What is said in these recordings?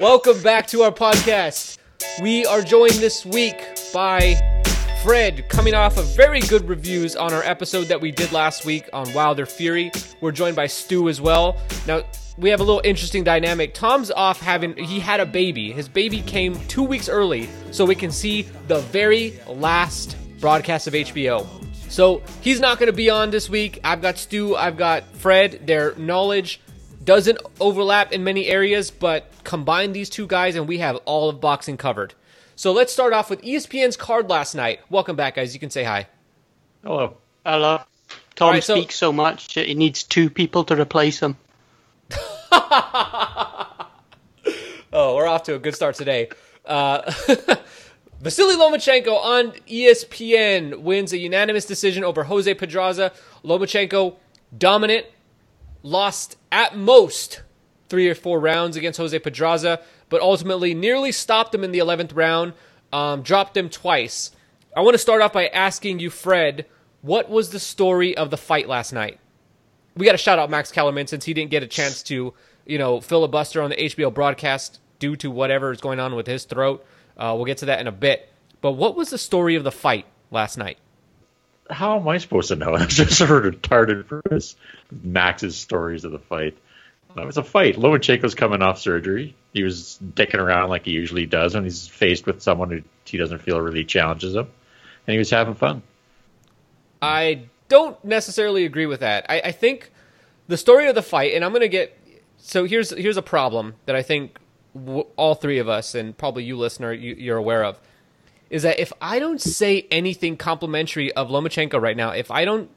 Welcome back to our podcast. We are joined this week by Fred, coming off of very good reviews on our episode that we did last week on Wilder Fury. We're joined by Stu as well. Now, we have a little interesting dynamic. Tom's off having, he had a baby. His baby came two weeks early, so we can see the very last broadcast of HBO. So he's not going to be on this week. I've got Stu, I've got Fred. Their knowledge doesn't overlap in many areas, but combine these two guys and we have all of boxing covered. So let's start off with ESPN's card last night. Welcome back, guys. You can say hi. Hello. Hello. Tom Alright, so- speaks so much that he needs two people to replace him. Oh, we're off to a good start today. Uh, Vasily Lomachenko on ESPN wins a unanimous decision over Jose Pedraza. Lomachenko dominant, lost at most three or four rounds against Jose Pedraza, but ultimately nearly stopped him in the 11th round, um, dropped him twice. I want to start off by asking you, Fred, what was the story of the fight last night? we got to shout out Max Kellerman since he didn't get a chance to, you know, filibuster on the HBO broadcast due to whatever is going on with his throat. Uh, we'll get to that in a bit. But what was the story of the fight last night? How am I supposed to know? I'm just sort of retarded for Max's stories of the fight. It was a fight. Lomachenko's coming off surgery. He was dicking around like he usually does when he's faced with someone who he doesn't feel really challenges him, and he was having fun. I don't necessarily agree with that. I, I think the story of the fight, and I'm going to get. So here's here's a problem that I think all three of us, and probably you, listener, you, you're aware of, is that if I don't say anything complimentary of Lomachenko right now, if I don't,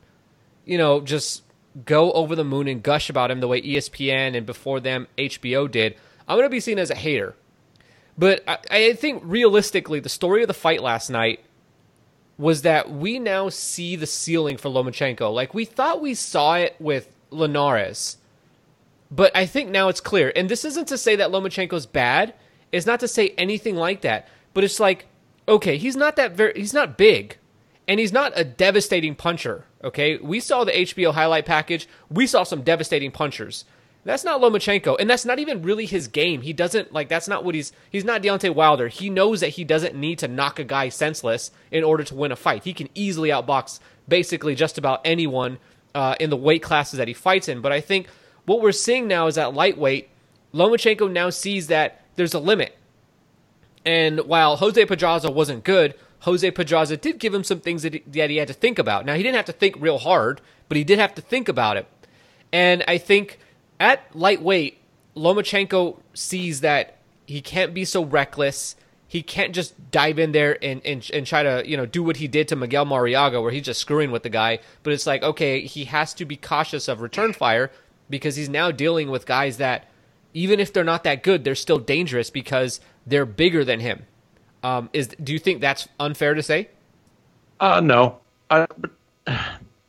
you know, just go over the moon and gush about him the way ESPN and before them HBO did, I'm going to be seen as a hater. But I, I think realistically, the story of the fight last night was that we now see the ceiling for Lomachenko. Like we thought we saw it with Linares, but I think now it's clear. And this isn't to say that Lomachenko's bad. It's not to say anything like that. But it's like, okay, he's not that very. He's not big, and he's not a devastating puncher. Okay, we saw the HBO highlight package. We saw some devastating punchers. That's not Lomachenko, and that's not even really his game. He doesn't like. That's not what he's. He's not Deontay Wilder. He knows that he doesn't need to knock a guy senseless in order to win a fight. He can easily outbox basically just about anyone uh, in the weight classes that he fights in. But I think what we're seeing now is that lightweight, Lomachenko now sees that there's a limit. And while Jose Pedraza wasn't good, Jose Pedraza did give him some things that he, that he had to think about. Now he didn't have to think real hard, but he did have to think about it. And I think at lightweight, Lomachenko sees that he can't be so reckless. He can't just dive in there and, and, and try to, you know, do what he did to Miguel Marriaga where he's just screwing with the guy. But it's like, okay, he has to be cautious of return fire because he's now dealing with guys that, even if they're not that good, they're still dangerous because they're bigger than him. Um, is do you think that's unfair to say? Uh, no. Uh, but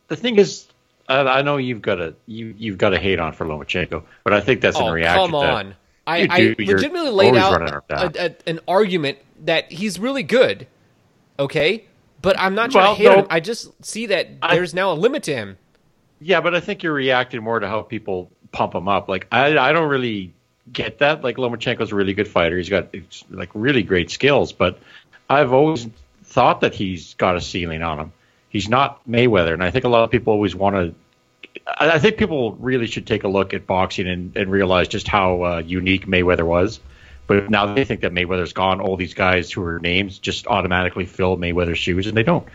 the thing is, I, I know you've got a you you've got a hate on for Lomachenko, but I think that's in Oh, reaction. come to, on. I, I legitimately laid out a, a, an argument that he's really good. Okay? But I'm not trying Well, to hate no. him. I just see that I- there's now a limit to him. Yeah, but I think you're reacting more to how people pump him up. Like I, I don't really get that. Like Lomachenko's a really good fighter. He's got like really great skills, but I've always thought that he's got a ceiling on him. He's not Mayweather, and I think a lot of people always want to. I think people really should take a look at boxing and, and realize just how uh, unique Mayweather was. But now they think that Mayweather's gone. All these guys who are names just automatically fill Mayweather's shoes, and they don't.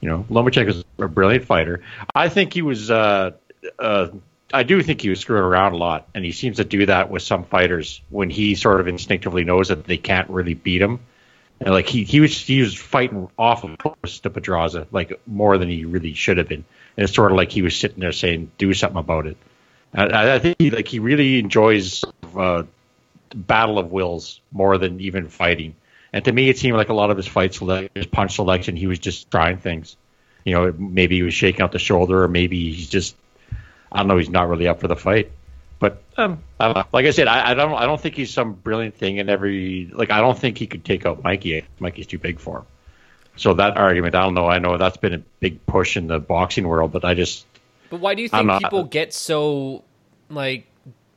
You know, Lomachenko's a brilliant fighter. I think he was. Uh, uh, I do think he was screwing around a lot, and he seems to do that with some fighters when he sort of instinctively knows that they can't really beat him. And like he, he was he was fighting awful close to Pedraza, like more than he really should have been. And it's sort of like he was sitting there saying, "Do something about it." I, I think he, like he really enjoys uh, battle of wills more than even fighting. And to me, it seemed like a lot of his fights, like his punch selection, he was just trying things. You know, maybe he was shaking out the shoulder, or maybe he's just, I don't know, he's not really up for the fight. But um, I don't know. Like I said, I, I don't, I don't think he's some brilliant thing in every. Like I don't think he could take out Mikey. Mikey's too big for him. So that argument, I don't know. I know that's been a big push in the boxing world, but I just But why do you think not- people get so like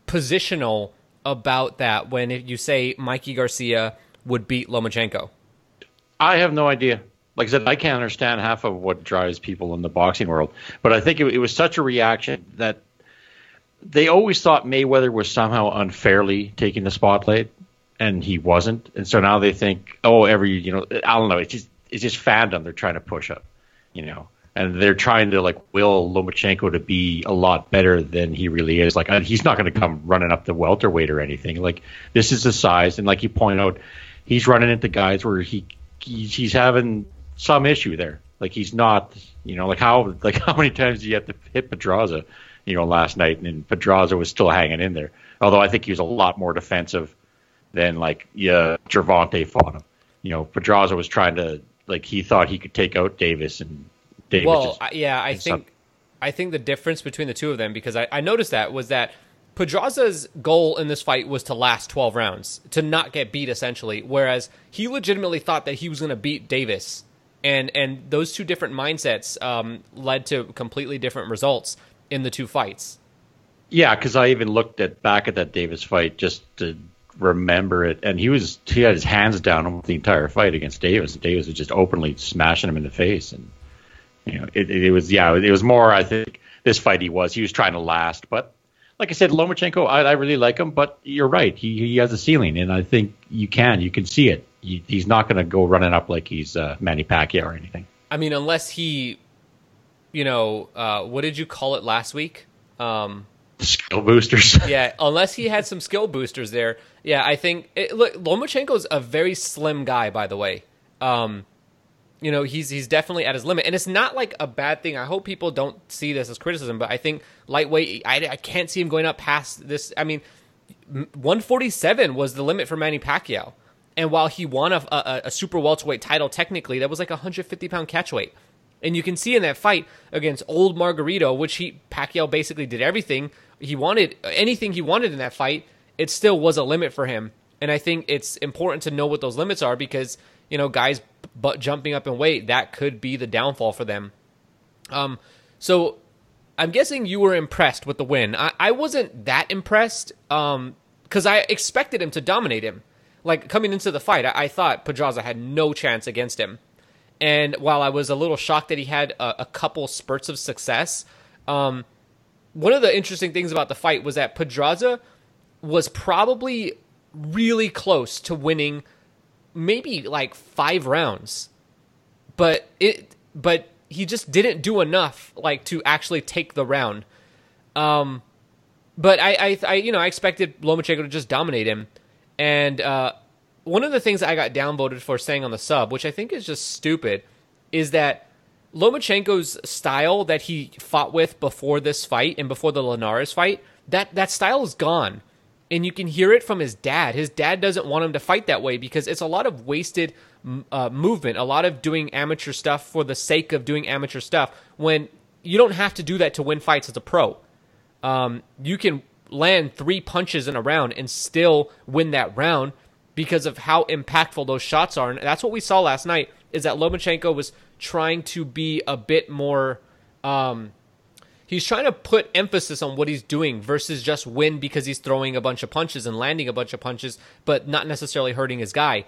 positional about that when you say Mikey Garcia would beat Lomachenko? I have no idea. Like I said, I can't understand half of what drives people in the boxing world, but I think it, it was such a reaction that they always thought Mayweather was somehow unfairly taking the spotlight, and he wasn't. And so now they think, oh, every you know, I don't know. It's just it's just fandom they're trying to push up, you know, and they're trying to like will Lomachenko to be a lot better than he really is. Like he's not going to come running up the welterweight or anything. Like this is the size, and like you point out, he's running into guys where he he's having some issue there. Like he's not, you know, like how like how many times do you have to hit Pedraza, you know, last night, and Pedraza was still hanging in there. Although I think he was a lot more defensive than like yeah, Gervonta fought him. You know, Pedraza was trying to like he thought he could take out Davis, and Davis. Well, just, I- yeah, I think I think the difference between the two of them because I, I noticed that was that Pedraza's goal in this fight was to last 12 rounds, to not get beat essentially, whereas he legitimately thought that he was going to beat Davis. And and those two different mindsets um, led to completely different results in the two fights. Yeah, because I even looked at back at that Davis fight just to remember it, and he was he had his hands down the entire fight against Davis. Davis was just openly smashing him in the face, and you know it, it, was yeah it was more I think this fight he was he was trying to last, but like I said, Lomachenko I, I really like him, but you're right he he has a ceiling, and I think you can you can see it. He, he's not going to go running up like he's uh, Manny Pacquiao or anything. I mean, unless he, you know, uh, what did you call it last week? Um, Skill boosters. yeah, unless he had some skill boosters there. Yeah, I think it, look Lomachenko's a very slim guy, by the way. Um, you know, he's he's definitely at his limit, and it's not like a bad thing. I hope people don't see this as criticism, but I think lightweight. I, I can't see him going up past this. I mean, 147 was the limit for Manny Pacquiao, and while he won a, a, a super welterweight title, technically that was like a 150 pound catchweight. And you can see in that fight against old Margarito, which he Pacquiao basically did everything he wanted, anything he wanted in that fight. It still was a limit for him, and I think it's important to know what those limits are because you know guys but jumping up in weight that could be the downfall for them. Um, so I'm guessing you were impressed with the win. I, I wasn't that impressed um because I expected him to dominate him. Like coming into the fight, I, I thought Pedraza had no chance against him. And while I was a little shocked that he had a, a couple spurts of success, um, one of the interesting things about the fight was that Pedraza was probably really close to winning maybe like five rounds. But it but he just didn't do enough like to actually take the round. Um but I, I, I you know, I expected Lomachenko to just dominate him. And uh one of the things I got downvoted for saying on the sub, which I think is just stupid, is that Lomachenko's style that he fought with before this fight and before the Linares fight, that that style is gone. And you can hear it from his dad. His dad doesn't want him to fight that way because it's a lot of wasted uh, movement, a lot of doing amateur stuff for the sake of doing amateur stuff when you don't have to do that to win fights as a pro. Um, you can land three punches in a round and still win that round because of how impactful those shots are. And that's what we saw last night is that Lomachenko was trying to be a bit more um, he's trying to put emphasis on what he's doing versus just win because he's throwing a bunch of punches and landing a bunch of punches, but not necessarily hurting his guy.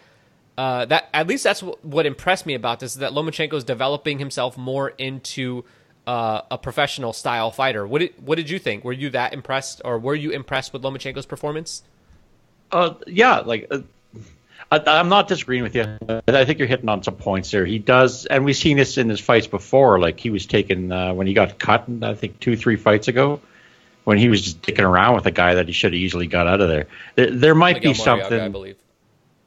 Uh, that at least that's what, impressed me about this is that Lomachenko is developing himself more into uh, a professional style fighter. What did what did you think? Were you that impressed, or were you impressed with Lomachenko's performance? Uh, yeah, like uh, I, I'm not disagreeing with you. I think you're hitting on some points there. He does, and we've seen this in his fights before. Like he was taken uh, when he got cut, I think two, three fights ago, when he was just dicking around with a guy that he should have easily got out of there. There, there might be Marriaga, something. I believe.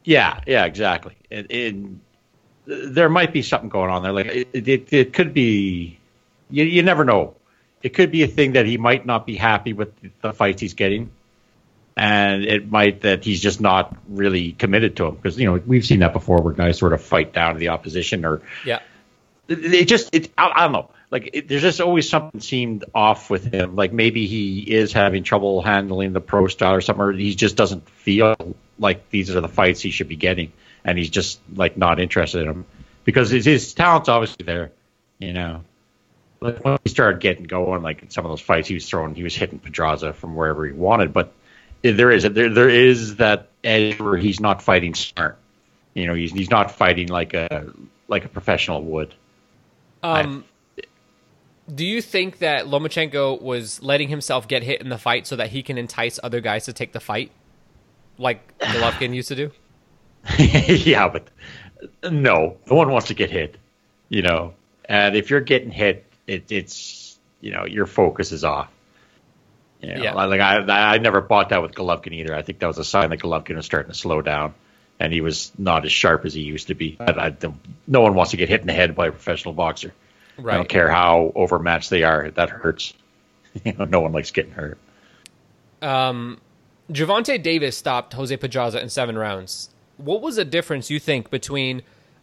Yeah, yeah, exactly. It, it, there might be something going on there. Like it, it, it could be. You, you never know. It could be a thing that he might not be happy with the fights he's getting, and it might that he's just not really committed to them because you know we've seen that before where guys sort of fight down to the opposition or Yeah, it, it just it I, I don't know. Like it, there's just always something seemed off with him. Like maybe he is having trouble handling the pro style or something or he just doesn't feel like these are the fights he should be getting and he's just like not interested in them because his, his talent's obviously there you know like when he started getting going like in some of those fights he was throwing he was hitting Pedraza from wherever he wanted but there is there there is that edge where he's not fighting smart. You know, he's he's not fighting like a like a professional would. Um, do you think that Lomachenko was letting himself get hit in the fight so that he can entice other guys to take the fight, like Golovkin used to do? yeah, but no, no one wants to get hit. You know, and if you're getting hit, it, it's you know your focus is off. You know, Yeah. like I, I never bought that with Golovkin either. I think that was a sign that Golovkin was starting to slow down, and he was not as sharp as he used to be. I, no one wants to get hit in the head by a professional boxer. I don't care how overmatched they are. That hurts. You know, no one likes getting hurt. Um, Gervonta Davis stopped Jose Pedraza in seven rounds. What was the difference you think between?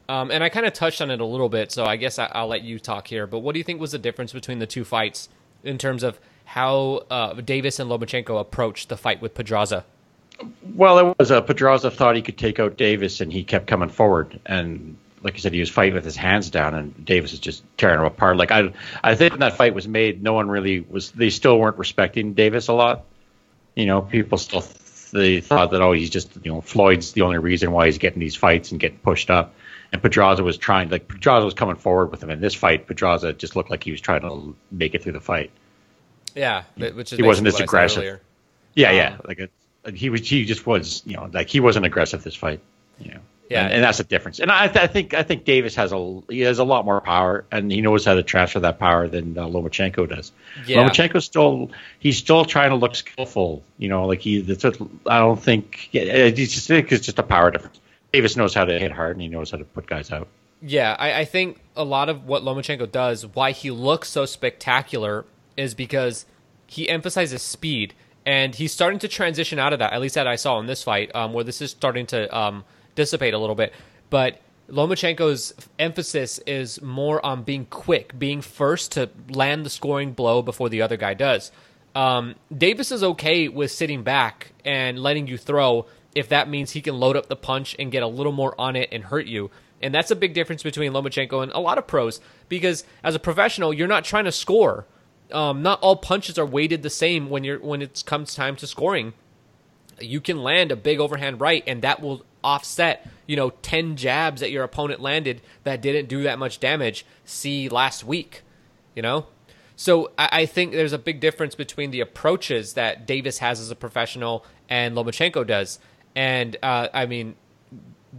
Um, and I kind of touched on it a little bit, so I guess I, I'll let you talk here. But what do you think was the difference between the two fights in terms of how uh, Davis and Lomachenko approached the fight with Pedraza? Well, it was uh, Pedraza thought he could take out Davis, and he kept coming forward. And like I said, he was fighting with his hands down, and Davis is just tearing him apart. Like I, I think when that fight was made, no one really was. They still weren't respecting Davis a lot. You know, people still they thought that oh, he's just you know Floyd's the only reason why he's getting these fights and getting pushed up. And Pedraza was trying, like Pedraza was coming forward with him in this fight. Pedraza just looked like he was trying to make it through the fight. Yeah, which is He wasn't as what I said aggressive. Yeah, Um, yeah. Like it, he was, he just was, you know, like he wasn't aggressive this fight. You know, Yeah. and, and that's the difference. And I, I think, I think Davis has a, he has a lot more power, and he knows how to transfer that power than uh, Lomachenko does. Yeah. Lomachenko still, he's still trying to look skillful. You know, like he, that's what, I don't think, yeah, I just think it's just a power difference. Davis knows how to hit hard, and he knows how to put guys out. Yeah, I, I think a lot of what Lomachenko does, why he looks so spectacular, is because he emphasizes speed, and he's starting to transition out of that. At least that I saw in this fight, um, where this is starting to um, dissipate a little bit. But Lomachenko's emphasis is more on being quick, being first to land the scoring blow before the other guy does. Um, Davis is okay with sitting back and letting you throw if that means he can load up the punch and get a little more on it and hurt you. And that's a big difference between Lomachenko and a lot of pros because as a professional, you're not trying to score. Um, not all punches are weighted the same when you're when it comes time to scoring. You can land a big overhand right, and that will offset you know ten jabs that your opponent landed that didn't do that much damage. See last week, you know. So I think there's a big difference between the approaches that Davis has as a professional and Lomachenko does. And uh, I mean,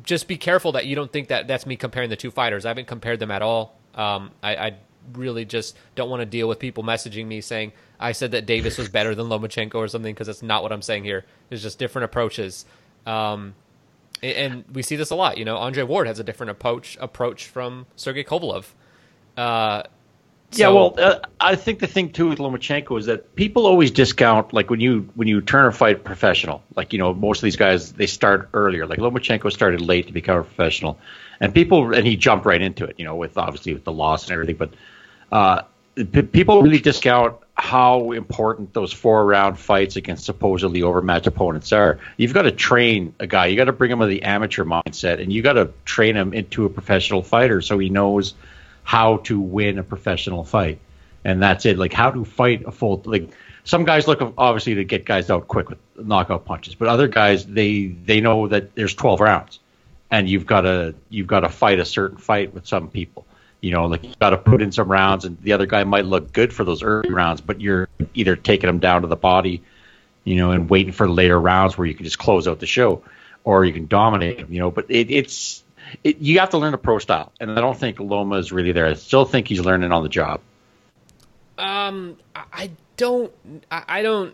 just be careful that you don't think that that's me comparing the two fighters. I haven't compared them at all. Um, I, I really just don't want to deal with people messaging me saying I said that Davis was better than Lomachenko or something because that's not what I'm saying here. It's just different approaches. Um, and- and we see this a lot. You know, Andre Ward has a different approach approach from Sergey Kovalev. Uh, Yeah, well, uh, I think the thing too with Lomachenko is that people always discount like when you when you turn a fight professional. Like you know, most of these guys they start earlier. Like Lomachenko started late to become a professional, and people and he jumped right into it. You know, with obviously with the loss and everything. But uh, p- people really discount how important those four round fights against supposedly overmatched opponents are. You've got to train a guy. You got to bring him with the amateur mindset, and you got to train him into a professional fighter so he knows how to win a professional fight. And that's it. Like how to fight a full like some guys look obviously to get guys out quick with knockout punches, but other guys they they know that there's 12 rounds and you've got to you've got to fight a certain fight with some people. You know, like you've got to put in some rounds, and the other guy might look good for those early rounds, but you're either taking him down to the body, you know, and waiting for later rounds where you can just close out the show, or you can dominate him. You know, but it, it's it, you have to learn a pro style, and I don't think Loma is really there. I still think he's learning on the job. Um, I- don't. I don't.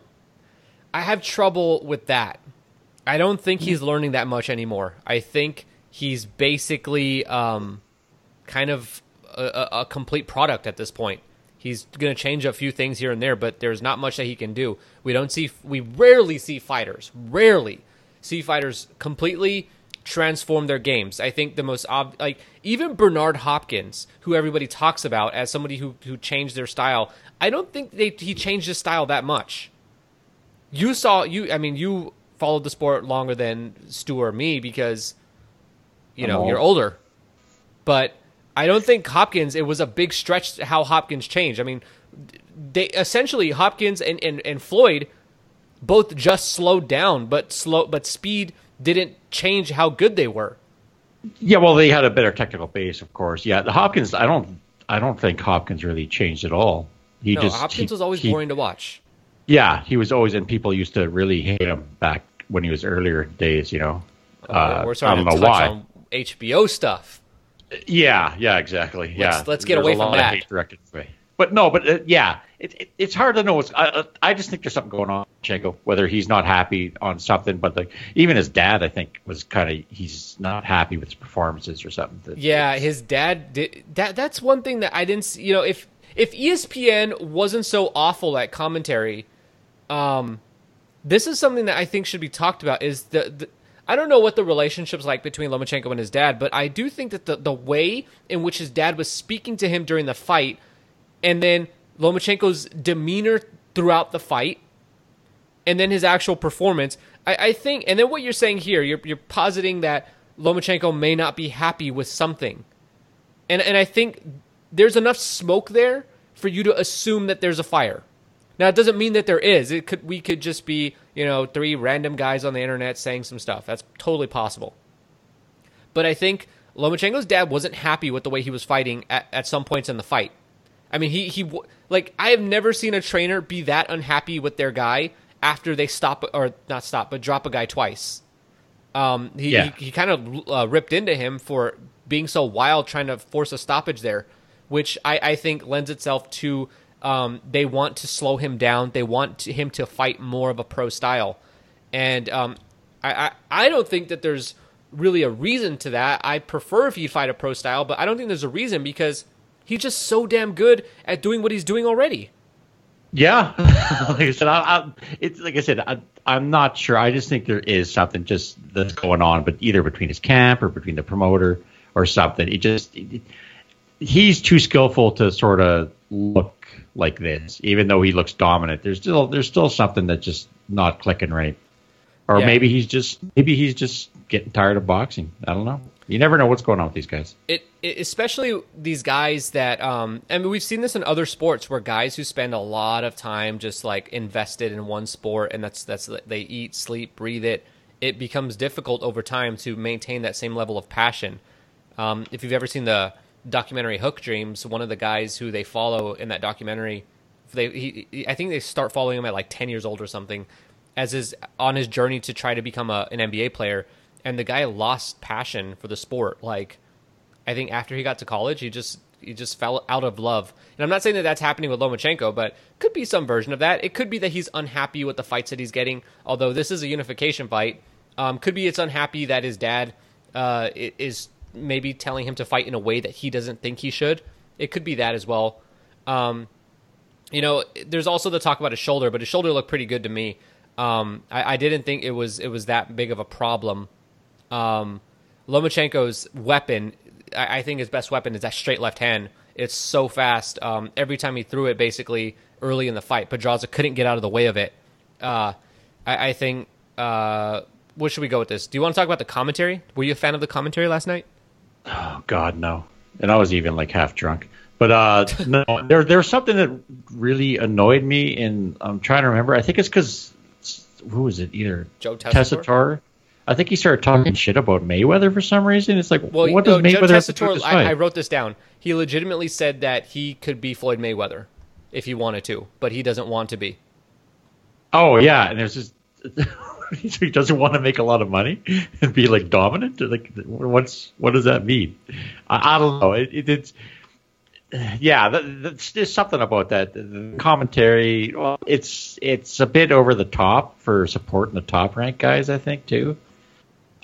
I have trouble with that. I don't think he's learning that much anymore. I think he's basically um, kind of a, a complete product at this point. He's going to change a few things here and there, but there's not much that he can do. We don't see. We rarely see fighters. Rarely see fighters completely transform their games. I think the most ob- like even Bernard Hopkins, who everybody talks about as somebody who who changed their style. I don't think they he changed his style that much. You saw you. I mean, you followed the sport longer than Stu or me because you I'm know old. you're older. But I don't think Hopkins. It was a big stretch how Hopkins changed. I mean, they essentially Hopkins and and, and Floyd both just slowed down, but slow, but speed didn't change how good they were. Yeah, well, they had a better technical base, of course. Yeah, the Hopkins. I don't. I don't think Hopkins really changed at all. He no, just Hopkins he- was always he- boring to watch. Yeah, he was always, and people used to really hate him back when he was earlier days. You know, uh, We're I starting don't to know touch why. on HBO stuff. Yeah, yeah, exactly. Yeah, Let's- let's get There's away from that. Of hate directed away. But no, but uh, yeah, it, it, it's hard to know. What's, I, I just think there's something going on, Chenko. Whether he's not happy on something, but like even his dad, I think was kind of he's not happy with his performances or something. That- Yeah, his dad did that. That's one thing that I didn't see. You know, if if ESPN wasn't so awful at commentary, um, this is something that I think should be talked about. Is the, the I don't know what the relationship's like between Lomachenko and his dad, but I do think that the the way in which his dad was speaking to him during the fight, and then Lomachenko's demeanor throughout the fight, and then his actual performance. I, I think, and then what you're saying here, you're you're positing that Lomachenko may not be happy with something, and and I think there's enough smoke there for you to assume that there's a fire. Now it doesn't mean that there is. It could we could just be you know three random guys on the internet saying some stuff. That's totally possible. But I think Lomachenko's dad wasn't happy with the way he was fighting at, at some points in the fight. I mean, he he like I have never seen a trainer be that unhappy with their guy after they stop or not stop, but drop a guy twice. Um, he Yeah. he, he kind of uh, ripped into him for being so wild, trying to force a stoppage there, which I, I think lends itself to um, they want to slow him down. They want to, him to fight more of a pro style, and um, I, I I don't think that there's really a reason to that. I prefer if he'd fight a pro style, but I don't think there's a reason because he's just so damn good at doing what he's doing already. Yeah, like I said, I, I, it's like I said, I, I'm not sure. I just think there is something just that's going on, but either between his camp or between the promoter or something. It just it, he's too skillful to sort of look like this, even though he looks dominant. There's still there's still something that's just not clicking right, or Yeah. maybe he's just maybe he's just getting tired of boxing. I don't know. You never know what's going on with these guys. it, it especially these guys that um mean we've seen this in other sports where guys who spend a lot of time just like invested in one sport and that's that's they eat, sleep, breathe it. It becomes difficult over time to maintain that same level of passion. Um, if you've ever seen the documentary Hoop Dreams, one of the guys who they follow in that documentary, they he, he- I think they start following him at like ten years old or something, as his on his journey to try to become a, an NBA player, and the guy lost passion for the sport. Like, I think after he got to college, he just he just fell out of love. And I'm not saying that that's happening with Lomachenko, but could be some version of that. It could be that he's unhappy with the fights that he's getting. Although this is a unification fight, um, could be it's unhappy that his dad uh, is maybe telling him to fight in a way that he doesn't think he should. It could be that as well. Um, you know, there's also the talk about his shoulder, but his shoulder looked pretty good to me. Um, I, I didn't think it was it was that big of a problem. Um, Lomachenko's weapon, I, I think his best weapon is that straight left hand. It's so fast. Um, every time he threw it, basically early in the fight, Pedraza couldn't get out of the way of it. Uh, I, I think. Uh, what should we go with this? Do you want to talk about the commentary? Were you a fan of the commentary last night? Oh God, no. And I was even like half drunk. But uh, no, there there's something that really annoyed me, and I'm trying to remember. I think it's because who was it? Either Joe Tessitore? I think he started talking shit about Mayweather for some reason. It's like, Well, what no, does Joe Mayweather have to do Tessitore, I? I wrote this down. He legitimately said that he could be Floyd Mayweather if he wanted to, but he doesn't want to be. Oh yeah, and there's just he doesn't want to make a lot of money and be like dominant. Like, what's what does that mean? I, I don't know. It, it, it's yeah, that, that's, there's something about that. The commentary, well, it's it's a bit over the top for supporting the top rank guys. I think too.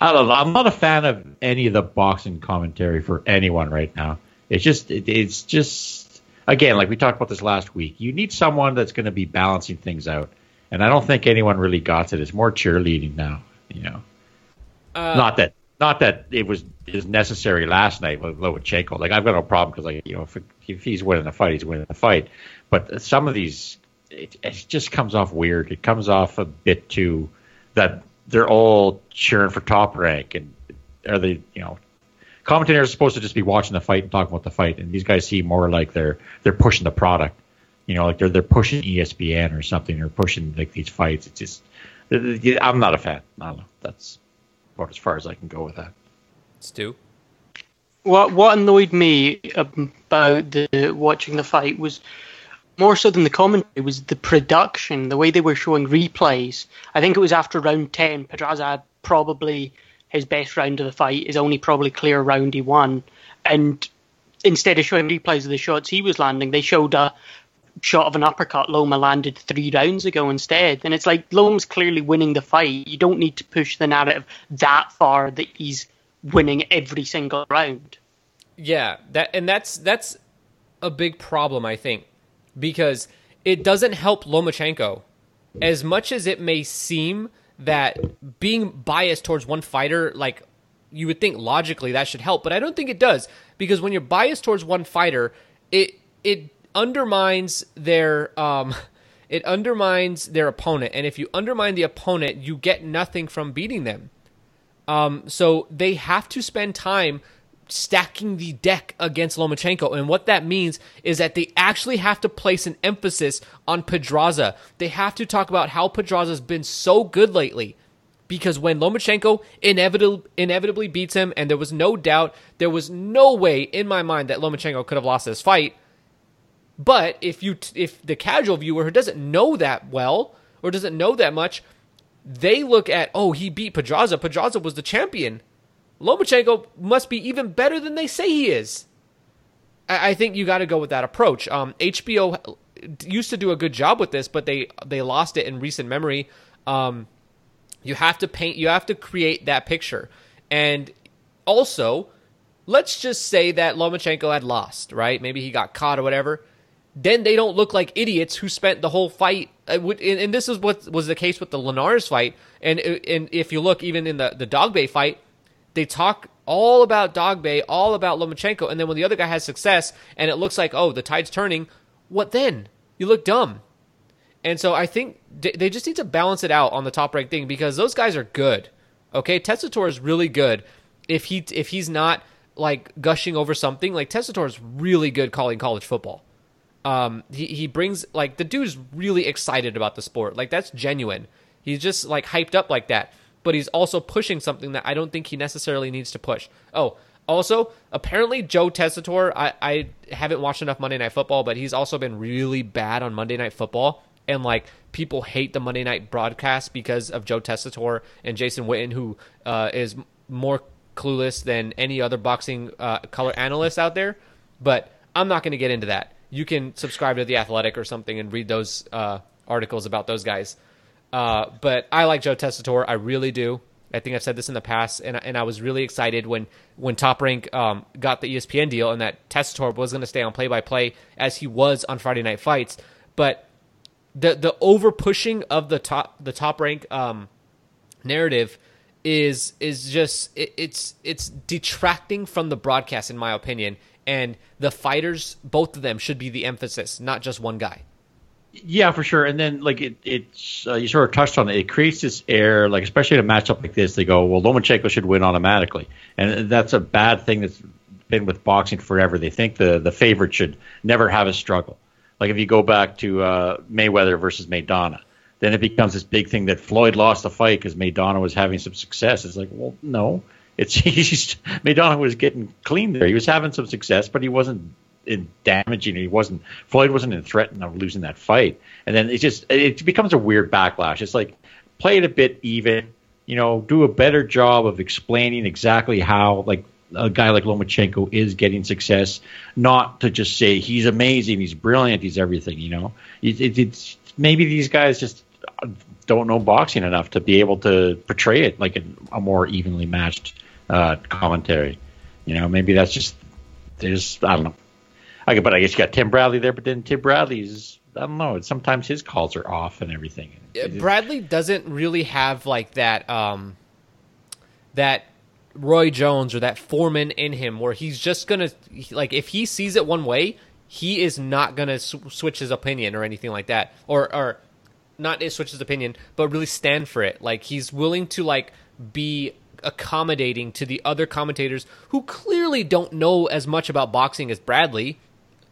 I don't know. I'm not a fan of any of the boxing commentary for anyone right now. It's just it, it's just again like we talked about this last week. You need someone that's going to be balancing things out, and I don't think anyone really got it. It's more cheerleading now. You know, Uh, not that not that it was is necessary last night with Lomachenko. Like I've got no problem because like you know if, if he's winning the fight, he's winning the fight. But some of these, it, it just comes off weird. It comes off a bit too that they're all cheering for top rank and are they you know commentators are supposed to just be watching the fight and talking about the fight and these guys seem more like they're they're pushing the product You know, like they're they're pushing ESPN or something, or pushing like these fights. It's just uh, uh, I'm not a fan. I don't know. That's about as far as I can go with that. Stu. What what annoyed me about the watching the fight was more so than the commentary was the production, the way they were showing replays. I think it was after round ten, Pedraza had probably his best round of the fight, his only probably clear round he won, and instead of showing replays of the shots he was landing, they showed a shot of an uppercut Loma landed three rounds ago instead. And it's like Loma's clearly winning the fight. You don't need to push the narrative that far that he's winning every single round. Yeah, that and that's that's a big problem, I think, because it doesn't help Lomachenko as much as it may seem that being biased towards one fighter, like you would think logically that should help, but I don't think it does because when you're biased towards one fighter, it it undermines their um it undermines their opponent, and if you undermine the opponent, you get nothing from beating them. Um, so they have to spend time stacking the deck against Lomachenko. And what that means is that they actually have to place an emphasis on Pedraza. They have to talk about how Pedraza's been so good lately. Because when Lomachenko inevitably, inevitably beats him, and there was no doubt, there was no way in my mind that Lomachenko could have lost this fight. But if you, if the casual viewer who doesn't know that well or doesn't know that much, they look at, oh, he beat Pedraza. Pedraza was the champion. Lomachenko must be even better than they say he is. I, I think you got to go with that approach. Um, HBO used to do a good job with this, but they they lost it in recent memory. Um, you have to paint, you have to create that picture, and also, let's just say that Lomachenko had lost, right? Maybe he got caught or whatever. Then they don't look like idiots who spent the whole fight. uh, and this is what was the case with the Linares fight. And and if you look even in the the Dogbe fight, they talk all about Dogbe, all about Lomachenko, and then when the other guy has success and it looks like, oh, the tide's turning, what then? You look dumb. And so I think they just need to balance it out on the top ranked thing because those guys are good. Okay, Tessitore is really good. If he if he's not like gushing over something, like Tessitore is really good calling college football. Um, he he brings like the dude's really excited about the sport. Like that's genuine. He's just like hyped up like that. But he's also pushing something that I don't think he necessarily needs to push. Oh, also, apparently Joe Tessitore, I, I haven't watched enough Monday Night Football, but he's also been really bad on Monday Night Football. And like people hate the Monday Night broadcast because of Joe Tessitore and Jason Witten, who uh, is more clueless than any other boxing uh, color analyst out there. But I'm not going to get into that. You can subscribe to the Athletic or something and read those uh, articles about those guys. Uh, but I like Joe Tessitore. I really do. I think I've said this in the past, and and I was really excited when when Top Rank um, got the ESPN deal and that Tessitore was going to stay on play by play as he was on Friday Night Fights. But the the over pushing of the top the Top Rank um, narrative is is just it, it's it's detracting from the broadcast in my opinion. And the fighters, both of them, should be the emphasis, not just one guy. Yeah, for sure. And then like it, it's uh, you sort of touched on it. It creates this air, like especially in a matchup like this, they go, well, Lomachenko should win automatically, and that's a bad thing that's been with boxing forever. They think the the favorite should never have a struggle. Like if you go back to uh, Mayweather versus Maidana, then it becomes this big thing that Floyd lost the fight because Maidana was having some success. It's like, well, no, it's he's Maidana was getting clean there. He was having some success, but he wasn't in damaging. He wasn't Floyd wasn't in threat of losing that fight. And then it just it becomes a weird backlash. It's like play it a bit even. You know, do a better job of explaining exactly how like a guy like Lomachenko is getting success, not to just say he's amazing, he's brilliant, he's everything. You know, it, it, it's maybe these guys just don't know boxing enough to be able to portray it like a, a more evenly matched uh, commentary. You know, maybe that's just there's I don't know. I but I guess you got Tim Bradley there, but then Tim Bradley's I don't know. Sometimes his calls are off and everything. Bradley doesn't really have like that um that Roy Jones or that Foreman in him where he's just gonna like if he sees it one way, he is not gonna s- switch his opinion or anything like that, or or not switch his opinion, but really stand for it. Like he's willing to like be accommodating to the other commentators who clearly don't know as much about boxing as Bradley.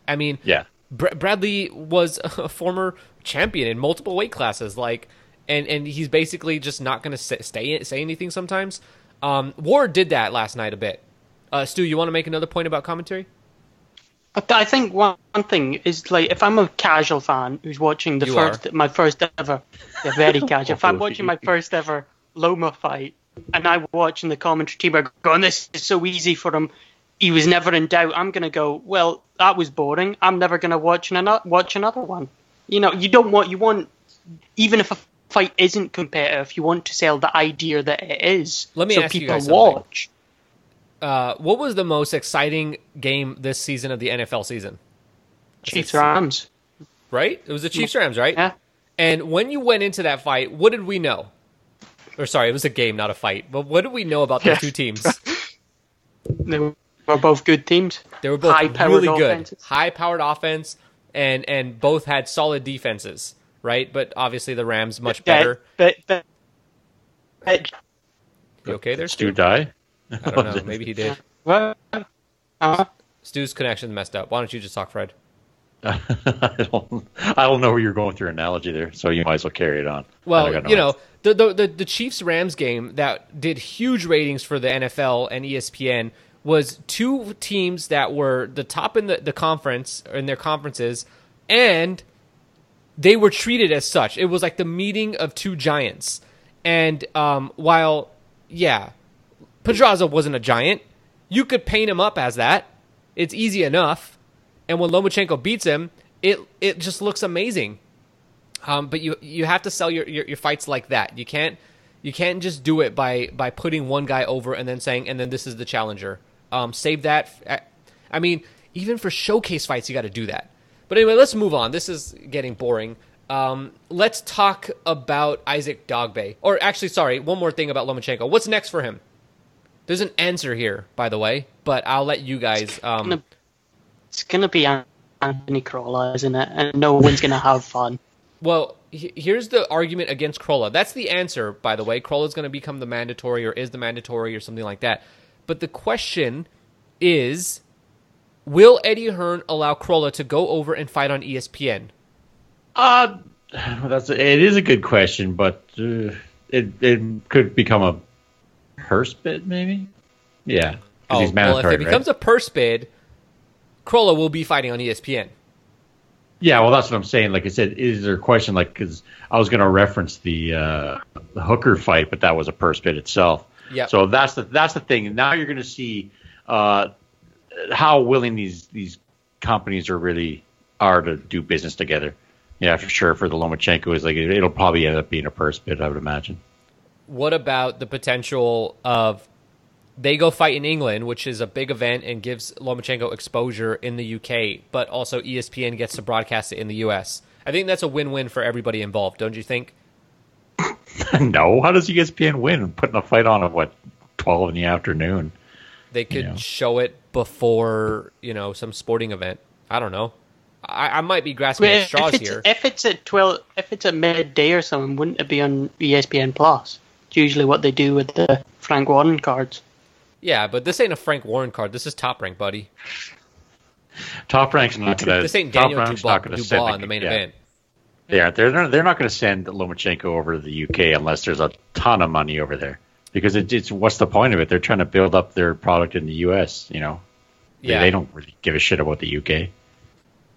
I mean, Yeah. Br- Bradley was a former champion in multiple weight classes, like, and and he's basically just not going to say, stay say anything sometimes. Um, Ward did that last night a bit. Uh, Stu, you want to make another point about commentary? I th- I think one one thing is like if I'm a casual fan who's watching the You first, my first ever, yeah, very casual. if I'm watching my first ever Loma fight, and I'm watching the commentary team are going, "This is so easy for him. He was never in doubt." I'm gonna go, "Well, that was boring. I'm never gonna watch another watch another one." You know, you don't want you want even if a fight isn't competitive, you want to sell the idea that it is. Let me so ask you people guys something. watch. Uh, what was the most exciting game this season of the NFL season? Chiefs Rams. Right? It was the Chiefs Rams, right? Yeah. And when you went into that fight, what did we know? Or sorry, it was a game, not a fight. But what did we know about those Yeah. two teams? They were both good teams. They were both High-powered really good, offenses. high-powered offense, and and both had solid defenses, right? But obviously the Rams much better. But, but, but, You okay there, Stu Stu? die? I don't know. Maybe he did. but uh, Stu's connection messed up. Why don't you just talk, Fred? I don't. I don't know where you're going with your analogy there, so you might as well carry it on. Well, don't you know, the, the the the Chiefs Rams game that did huge ratings for the NFL and ESPN was two teams that were the top in the, the conference in their conferences, and they were treated as such. It was like the meeting of two giants. And um, while, yeah, Pedraza wasn't a giant, you could paint him up as that. It's easy enough. And when Lomachenko beats him, it it just looks amazing. Um, but you you have to sell your, your, your fights like that. You can't you can't just do it by by putting one guy over and then saying and then this is the challenger. Um, save that. f- I mean, even for showcase fights, you got to do that. But anyway, let's move on. This is getting boring. Um, let's talk about Isaac Dogbe. Or actually, sorry, one more thing about Lomachenko. What's next for him? There's an answer here, by the way, but I'll let you guys. Um, it's gonna be Anthony Crolla, isn't it? And no one's gonna have fun. Well, here's the argument against Crolla. That's the answer, by the way. Crolla's going to become the mandatory or is the mandatory or something like that. But the question is will Eddie Hearn allow Crolla to go over and fight on ESPN? Uh, that's a, it is a good question, but uh, it it could become a purse bid, maybe. Yeah, Oh, he's well, if it becomes right? a purse bid, Crolla will be fighting on ESPN. Yeah, well, that's what I'm saying. Like I said, is there a question? Like, because I was going to reference the uh, the hooker fight, but that was a purse bid itself. Yeah. So that's the that's the thing. Now you're going to see uh, how willing these these companies are really are to do business together. Yeah, for sure. For the Lomachenko, is like it, it'll probably end up being a purse bid. I would imagine. what about the potential of they go fight in England, which is a big event and gives Lomachenko exposure in the UK, but also ESPN gets to broadcast it in the US? I think that's a win-win for everybody involved, don't you think? no, how does ESPN win putting a fight on at what twelve in the afternoon? They could Yeah. show it before, you know, some sporting event. I don't know. I, I might be grasping at straws it's, here. if it's at twelve, if it's at midday or something, wouldn't it be on ESPN Plus? It's usually what they do with the Frank Warren cards. Yeah, but this ain't a Frank Warren card. This is top rank, buddy. Top rank's not going to. This ain't Daniel rank's Dubois, not gonna Dubois in the main yeah. event. They aren't. They're not, they're not going to send Lomachenko over to the UK unless there's a ton of money over there. Because it, it's what's the point of it? They're trying to build up their product in the US. You know, They- Yeah. they, don't really give a shit about the UK.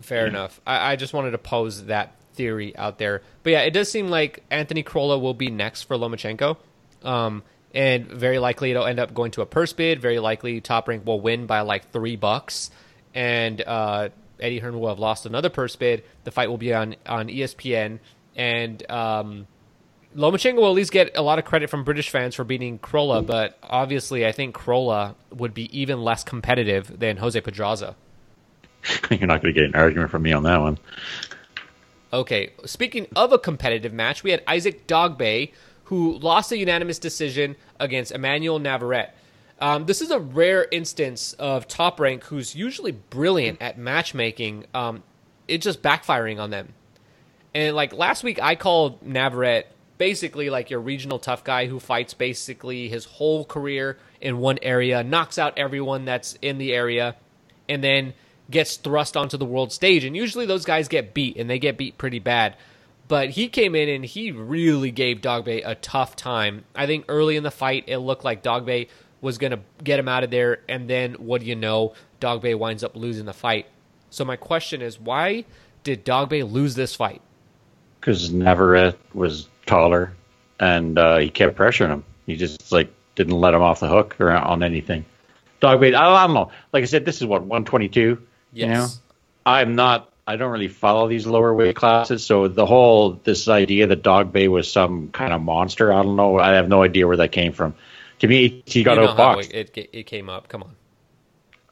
Fair enough. I, I just wanted to pose that theory out there. But yeah, it does seem like Anthony Crolla will be next for Lomachenko. Um, and very likely it'll end up going to a purse bid. Very likely Top Rank will win by like three bucks. And uh, Eddie Hearn will have lost another purse bid. The fight will be on, on ESPN. And um, Lomachenko will at least get a lot of credit from British fans for beating Crolla. But obviously, I think Crolla would be even less competitive than Jose Pedraza. You're not going to get an argument from me on that one. Okay, speaking of a competitive match, we had Isaac Dogbe, who lost a unanimous decision against Emmanuel Navarrete. Um, this is a rare instance of Top Rank, who's usually brilliant at matchmaking, um, it just backfiring on them. And like last week, I called Navarrete basically like your regional tough guy who fights basically his whole career in one area, knocks out everyone that's in the area, and then gets thrust onto the world stage. And usually those guys get beat, and they get beat pretty bad. But he came in and he really gave Dogbe a tough time. I think early in the fight, it looked like Dogbe was going to get him out of there. And then, what do you know? Dogbe winds up losing the fight. So, my question is why did Dogbe lose this fight? Because Navarrete was taller and uh, he kept pressuring him. He just like didn't let him off the hook or on anything. Dogbe, I don't know. Like I said, this is what 122. Yes. You know, I'm not. I don't really follow these lower weight classes, so the whole this idea that Dogbe was some kind of monster, I don't know. I have no idea where that came from. To me, he got You know how outboxed. it, it, it came up. Come on.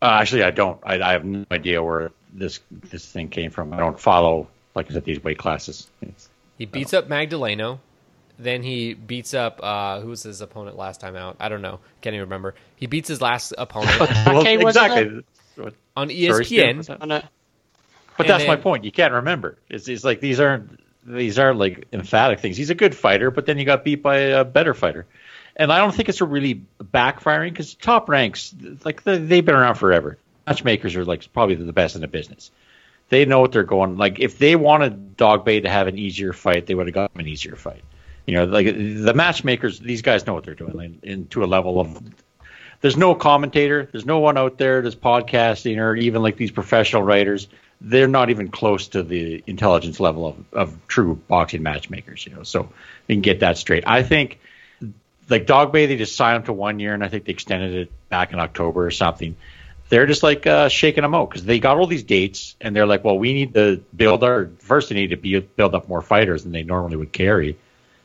Uh, actually, I don't. I, I have no idea where this this thing came from. I don't follow, like I said, these weight classes. It's, He beats up Magdaleno. Then he beats up uh, who was his opponent last time out? I don't know. Can't even remember. He beats his last opponent Okay, wasn't exactly. on Sorry, ESPN. On it. But And that's my point. You can't remember. It's, it's like these aren't these aren't like emphatic things. He's a good fighter, but then you got beat by a better fighter. And I don't think it's a really backfiring because top ranks, like they- they've been around forever. Matchmakers are like probably the best in the business. They know what they're going. Like if they wanted Dogbe to have an easier fight, they would have got an easier fight. You know, like the matchmakers, these guys know what they're doing, like, into a level of there's no commentator, there's no one out there that's podcasting or even like these professional writers. They're not even close to the intelligence level of, of true boxing matchmakers, you know. So we can get that straight. I think like Dogbe, they just signed him to one year, and I think they extended it back in October or something. They're just like uh, shaking them out because they got all these dates, and they're like, well, we need to build our first. They need to be, build up more fighters than they normally would carry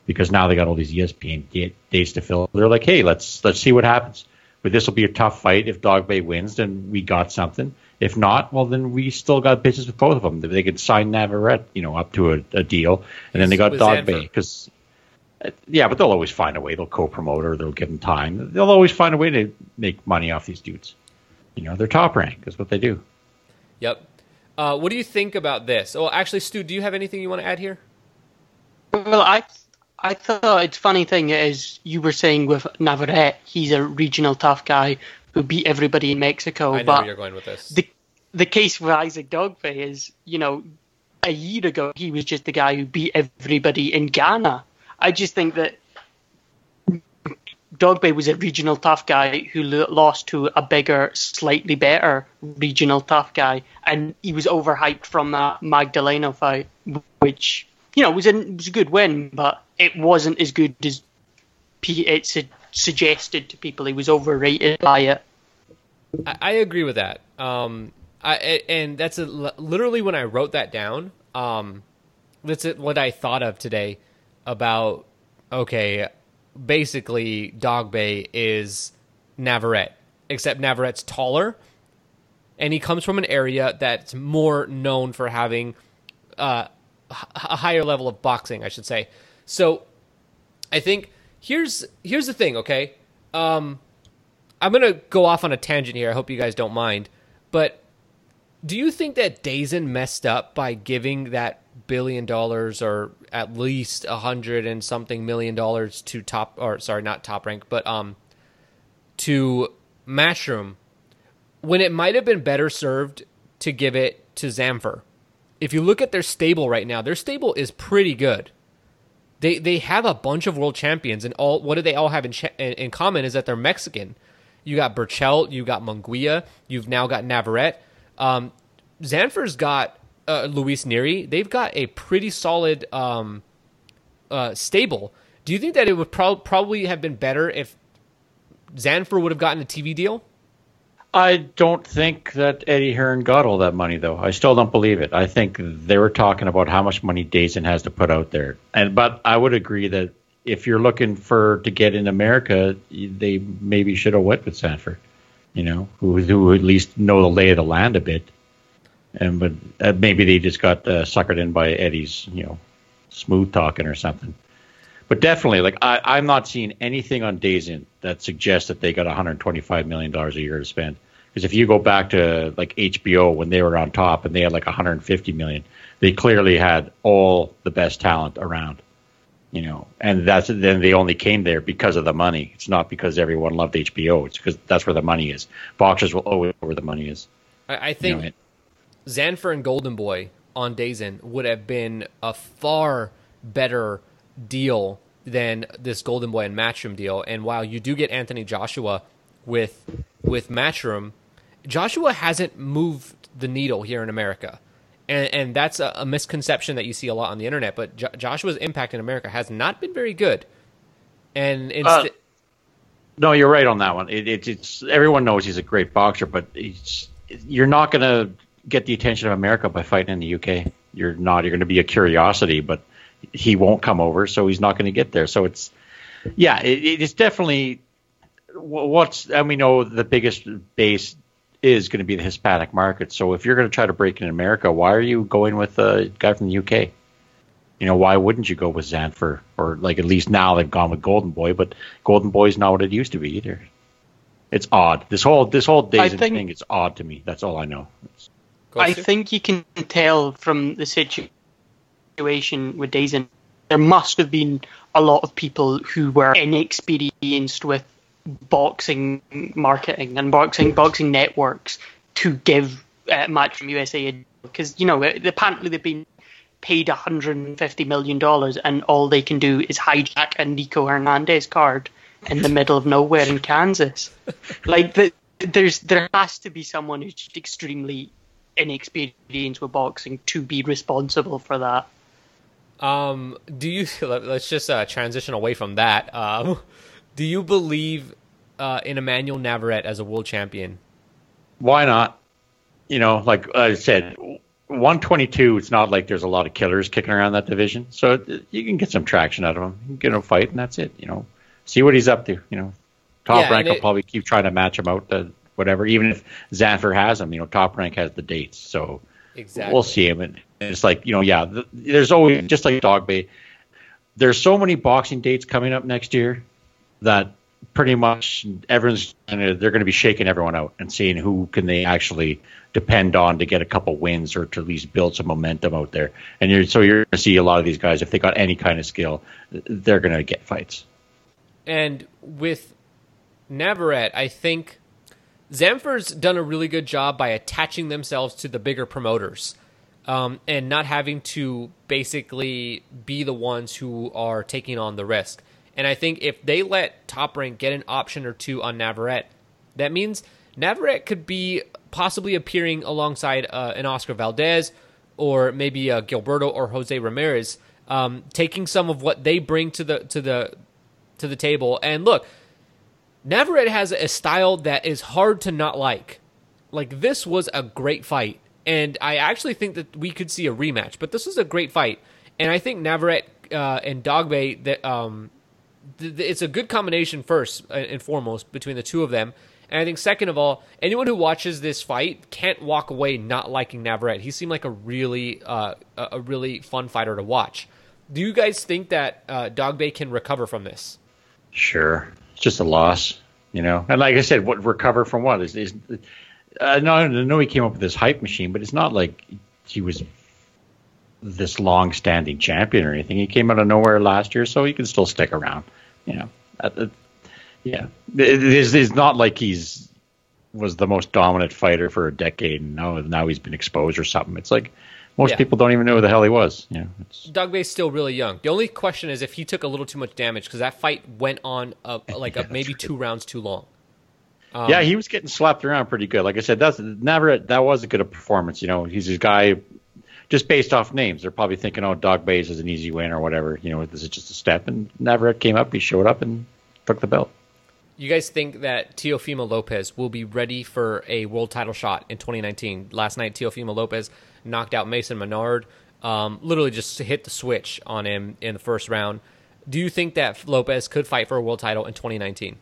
because now they got all these ESPN da- dates to fill. They're like, hey, let's let's see what happens. But this will be a tough fight. If Dogbe wins, then we got something. If not, well, then we still got business with both of them. They could sign Navarrete, you know, up to a, a deal, and then they got Dogbe because, yeah, but they'll always find a way. They'll co-promote or they'll give them time. They'll always find a way to make money off these dudes. You know, they're top rank. That's what they do. Yep. Uh, what do you think about this? Oh, actually, Stu, do you have anything you want to add here? Well, I I thought it's funny thing is you were saying with Navarrete, he's a regional tough guy who beat everybody in Mexico. I know but where you're going with this. the the case with Isaac Dogbe is, you know, a year ago he was just the guy who beat everybody in Ghana. I just think that Dogbe was a regional tough guy who lost to a bigger, slightly better regional tough guy, and he was overhyped from that Magdaleno fight, which you know was a was a good win, but it wasn't as good as it su- suggested to people. He was overrated by it. I, I agree with that. Um, I and that's a, literally when I wrote that down. Um, that's what I thought of today about. Okay, basically, Dogbe is Navarrete, except Navarrete's taller, and he comes from an area that's more known for having uh, a higher level of boxing, I should say. So, I think here's here's the thing. Okay, um, I'm gonna go off on a tangent here. I hope you guys don't mind, but do you think that DAZN messed up by giving that billion dollars or at least a hundred and something million dollars to top or sorry, not top rank, but um to Matchroom when it might have been better served to give it to Zanfer? If you look at their stable right now, their stable is pretty good. They they have a bunch of world champions, and all what do they all have in cha- in, in common is that they're Mexican. You got Berchelt, you got Munguia, you've now got Navarrete. Um, Zanfer's got uh, Luis Nery. They've got a pretty solid um, uh, stable. Do you think that it would prob- probably have been better if Zanfer would have gotten a TV deal? I don't think that Eddie Hearn got all that money, though. I still don't believe it. I think they were talking about how much money DAZN has to put out there, and but I would agree that if you're looking for to get in America, they maybe should have went with Zanfer, you know, who who at least know the lay of the land a bit, and but uh, maybe they just got uh, suckered in by Eddie's, you know, smooth talking or something. But definitely, like I, I'm not seeing anything on DAZN that suggests that they got 125 million dollars a year to spend. Because if you go back to like HBO when they were on top and they had like 150 million, they clearly had all the best talent around. You know, and that's then they only came there because of the money. It's not because everyone loved HBO. It's because that's where the money is. Boxers will always know where the money is. I, I You think know, it- Zanfer and Golden Boy on DAZN would have been a far better deal than this Golden Boy and Matchroom deal. And while you do get Anthony Joshua with with Matchroom, Joshua hasn't moved the needle here in America. And, and that's a, a misconception that you see a lot on the internet. But jo- Joshua's impact in America has not been very good. And instead, Uh, No, you're right on that one. It, it, it's everyone knows he's a great boxer, but he's, you're not going to get the attention of America by fighting in the UK. You're not. You're going to be a curiosity, but he won't come over, so he's not going to get there. So it's, yeah, it, it's definitely wh- what's and we know the biggest base is going to be the Hispanic market. So if you're going to try to break in America, why are you going with a guy from the UK? You know, why wouldn't you go with Zanfer? Or like at least now they've gone with Golden Boy, but Golden Boy's not what it used to be either. It's odd. This whole this whole days think- thing, it's odd to me. That's all I know. I think you can tell from the situation with DAZN, there must have been a lot of people who were inexperienced with boxing marketing and boxing boxing networks to give uh, Matchroom USA because you know apparently they've been paid 150 million dollars and all they can do is hijack a Nico Hernandez card in the middle of nowhere in Kansas. Like the, there's there has to be someone who's just extremely inexperienced with boxing to be responsible for that. Um, do you let, us just uh, transition away from that? Um, do you believe uh, in Emmanuel Navarrete as a world champion? why not? You know, like I said, 122. It's not like there's a lot of killers kicking around that division, so you can get some traction out of him. You can get him a fight, and that's it. You know, see what he's up to. You know, top Yeah, rank will it- probably keep trying to match him out. To whatever, even if Zanfer has them, you know, top rank has the dates, so Exactly. we'll see him. And it's like you know, yeah, th- there's always just like Dogbe. There's so many boxing dates coming up next year that pretty much everyone's gonna, they're going to be shaking everyone out and seeing who can they actually depend on to get a couple wins or to at least build some momentum out there. And you're, so you're going to see a lot of these guys if they got any kind of skill, they're going to get fights. And with Navarrete, I think Zanfer's done a really good job by attaching themselves to the bigger promoters um, and not having to basically be the ones who are taking on the risk. And I think if they let Top Rank get an option or two on Navarrete, that means Navarrete could be possibly appearing alongside uh, an Oscar Valdez or maybe uh, Gilberto or Jose Ramirez, um, taking some of what they bring to the to the to the table. And look, Navarrete has a style that is hard to not like. Like this was a great fight, and I actually think that we could see a rematch. But this was a great fight, and I think Navarrete uh, and Dogbe that um, th- th- it's a good combination first and foremost between the two of them. And I think second of all, anyone who watches this fight can't walk away not liking Navarrete. He seemed like a really uh, a really fun fighter to watch. Do you guys think that uh, can recover from this? Sure, just a loss, you know. And like I said, what recover from what is is I know I know he came up with this hype machine, but it's not like he was this long-standing champion or anything. He came out of nowhere last year, so he can still stick around. You know, Uh, uh, yeah, it is. It's not like he's was the most dominant fighter for a decade, and now now he's been exposed or something. It's like most Yeah. people don't even know who the hell he was. You know, it's, Dogbe's still really young. The only question is if he took a little too much damage because that fight went on uh, like Yeah, a, maybe true. two rounds too long. Um, yeah, he was getting slapped around pretty good. Like I said, that's never that was a good a performance. You know, he's a guy just based off names. They're probably thinking, oh, Dogbe's is an easy win or whatever. You know, this is just a step. And Navarrete came up, he showed up and took the belt. You guys think that Teofimo Lopez will be ready for a world title shot in 2019? Last night, Teofimo Lopez knocked out Mason Menard. Um, literally just hit the switch on him in the first round. Do you think that Lopez could fight for a world title in 2019?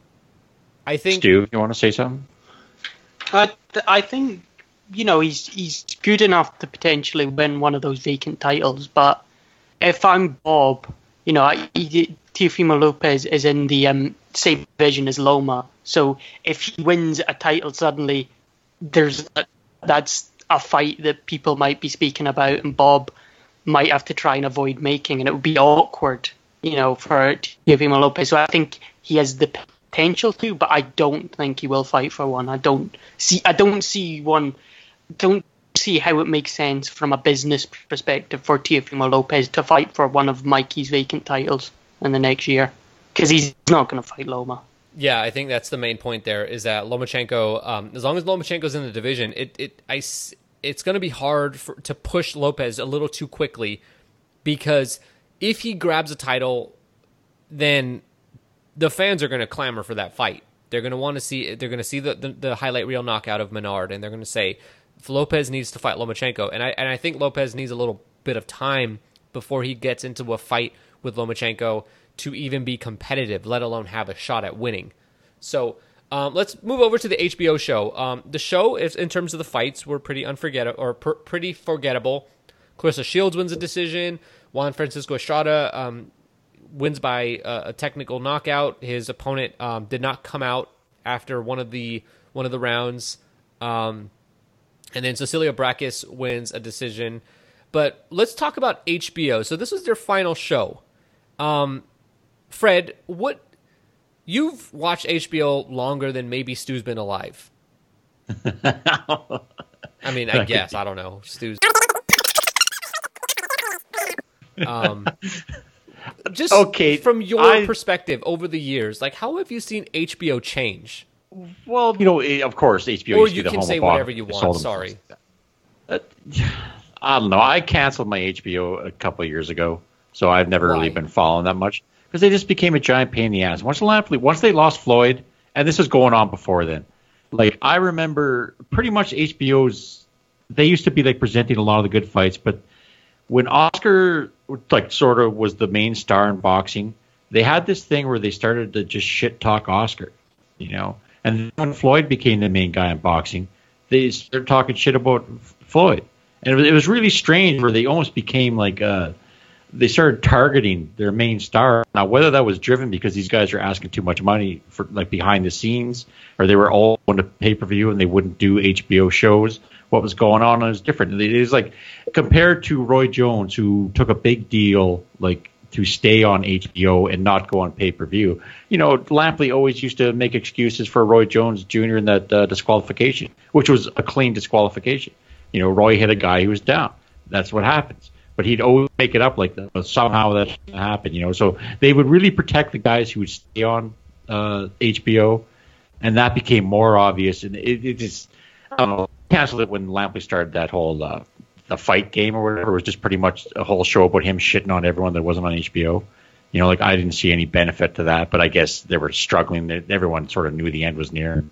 I think Stu, you want to say something? I, th- I think you know he's he's good enough to potentially win one of those vacant titles. But if I'm Bob, you know, Teofimo Lopez is in the um, same division as Loma, so if he wins a title suddenly, there's a, that's a fight that people might be speaking about, and Bob might have to try and avoid making, and it would be awkward, you know, for Teofimo Lopez. So I think he has the potential to, but I don't think he will fight for one. I don't see. I don't see one. Don't see how it makes sense from a business perspective for Teofimo Lopez to fight for one of Mikey's vacant titles in the next year because he's not going to fight Loma. Yeah, I think that's the main point. There is that Lomachenko, um, as long as Lomachenko's in the division, it it I it's going to be hard for, to push Lopez a little too quickly because if he grabs a title, then the fans are going to clamor for that fight. They're going to want to see. They're going to see the, the, the highlight reel knockout of Menard, and they're going to say Lopez needs to fight Lomachenko. And I and I think Lopez needs a little bit of time before he gets into a fight with Lomachenko to even be competitive, let alone have a shot at winning. So. Um, let's move over to the HBO show. Um, the show, is, in terms of the fights, were pretty unforgettable or pretty forgettable. Claressa Shields wins a decision. Juan Francisco Estrada um, wins by a, a, technical knockout. His opponent um, did not come out after one of the one of the rounds, um, and then Cecilia Braekhus wins a decision. But let's talk about HBO. So this was their final show. Um, Fred, what you've watched HBO longer than maybe Stu's been alive. I mean, I guess I don't know. Stu's um, just okay, from your I, perspective over the years, like how have you seen HBO change? Well, you know, eh, of course, HBO. Or you can say whatever you want. Sorry. Uh, I don't know. I canceled my HBO a couple years ago, so I've never Why? really been following that much because they just became a giant pain in the ass. Once the once they lost Floyd, and this was going on before then. Like I remember, pretty much HBO's. They used to be like presenting a lot of the good fights, but when Oscar like sort of was the main star in boxing, they had this thing where they started to just shit talk Oscar, you know. And when Floyd became the main guy in boxing, they started talking shit about Floyd, and it was, really strange where they almost became like uh, they started targeting their main star. Now, whether that was driven because these guys are asking too much money for like behind the scenes, or they were all on the pay per view and they wouldn't do HBO shows, what was going on is different. It was like compared to Roy Jones, who took a big deal like to stay on HBO and not go on pay per view. You know, Lampley always used to make excuses for Roy Jones Jr. in that uh, disqualification, which was a clean disqualification. You know, Roy hit a guy who was down. That's what happens. But he'd always make it up like that. Somehow that happened. You know, so they would really protect the guys who would stay on uh, HBO, and that became more obvious. And it, it just, I don't know canceled it when Lampley started that whole uh, the fight game or whatever. Was just pretty much a whole show about him shitting on everyone that wasn't on HBO. You know, like I didn't see any benefit to that, but I guess they were struggling. Everyone sort of knew the end was near.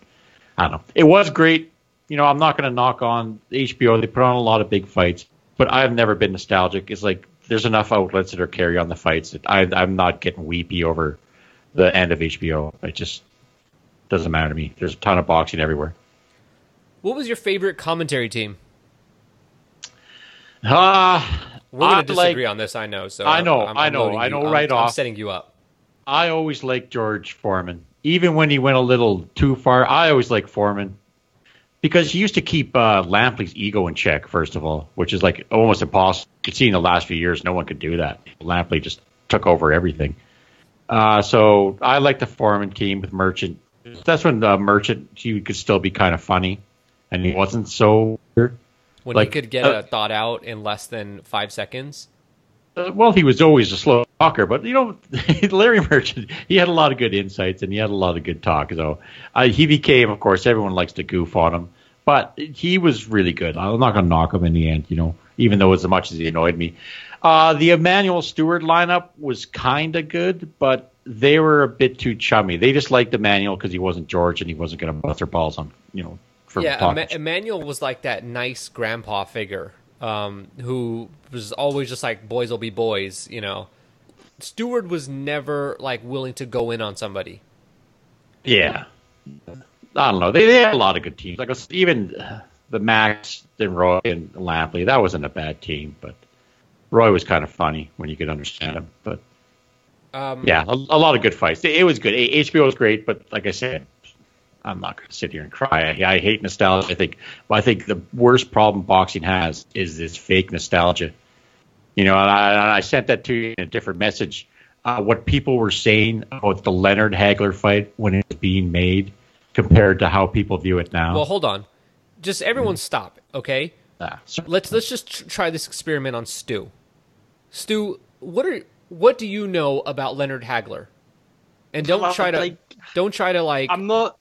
I don't know. It was great. You know, I'm not going to knock on HBO. They put on a lot of big fights, but I've never been nostalgic. It's like there's enough outlets that are carry on the fights that I, I'm not getting weepy over the end of HBO. It just doesn't matter to me. There's a ton of boxing everywhere. What was your favorite commentary team? Uh, We're going to disagree like, on this, I know. So I know, I'm, I'm i know, I know. right I'm, off, I'm setting you up. I always liked George Foreman, even when he went a little too far. I always liked Foreman because he used to keep uh, Lampley's ego in check. First of all, which is like almost impossible. You could see in the last few years, no one could do that. Lampley just took over everything. Uh, so I like the Foreman team with Merchant. That's when the Merchant he could still be kind of funny and he wasn't so. When like, he could get uh, a thought out in less than five seconds. Uh, well, he was always a slow talker, but you know, Larry Merchant, he had a lot of good insights and he had a lot of good talk. So uh, he became, of course, everyone likes to goof on him, but he was really good. I'm not going to knock him in the end, you know, even though as much as he annoyed me. Uh, the Emanuel Steward lineup was kind of good, but they were a bit too chummy. They just liked Emanuel because he wasn't George and he wasn't going to bust their balls on, you know, yeah, Em- Emanuel was like that nice grandpa figure um, who was always just like boys will be boys, you know. Steward was never like willing to go in on somebody. Yeah, I don't know. They, they had a lot of good teams. Like even the Max and Roy and Lampley, that wasn't a bad team, but Roy was kind of funny when you could understand him. But um, yeah, a, a, lot of good fights. It, it was good. HBO was great, but like I said, I'm not going to sit here and cry. I, I hate nostalgia. I think, I think the worst problem boxing has is this fake nostalgia. You know, and I, I sent that to you in a different message. Uh, what people were saying about the Leonard Hagler fight when it was being made compared to how people view it now. Well, hold on. Just everyone mm. stop, okay? Yeah. Let's let's just tr- try this experiment on Stu. Stu, what are what do you know about Leonard Hagler? And don't try to like- don't try to like I'm not.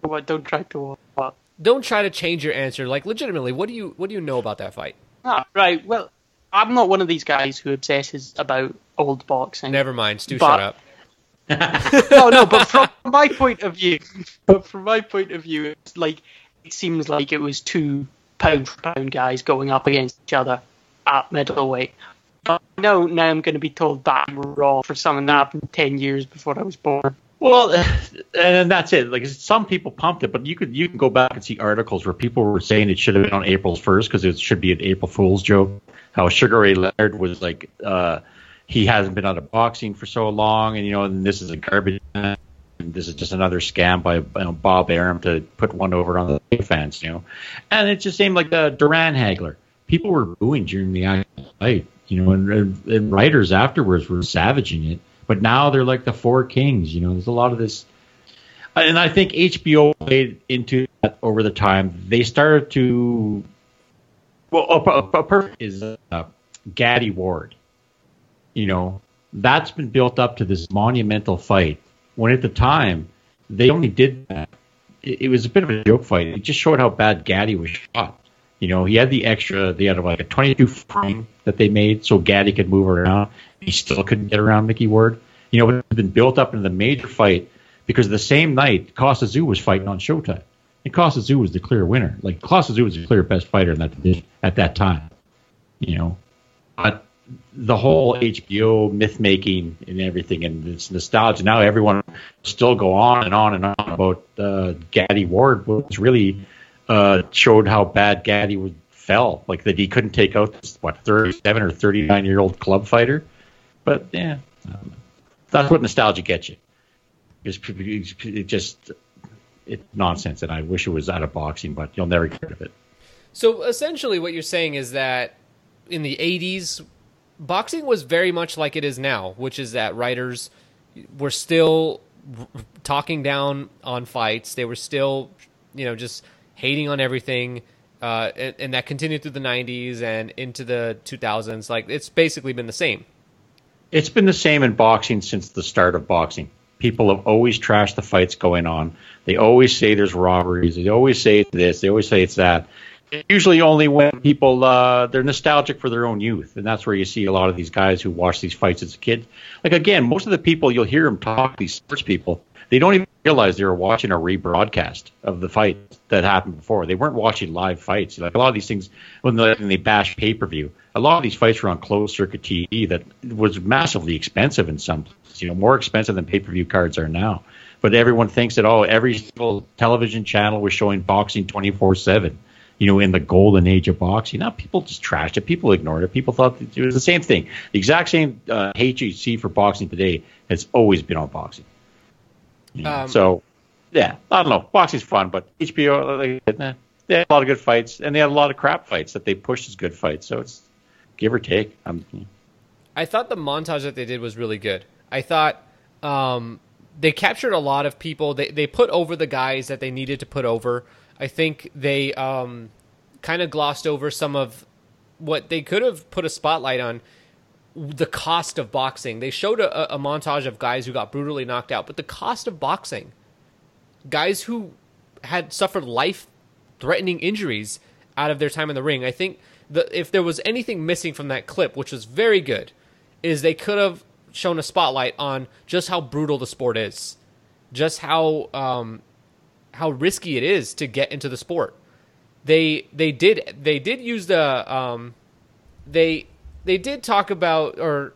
What? Don't try to. What? don't try to change your answer. Like legitimately, what do you what do you know about that fight? Ah, right. Well, I'm not one of these guys who obsesses about old boxing. Never mind, Stu. But- shut up. no, no, but from my point of view, but from my point of view, it's like it seems like it was two pound for pound guys going up against each other at middleweight. I know now I'm going to be told that I'm wrong for something that happened ten years before I was born. Well, and that's it. Like some people pumped it, but you could you can go back and see articles where people were saying it should have been on April first because it should be an April Fool's joke. How Sugar Ray Leonard was like uh, he hasn't been out of boxing for so long, and you know, and this is a garbage. And this is just another scam by you know, Bob Arum to put one over on the fans, you know. And it just seemed like the Duran Hagler. People were booing during the fight, you know, and, and writers afterwards were savaging it. But now they're like the four kings, you know. There's a lot of this, and I think HBO played into that over the time. They started to, well, a, perfect is uh, Gatti Ward. You know, that's been built up to this monumental fight. When at the time they only did that, it, it was a bit of a joke fight. It just showed how bad Gatti was shot. You know, he had the extra, they had like a 22 frame that they made so Gatti could move around. He still couldn't get around Micky Ward. You know, it had been built up into the major fight because the same night, Kostya Tszyu was fighting on Showtime. And Kostya Tszyu was the clear winner. Like, Kostya Tszyu was the clear best fighter in that division at that time. You know, but the whole HBO myth making and everything and this nostalgia. Now everyone still go on and on and on about uh, Gatti Ward, which really uh, showed how bad Gatti was, fell. Like that he couldn't take out this what thirty-seven or thirty-nine year old club fighter. But yeah, that's what nostalgia gets you. It's, it just it's nonsense, and I wish it was out of boxing, but you'll never get rid of it. So essentially, what you're saying is that in the '80s, boxing was very much like it is now, which is that writers were still talking down on fights. They were still, you know, just hating on everything, uh, and, and that continued through the '90s and into the 2000s. Like it's basically been the same. It's been the same in boxing since the start of boxing. People have always trashed the fights going on. They always say there's robberies. They always say it's this. They always say it's that. Usually, only when people uh, they're nostalgic for their own youth, and that's where you see a lot of these guys who watch these fights as a kid. Like again, most of the people you'll hear them talk, these sports people, they don't even realize they were watching a rebroadcast of the fight that happened before. They weren't watching live fights. Like a lot of these things, when they, when they bash pay per view, a lot of these fights were on closed circuit TV that was massively expensive in some, places, you know, more expensive than pay per view cards are now. But everyone thinks that oh, every single television channel was showing boxing twenty four seven. You know, in the golden age of boxing, now people just trashed it. People ignored it. People thought it was the same thing. The exact same uh, for boxing today has always been on boxing. Know, Um, so, yeah, I don't know. Boxing's fun, but HBO, like, eh, they had a lot of good fights, and they had a lot of crap fights that they pushed as good fights. So it's give or take. I'm, I thought the montage that they did was really good. I thought um, they captured a lot of people. They they put over the guys that they needed to put over. I think they um, kind of glossed over some of what they could have put a spotlight on. The cost of boxing. They showed a, a montage of guys who got brutally knocked out, but the cost of boxing, guys who had suffered life-threatening injuries out of their time in the ring. I think the, if there was anything missing from that clip, which was very good, is they could have shown a spotlight on just how brutal the sport is, just how um, how risky it is to get into the sport. They they did they did use the um, they they did talk about or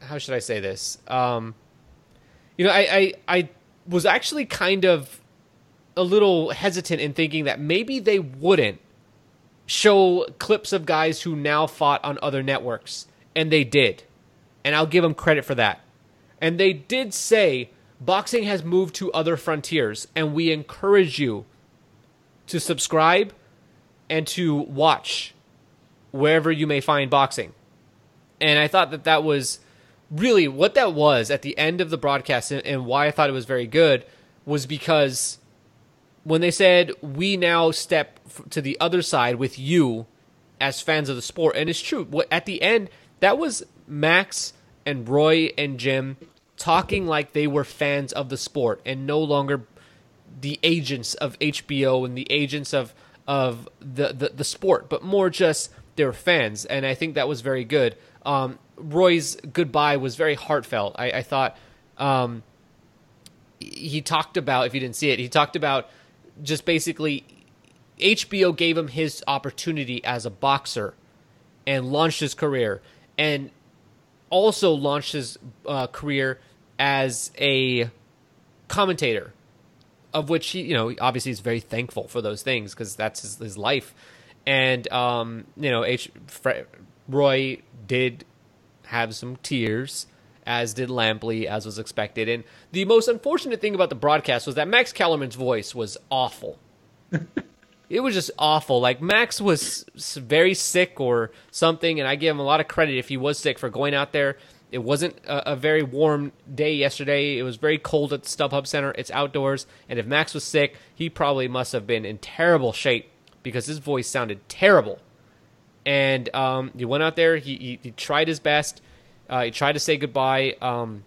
how should I say this? Um, you know, I, I I was actually kind of a little hesitant in thinking that maybe they wouldn't show clips of guys who now fought on other networks, and they did, and I'll give them credit for that. And they did say boxing has moved to other frontiers, and we encourage you to subscribe and to watch wherever you may find boxing. And I thought that that was really what that was at the end of the broadcast, and, and why I thought it was very good was because when they said we now step to the other side with you as fans of the sport, and it's true. What at the end that was Max and Roy and Jim talking like they were fans of the sport and no longer the agents of HBO and the agents of of the, the, the sport, but more just their fans. And I think that was very good. Um, Roy's goodbye was very heartfelt. I, I thought um, he talked about, if you didn't see it, he talked about just basically HBO gave him his opportunity as a boxer and launched his career, and also launched his uh, career as a commentator, of which he, you know, obviously is very thankful for those things because that's his, his life. And um, you know, H. Fre- Roy did have some tears, as did Lampley, as was expected. And the most unfortunate thing about the broadcast was that Max Kellerman's voice was awful. it was just awful. Like Max was very sick or something, and I give him a lot of credit if he was sick for going out there. It wasn't a, a very warm day yesterday. It was very cold at the StubHub Center. It's outdoors, and if Max was sick, he probably must have been in terrible shape because his voice sounded terrible. And um, he went out there. He, he, he tried his best. Uh, he tried to say goodbye. Um,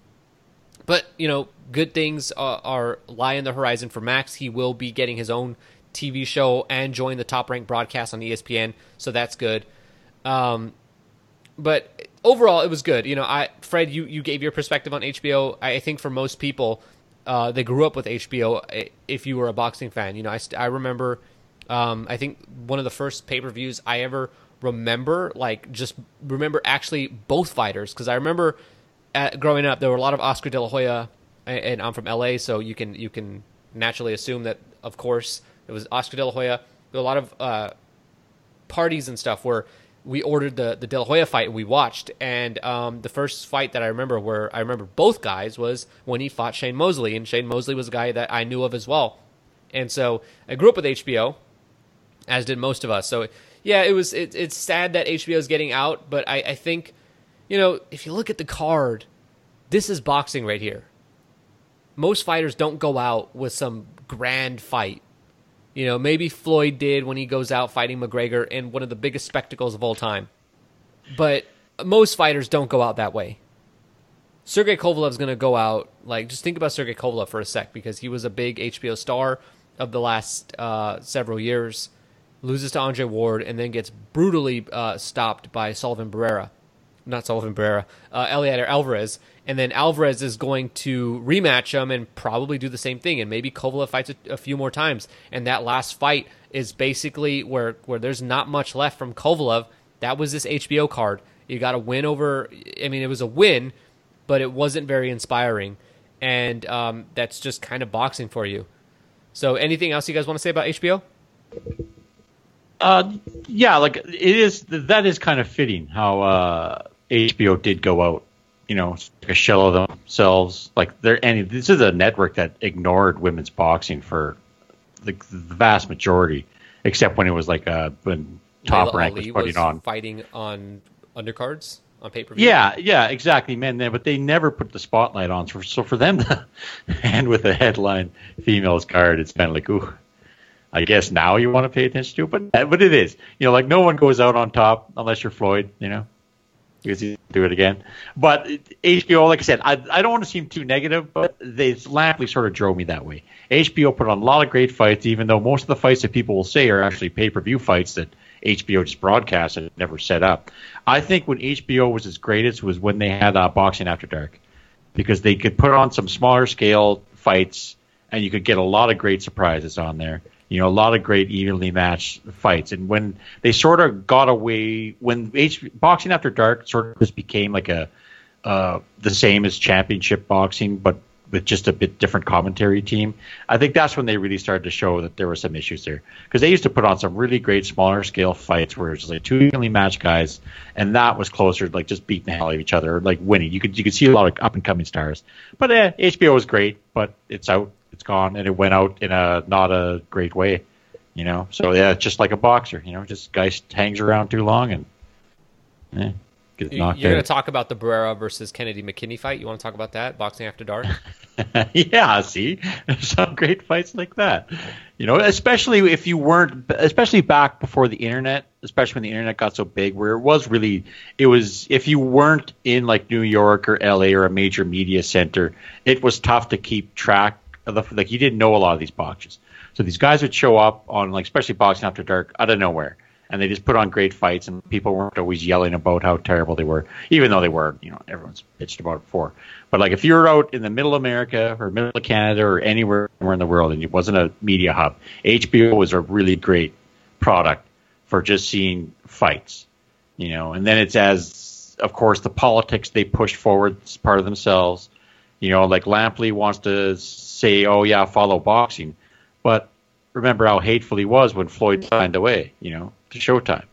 but you know, good things are, are lie in the horizon for Max. He will be getting his own TV show and join the top ranked broadcast on ESPN, so that's good. Um, but overall, it was good. You know, I Fred, you you gave your perspective on HBO. I think for most people, uh, they grew up with HBO. If you were a boxing fan, you know, I I remember. Um, I think one of the first pay per views I ever remember, like just remember actually both fighters, because I remember at, growing up there were a lot of Oscar De La Hoya, a- and I'm from LA, so you can you can naturally assume that of course it was Oscar De La Hoya. There were a lot of uh, parties and stuff where we ordered the the De La Hoya fight and we watched. And um, the first fight that I remember where I remember both guys was when he fought Shane Mosley, and Shane Mosley was a guy that I knew of as well. And so I grew up with HBO, as did most of us. So yeah, it was it, it's sad that HBO is getting out, but I, I think you know if you look at the card, this is boxing right here. Most fighters don't go out with some grand fight. You know, maybe Floyd did when he goes out fighting McGregor in one of the biggest spectacles of all time. But most fighters don't go out that way. Sergey Kovalev's going to go out like just think about Sergey Kovalev for a sec because he was a big HBO star of the last uh, several years. Loses to Andre Ward and then gets brutally uh, stopped by Sullivan Barrera, not Sullivan Barrera, uh, Eleider Alvarez, and then Alvarez is going to rematch him and probably do the same thing, and maybe Kovalev fights a, a few more times, and that last fight is basically where where there's not much left from Kovalev. That was this HBO card. You got a win over. I mean, it was a win, but it wasn't very inspiring, and um, that's just kind of boxing for you. So, anything else you guys want to say about HBO? Uh, yeah, like it is. That is kind of fitting how uh, HBO did go out. You know, like a shell of themselves. Like they're any. This is a network that ignored women's boxing for the, the vast majority, except when it was like uh, when Top Laila Rank Ali was putting on. fighting on undercards on pay per view. Yeah, yeah, exactly, man. But they never put the spotlight on. So, so for them to end with a headline females card, it's kind of like, ooh, I guess now you want to pay attention to it. But but it is, you know, like no one goes out on top unless you're Floyd, you know, because you do it again. But HBO, like I said, I I don't want to seem too negative, but they Lampley sort of drove me that way. HBO put on a lot of great fights, even though most of the fights that people will say are actually pay per view fights that HBO just broadcast and never set up. I think when HBO was its greatest was when they had uh, Boxing After Dark, because they could put on some smaller scale fights and you could get a lot of great surprises on there. You know, a lot of great evenly matched fights. And when they sort of got away, when H- Boxing After Dark sort of just became like a uh, the same as championship boxing, but with just a bit different commentary team. I think that's when they really started to show that there were some issues there because they used to put on some really great smaller scale fights where it was like two evenly matched guys, and that was closer to like just beating the hell out of each other, or like winning. You could you could see a lot of up and coming stars, but eh, HBO was great, but it's out, it's gone, and it went out in a not a great way, you know. So yeah, it's just like a boxer, you know, just guy hangs around too long and eh, Gets You, knocked you're going to talk about the Barrera versus Kennedy McKinney fight. You want to talk about that? Boxing After Dark? yeah, see, There's some great fights like that. You know, especially if you weren't, especially back before the internet, especially when the internet got so big, where it was really, it was if you weren't in like New York or L.A. or a major media center, it was tough to keep track like you didn't know a lot of these boxes. So these guys would show up on like especially boxing after dark out of nowhere, and they just put on great fights, and people weren't always yelling about how terrible they were, even though they were. You know, everyone's bitched about it before. But like if you're out in the middle of America or middle of Canada or anywhere in the world, and it wasn't a media hub, HBO was a really great product for just seeing fights. You know, and then it's as of course the politics they pushed forward as part of themselves. You know, like Lampley wants to say, "Oh yeah, follow boxing," but remember how hateful he was when Floyd mm-hmm. signed away. You know, to Showtime.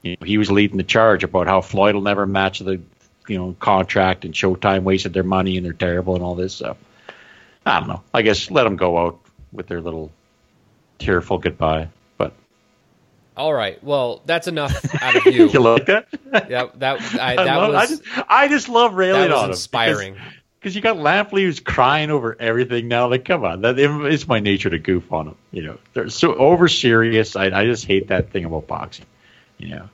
You know, he was leading the charge about how Floyd will never match the you know contract and Showtime wasted their money and they're terrible and all this stuff. I don't know. I guess let them go out with their little tearful goodbye. But All right. Well, that's enough out of you. you like that? yeah, that I, I, that love, I was just I just love railing that was on him inspiring. Because you got Lampley who's crying over everything now. Like, come on, that it's my nature to goof on him. You know, they're so over serious. I I just hate that thing about boxing. You know,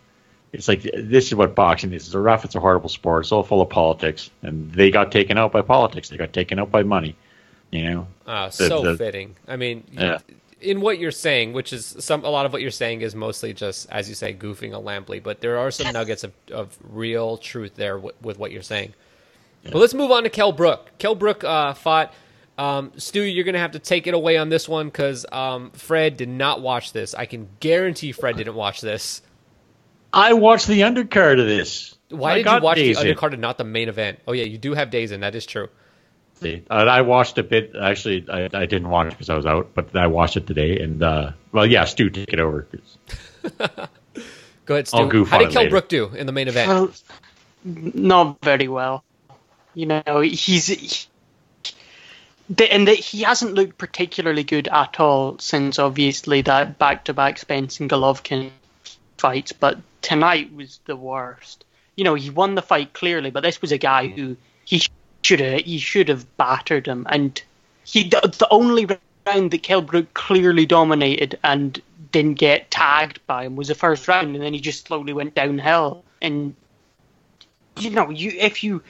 it's like this is what boxing is. It's a rough. It's a horrible sport. It's all full of politics, and they got taken out by politics. They got taken out by money. You know, Ah, The- so the- fitting. I mean, Yeah. in what you're saying, which is some a lot of what you're saying is mostly just, as you say, goofing a Lampley, but there are some nuggets of, of real truth there w- with what you're saying. But let's move on to Kell Brook. Kell Brook uh, fought. Um, Stu, you're going to have to take it away on this one because um, Fred did not watch this. I can guarantee Fred didn't watch this. I watched the undercard of this. Why I did you got watch the DAZN. undercard and not the main event? Oh yeah, you do have DAZN. That is true. See, And I watched a bit. Actually, I, I didn't watch it because I was out, but I watched it today. And uh, well, yeah, Stu, take it over. 'cause- Go ahead, Stu. I'll goof How on did it Kell later. Brook do in the main event? Well, not very well. You know, he's he, and he hasn't looked particularly good at all since obviously that back-to-back Spence and Golovkin fights. But tonight was the worst. You know, he won the fight clearly, but this was a guy who he should have he should have battered him. And he the, only round that Kell Brook clearly dominated and didn't get tagged by him was the first round, and then he just slowly went downhill. And you know, you if you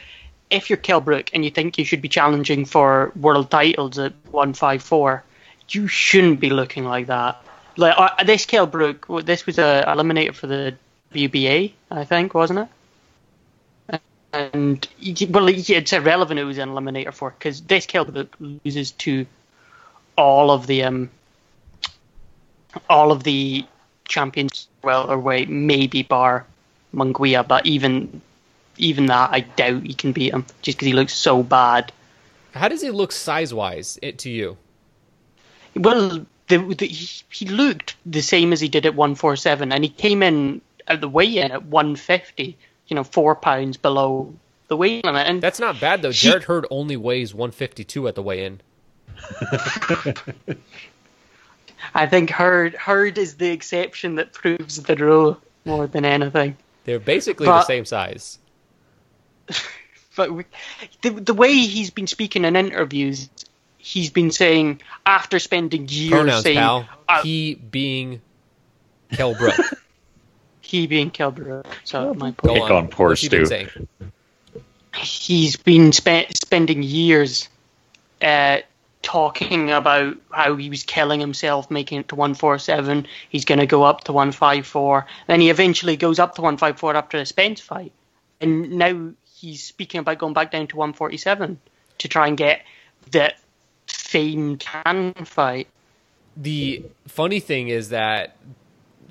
if you're Kell Brook and you think you should be challenging for world titles at 154, you shouldn't be looking like that. Like uh, this Kell Brook, this was a eliminator for the WBA, I think, wasn't it? And well, it's irrelevant who was an eliminator for because this Kell Brook loses to all of the um all of the champions well or wait maybe bar Munguia, but even even that I doubt he can beat him just because he looks so bad. How does he look size wise to you? Well, the, the, he, he looked the same as he did at 147, and he came in uh, at the weigh-in at 150. You know, four pounds below the weight limit, and That's not bad though. He- Jarrett Hurd only weighs 152 at the weigh-in. I think Hurd Hurd is the exception that proves the rule more than anything. They're basically the same size. But we, the the way he's been speaking in interviews, he's been saying after spending years Pronouns, saying pal. uh, he being Kell Brook. he being Kell Brook. So my point. Pick on poor What's he been Stu. saying? he's been spe- spending years uh, talking about how he was killing himself, making it to 147. He's going to go up to 154. Then he eventually goes up to 154 after the Spence fight. And now he's speaking about going back down to 147 to try and get that famed Khan fight. The funny thing is that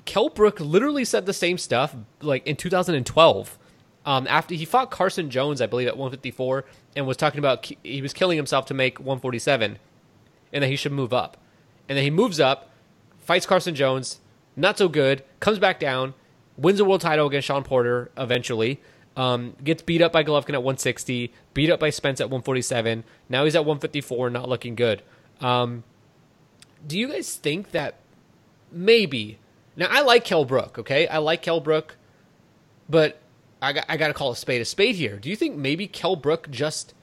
Kell Brook literally said the same stuff like in 2012. Um, after he fought Carson Jones, I believe at 154, and was talking about he was killing himself to make 147, and that he should move up. And then he moves up, fights Carson Jones, not so good, comes back down, wins a world title against Shawn Porter eventually, um, gets beat up by Golovkin at 160, beat up by Spence at 147. Now he's at 154, not looking good. Um, do you guys think that maybe now I like Kell Brook, okay? I like Kell Brook, but I got, I got to call a spade a spade here. Do you think maybe Kell Brook just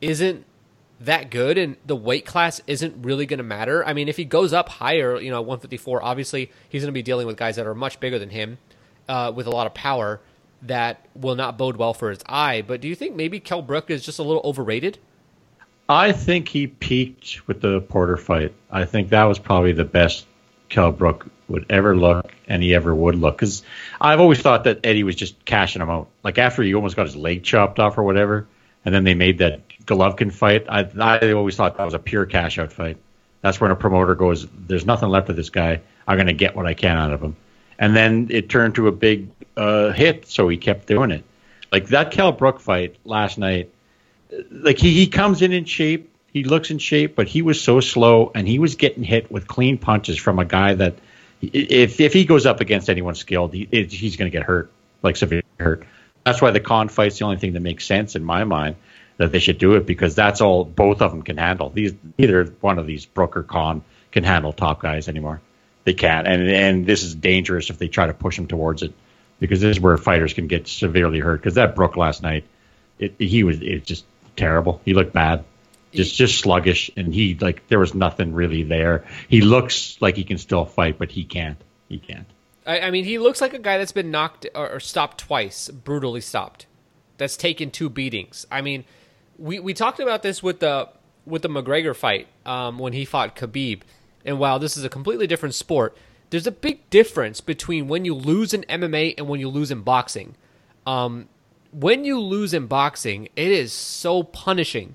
isn't that good and the weight class isn't really going to matter? I mean, if he goes up higher, you know, 154, obviously he's going to be dealing with guys that are much bigger than him uh, with a lot of power that will not bode well for his eye. But do you think maybe Kell Brook is just a little overrated? I think he peaked with the Porter fight. I think that was probably the best Kell Brook would ever look and he ever would look. Because I've always thought that Eddie was just cashing him out. Like after he almost got his leg chopped off or whatever, and then they made that Golovkin fight. I, I always thought that was a pure cash out fight. That's when a promoter goes, "There's nothing left of this guy. I'm going to get what I can out of him." And then it turned to a big uh, hit, so he kept doing it. Like that Kell Brook fight last night. Like he, he comes in in shape, he looks in shape, but he was so slow, and he was getting hit with clean punches from a guy that, if if he goes up against anyone skilled, he, he's going to get hurt, like severely hurt. That's why the Khan fight's the only thing that makes sense in my mind that they should do it because that's all both of them can handle. These neither one of these Brook or Khan can handle top guys anymore. They can't, and and this is dangerous if they try to push them towards it because this is where fighters can get severely hurt. Because that Brook last night, it, he was it's just terrible. He looked bad, just just sluggish, and he like there was nothing really there. He looks like he can still fight, but he can't. He can't. I, I mean, he looks like a guy that's been knocked or, or stopped twice, brutally stopped. That's taken two beatings. I mean, we we talked about this with the with the McGregor fight um, when he fought Khabib, and while this is a completely different sport, there's a big difference between when you lose in MMA and when you lose in boxing. Um, when you lose in boxing, it is so punishing.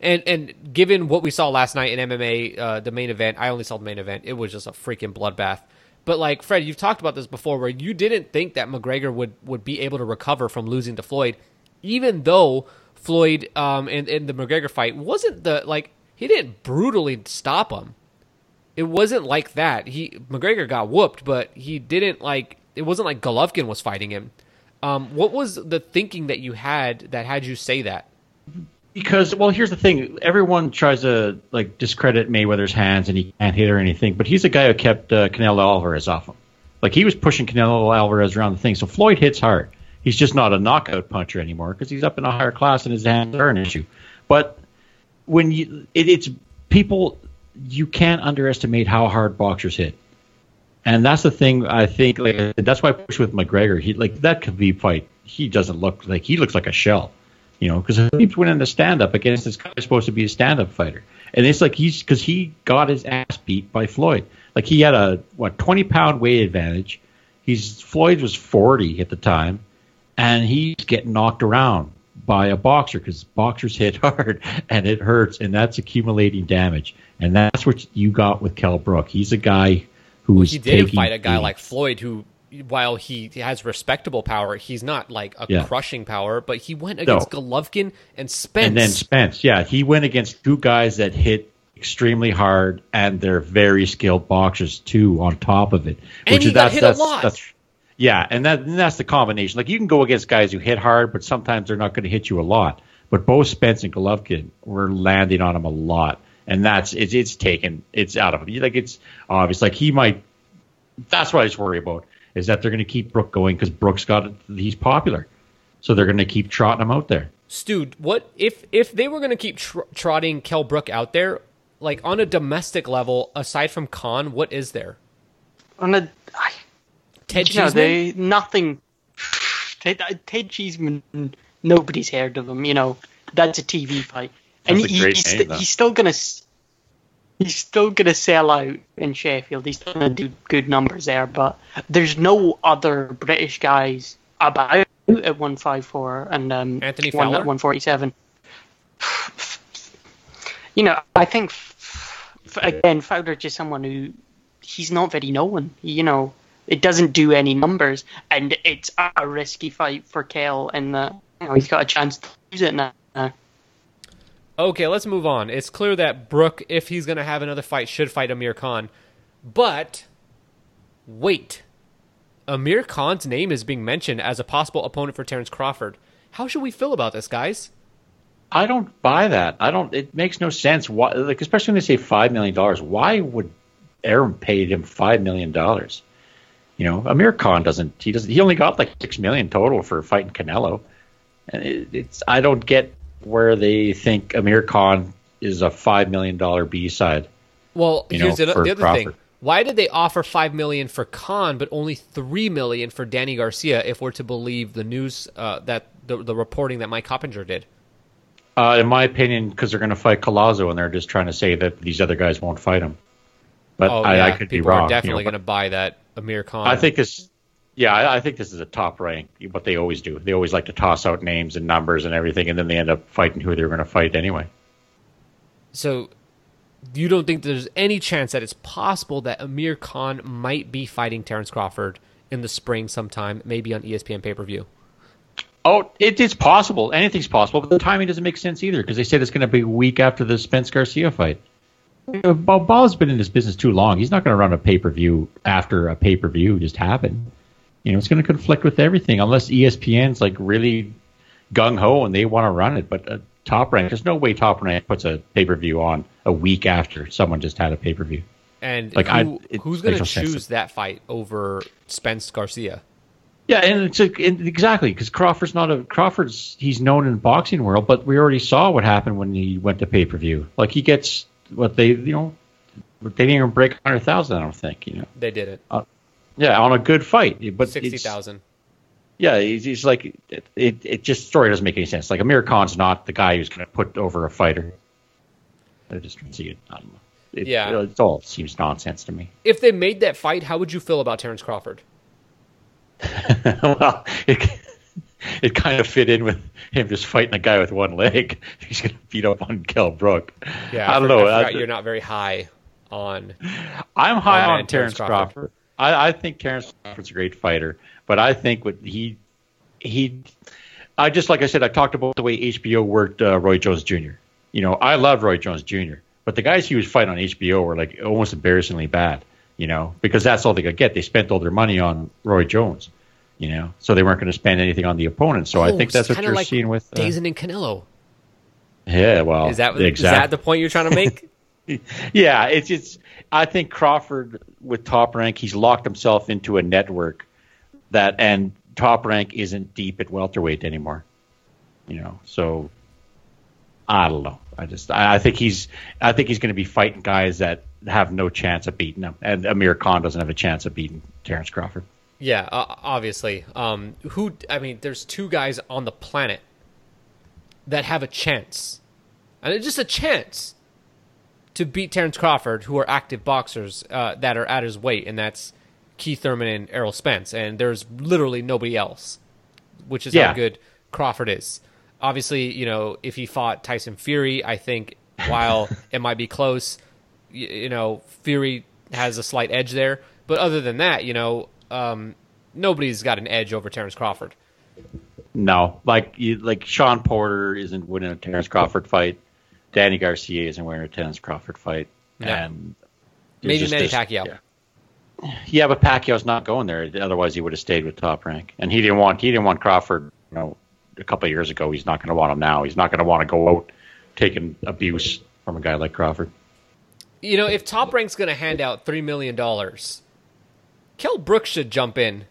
And and given what we saw last night in MMA, uh, the main event, I only saw the main event. It was just a freaking bloodbath. But like Fred, you've talked about this before, where you didn't think that McGregor would would be able to recover from losing to Floyd, even though Floyd um, in in the McGregor fight wasn't the like he didn't brutally stop him. It wasn't like that. He McGregor got whooped, but he didn't like. It wasn't like Golovkin was fighting him. Um, what was the thinking that you had that had you say that? Because well, here's the thing: everyone tries to like discredit Mayweather's hands, and he can't hit or anything. But he's the guy who kept uh, Canelo Alvarez off him. Like he was pushing Canelo Alvarez around the thing. So Floyd hits hard. He's just not a knockout puncher anymore because he's up in a higher class and his hands are an issue. But when you, it, it's people, you can't underestimate how hard boxers hit. And that's the thing I think. Like that's why I push with McGregor. He like that Khabib fight. He doesn't look like he looks like a shell, you know, because Khabib's winning the stand up against this guy supposed to be a stand up fighter, and it's like he's because he got his ass beat by Floyd. Like he had a what twenty pound weight advantage. He's Floyd was forty at the time, and he's getting knocked around by a boxer because boxers hit hard and it hurts, and that's accumulating damage. And that's what you got with Kell Brook. He's a guy who Well, he did fight a guy like Floyd, who, while he has respectable power, he's not like a Yeah. crushing power. But he went against Golovkin and Spence. And then Spence, yeah, he went against two guys that hit extremely hard, and they're very skilled boxers too. On top of it, And he got that's, hit a that's, lot. That's, yeah, and that and that's the combination. Like you can go against guys who hit hard, but sometimes they're not going to hit you a lot. But both Spence and Golovkin were landing on him a lot, and that's it's it's taken it's out of him. Like it's obvious. Like he might. That's what I just worry about is that they're going to keep Brook going because Brook's got he's popular, so they're going to keep trotting him out there. Stu, what if if they were going to keep tr- trotting Kell Brook out there, like on a domestic level, aside from Khan, what is there? On a, I, Ted you know, Cheeseman? they nothing. Ted, Ted Cheeseman, nobody's heard of him. You know, that's a TV fight, and That's a he, great he's, name, st- he's still gonna. He's still gonna sell out in Sheffield. He's still gonna do good numbers there, but there's no other British guys about at 154 and um, Anthony one at 147. You know, I think f- f- again, Fowler just someone who he's not very known. You know, it doesn't do any numbers, and it's a risky fight for Kell, and uh, you know, he's got a chance to lose it now. Okay, let's move on. It's clear that Brook, if he's going to have another fight, should fight Amir Khan. But wait, Amir Khan's name is being mentioned as a possible opponent for Terrence Crawford. How should we feel about this, guys? I don't buy that. I don't. It makes no sense. Why, like, especially when they say five million dollars. Why would Aaron pay him five million dollars? You know, Amir Khan doesn't. He doesn't. He only got like six million total for fighting Canelo, and it, it's. I don't get where they think Amir Khan is a five million dollar B side. Well, here's know, the, the other Crawford. thing. Why did they offer five million for Khan, but only three million for Danny Garcia? If we're to believe the news uh, that the, the reporting that Mike Coppinger did. Uh, in my opinion, because they're going to fight Collazo, and they're just trying to say that these other guys won't fight him. But oh I, yeah, I could people be wrong. are you definitely know, going to buy that Amir Khan. I think this. Yeah, I, I think this is a top rank. What they always do. They always like to toss out names and numbers and everything, and then they end up fighting who they're going to fight anyway. so. You don't think there's any chance that it's possible that Amir Khan might be fighting Terrence Crawford in the spring sometime, maybe on ESPN pay per view? Oh, it is possible. Anything's possible, but the timing doesn't make sense either because they said it's going to be a week after the Spence Garcia fight. You Bob Ball's been in this business too long. He's not going to run a pay per view after a pay per view just happened. You know, it's going to conflict with everything unless ESPN's like really gung ho and they want to run it. But uh, Top Rank, there's no way Top Rank puts a pay per view on a week after someone just had a pay per view. And Like, who, I- who's going to makes no sense. choose that fight over Spence Garcia? Yeah, and it's a, and exactly because Crawford's not a Crawford's. He's known in the boxing world, but we already saw what happened when he went to pay per view. Like he gets what they you know they didn't even break hundred thousand. I don't think you know. They did it. Uh, yeah, on a good fight, but Sixty thousand. Yeah, he's, he's like it, it. It just story doesn't make any sense. Like Amir Khan's not the guy who's going to put over a fighter. I just don't see it. I don't know. It, Yeah. it all seems nonsense to me. If they made that fight, how would you feel about Terrence Crawford? well, it, it kind of fit in with him just fighting a guy with one leg. He's going to beat up on Kell Brook. Yeah, I don't know. I you're not very high on. I'm high man, on Terrence Terrence Crawford. Crawford. I, I think Terrence Crawford's a great fighter, but I think what he he, I just like I said, I talked about the way HBO worked uh, Roy Jones Jr. You know, I love Roy Jones Jr., but the guys he was fighting on HBO were like almost embarrassingly bad. You know, because that's all they could get. They spent all their money on Roy Jones. You know, so they weren't going to spend anything on the opponent. So I Oh, think that's what you're like seeing with. Uh, DAZN and Canelo. yeah, well, Is that exactly. is that the point you're trying to make? Yeah, it's just I think Crawford with Top Rank, he's locked himself into a network that and Top Rank isn't deep at welterweight anymore. You know, so I don't know. I just I, I think he's I think he's going to be fighting guys that have no chance of beating him, and Amir Khan doesn't have a chance of beating Terrence Crawford. Yeah, uh, obviously. Um, who? I mean, there's two guys on the planet that have a chance, and it's just a chance to beat Terrence Crawford, who are active boxers uh, that are at his weight, and that's Keith Thurman and Errol Spence. And there's literally nobody else, which is Yeah. how good Crawford is. Obviously, you know, if he fought Tyson Fury, I think while it might be close, you, you know, Fury has a slight edge there. But other than that, you know, um, nobody's got an edge over Terrence Crawford. No, like you, like Shawn Porter isn't winning a Terrence Crawford fight. Danny Garcia isn't winning a Terrence Crawford fight, No. and Maybe Manny this- Pacquiao. Yeah. Yeah, but Pacquiao's not going there. Otherwise, he would have stayed with Top Rank, and he didn't want he didn't want Crawford. You know, a couple of years ago, he's not going to want him now. He's not going to want to go out taking abuse from a guy like Crawford. You know, if Top Rank's going to hand out $3 million, Kell Brooks should jump in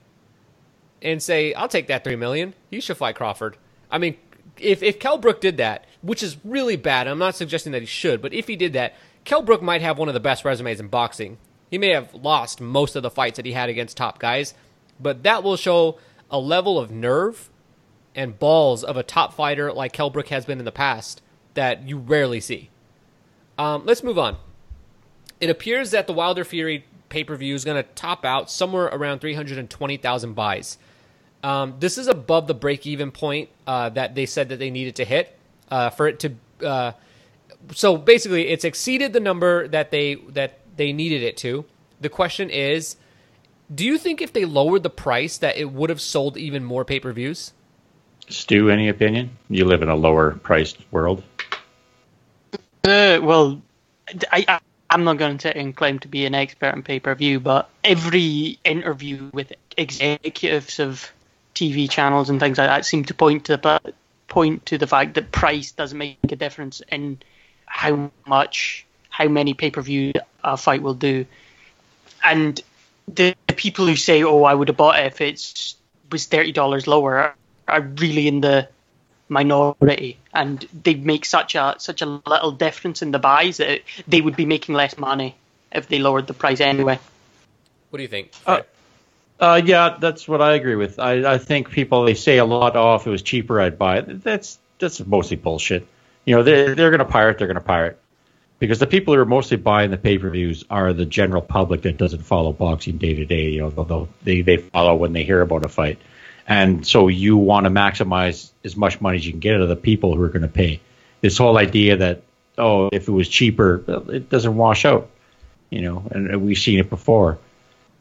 and say, I'll take that $3 million. You should fight Crawford. I mean, if, if Kell Brook did that, which is really bad, I'm not suggesting that he should, but if he did that, Kell Brook might have one of the best resumes in boxing. He may have lost most of the fights that he had against top guys, but that will show a level of nerve and balls of a top fighter like Kell Brook has been in the past that you rarely see. Um, let's move on. It appears that the Wilder Fury pay per view is going to top out somewhere around 320,000 buys. Um, this is above the break even point uh, that they said that they needed to hit uh, for it to. Uh, so basically, it's exceeded the number that they that they needed it to. The question is, do you think if they lowered the price that it would have sold even more pay per views? Stu, any opinion? You live in a lower priced world. Uh, well, I, I, I'm not going to claim to be an expert in pay per view, but every interview with executives of TV channels and things like that seem to point to the point to the fact that price doesn't make a difference in how much, how many pay per view a fight will do. And the, the people who say, "Oh, I would have bought it if it was thirty dollars lower," are really in the minority, and they make such a such a little difference in the buys that they would be making less money if they lowered the price anyway. What do you think? Uh, uh, yeah, that's what I agree with. I, I think people they say a lot. Oh, if it was cheaper, I'd buy it. That's that's mostly bullshit. You know, they're they're going to pirate. They're going to pirate because the people who are mostly buying the pay per views are the general public that doesn't follow boxing day to day. You know, they they follow when they hear about a fight, and so you want to maximize as much money as you can get out of the people who are going to pay. This whole idea that oh, if it was cheaper, it doesn't wash out. You know, and we've seen it before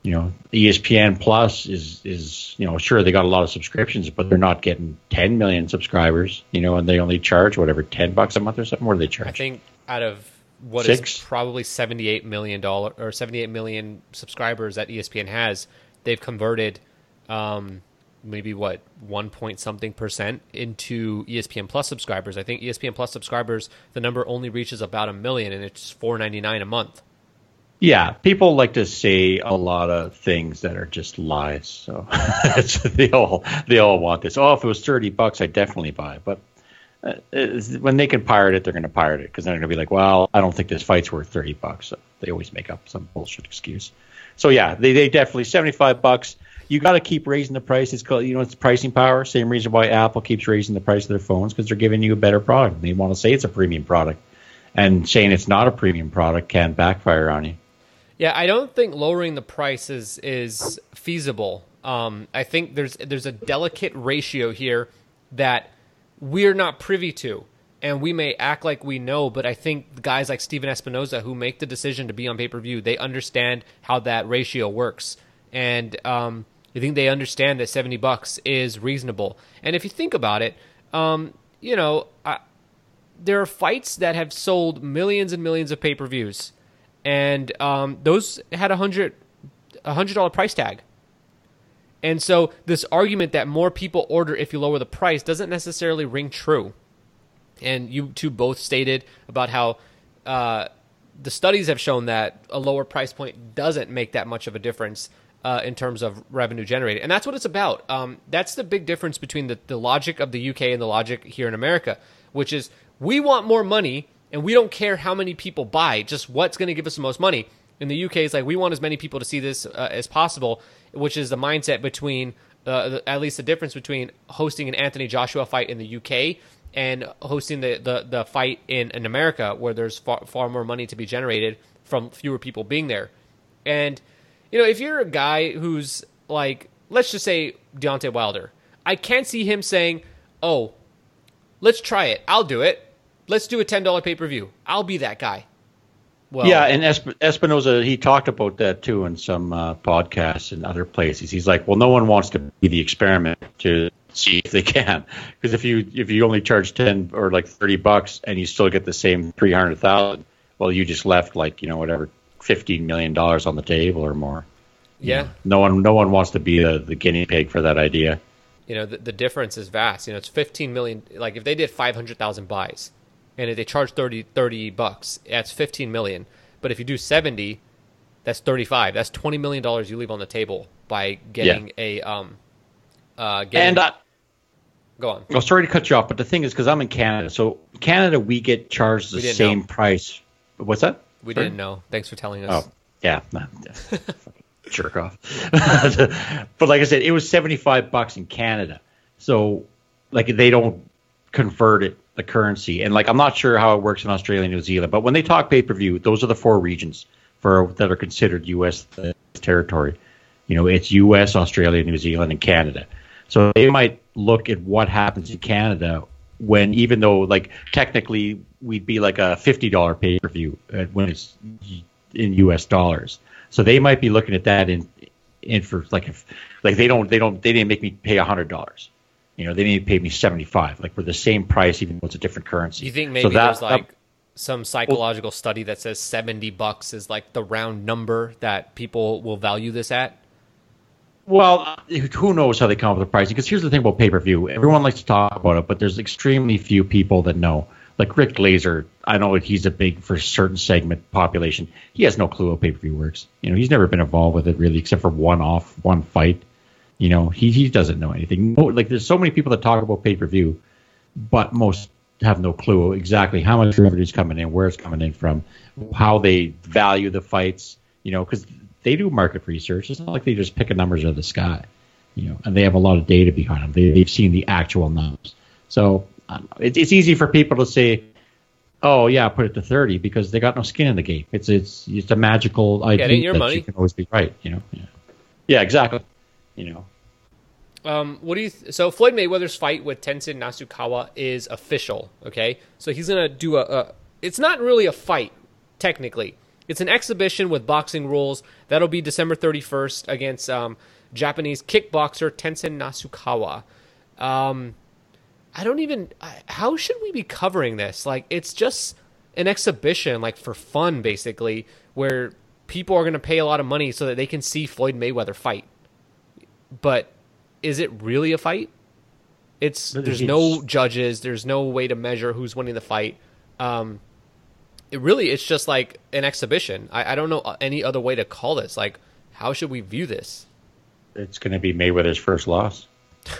you know, ESPN Plus is is you know sure they got a lot of subscriptions, but they're not getting 10 million subscribers. You know, and they only charge whatever 10 bucks a month or something. What do they charge? I think out of what Six? is probably 78 million dollar or 78 million subscribers that ESPN has, they've converted um, maybe what one point something percent into ESPN Plus subscribers. I think ESPN Plus subscribers the number only reaches about a million, and it's 4.99 a month. Yeah, people like to say a lot of things that are just lies. So they all they all want this. Oh, if it was thirty bucks, I'd definitely buy. It. But uh, when they can pirate it, they're going to pirate it because they're going to be like, well, I don't think this fight's worth thirty bucks. So they always make up some bullshit excuse. So yeah, they they definitely seventy five bucks. You got to keep raising the price. It's called you know it's pricing power. Same reason why Apple keeps raising the price of their phones because they're giving you a better product. They want to say it's a premium product, and saying it's not a premium product can backfire on you. Yeah, I don't think lowering the price is is feasible. Um, I think there's there's a delicate ratio here that we're not privy to, and we may act like we know, but I think guys like Stephen Espinoza who make the decision to be on pay per view, they understand how that ratio works, and um, I think they understand that seventy bucks is reasonable. And if you think about it, um, you know, I, there are fights that have sold millions and millions of pay per views and um, those had a hundred a hundred dollar price tag. And so this argument that more people order if you lower the price doesn't necessarily ring true. And you two both stated about how uh, the studies have shown that a lower price point doesn't make that much of a difference uh, in terms of revenue generated. And that's what it's about. Um, that's the big difference between the, the logic of the UK and the logic here in America, which is we want more money and we don't care how many people buy, just what's going to give us the most money. In the UK, it's like we want as many people to see this uh, as possible, which is the mindset between, uh, the, at least the difference between hosting an Anthony Joshua fight in the UK and hosting the, the, the fight in, in America, where there's far, far more money to be generated from fewer people being there. And, you know, if you're a guy who's like, let's just say Deontay Wilder, I can't see him saying, oh, let's try it. I'll do it let's do a ten dollar pay per view. I'll be that guy. Well, yeah, and Espinoza he talked about that too in some uh, podcasts and other places. He's like, well, no one wants to be the experiment to see if they can, because if you if you only charge ten or like thirty bucks and you still get the same three hundred thousand, well, you just left like you know whatever fifteen million dollars on the table or more. Yeah. You know, no one no one wants to be the, the guinea pig for that idea. You know, the, the difference is vast. You know, it's fifteen million. Like if they did five hundred thousand buys and if they charge 30, 30 bucks, that's 15 million. But if you do 70, that's 35. That's 20 million dollars you leave on the table by getting yeah. a um uh getting, and uh, go on. Oh, sorry to cut you off, but the thing is because I'm in Canada, so Canada we get charged the same know. price. What's that? We didn't know. Thanks for telling us. Oh, yeah. jerk off. but like I said, it was 75 bucks in Canada. So like they don't convert it the currency. And like I'm not sure how it works in Australia and New Zealand, but when they talk pay per view, those are the four regions for that are considered U.S. Uh, territory. You know, it's U.S., Australia, New Zealand, and Canada. So they might look at what happens in Canada when, even though like technically we'd be like a fifty dollar pay per view uh, when it's in U.S. dollars. So they might be looking at that in in for like if like they don't they don't they didn't make me pay a hundred dollars you know, they to pay me 75. Like we're the same price, even though it's a different currency. You think maybe so that, there's like that, some psychological well, study that says 70 bucks is like the round number that people will value this at? Well, who knows how they come up with the pricing? Because here's the thing about pay per view: everyone likes to talk about it, but there's extremely few people that know. Like Rick Glazer, I know he's a big for certain segment population. He has no clue how pay per view works. You know, he's never been involved with it really, except for one off, one fight. You know, he he doesn't know anything. Like there's so many people that talk about pay per view, but most have no clue exactly how much revenue is coming in, where it's coming in from, how they value the fights. You know, because they do market research. It's not like they just pick a numbers out of the sky. You know, and they have a lot of data behind them. They, they've seen the actual numbers. So um, it, it's easy for people to say, "Oh yeah, put it to 30 because they got no skin in the game. It's it's it's a magical idea your that money. you can always be right. You know, yeah, yeah exactly. You know, Um, what do you? Th- so Floyd Mayweather's fight with Tenshin Nasukawa is official. Okay, so he's gonna do a, a. It's not really a fight, technically. It's an exhibition with boxing rules. That'll be December thirty first against um, Japanese kickboxer Tenshin Nasukawa. Um, I don't even. How should we be covering this? Like, it's just an exhibition, like for fun, basically, where people are gonna pay a lot of money so that they can see Floyd Mayweather fight. But is it really a fight? It's there's no judges. There's no way to measure who's winning the fight. Um, it really it's just like an exhibition. I, I don't know any other way to call this. Like, how should we view this? it's going to be Mayweather's first loss.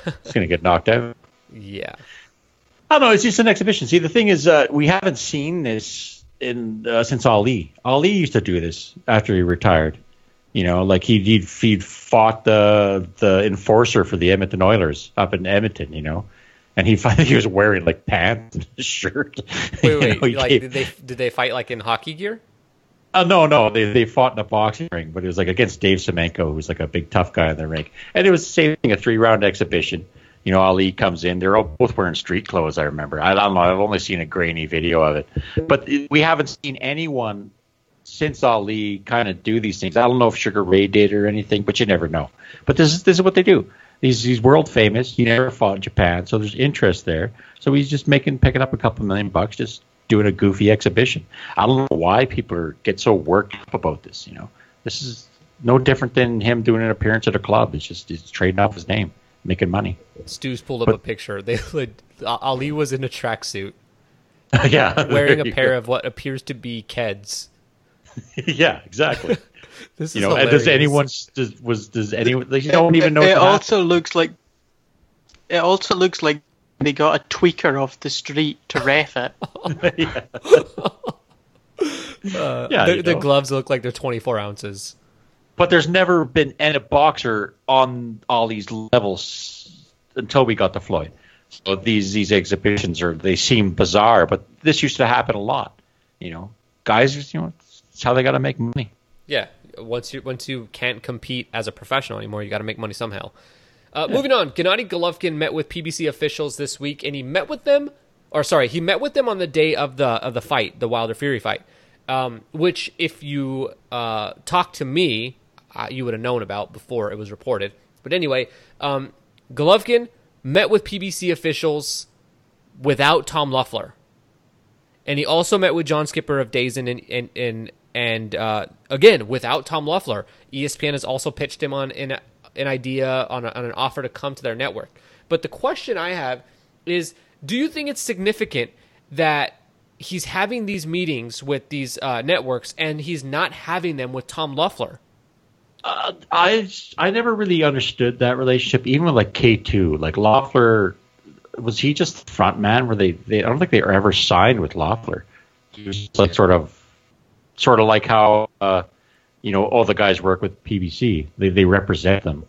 He's going to get knocked out. Yeah, I don't know. It's just an exhibition. See, the thing is, uh, we haven't seen this in uh, since Ali. Ali used to do this after he retired. You know, like he'd he'd, he'd fought the the enforcer for the Edmonton Oilers up in Edmonton. You know, and he finally he was wearing like pants and a shirt. wait, You wait. know, like, gave- did they did they fight like in hockey gear? Oh no, no, they they fought in a boxing ring, but it was like against Dave Semenko, who's like a big tough guy in the ring, and it was the same thing, a three round exhibition. You know, Ali comes in; they're all both wearing street clothes. I remember. I don't know. I've only seen a grainy video of it, but we haven't seen anyone since Ali kind of do these things. I don't know if Sugar Ray did or anything, but you never know. But this is this is what they do. He's he's world famous. He never fought in Japan, so there's interest there. So he's just making picking up a couple million bucks, just doing a goofy exhibition. I don't know why people are, get so worked up about this. You know, this is no different than him doing an appearance at a club. It's just he's trading off his name, making money. Stu's pulled up But- a picture. They Ali was in a tracksuit yeah, wearing a pair go. of what appears to be Keds. yeah, exactly. This is you know, and does anyone does was does anyone they don't even know? It, it also looks like it also looks like they got a tweaker off the street to ref it. yeah, Uh, Yeah, the, the gloves look like they're 24 ounces. but there's never been any boxer on all these levels until we got to Floyd. So these these exhibitions are they seem bizarre, but this used to happen a lot. You know, guys, you know, it's how they got to make money. Yeah, once you once you can't compete as a professional anymore, you got to make money somehow. Uh, Moving on, Gennady Golovkin met with PBC officials this week, and he met with them, or sorry, he met with them on the day of the of the fight, the Wilder Fury fight. Um, which, if you uh, talked to me, uh, you would have known about before it was reported. But anyway, um, Golovkin met with PBC officials without Tom Loeffler and he also met with John Skipper of DAZN and and, and uh, again without Tom Loeffler. E ESPN has also pitched him on an an idea on, a, on an offer to come to their network. But the question I have is, do you think it's significant that he's having these meetings with these uh, networks and he's not having them with Tom Loeffler? Uh, I I never really understood that relationship, even with like K two. Like Loeffler, was he just the front man? Were they, they? I don't think they ever signed with Loeffler. He was like sort of, sort of like how uh, you know all the guys work with PBC. They they represent them,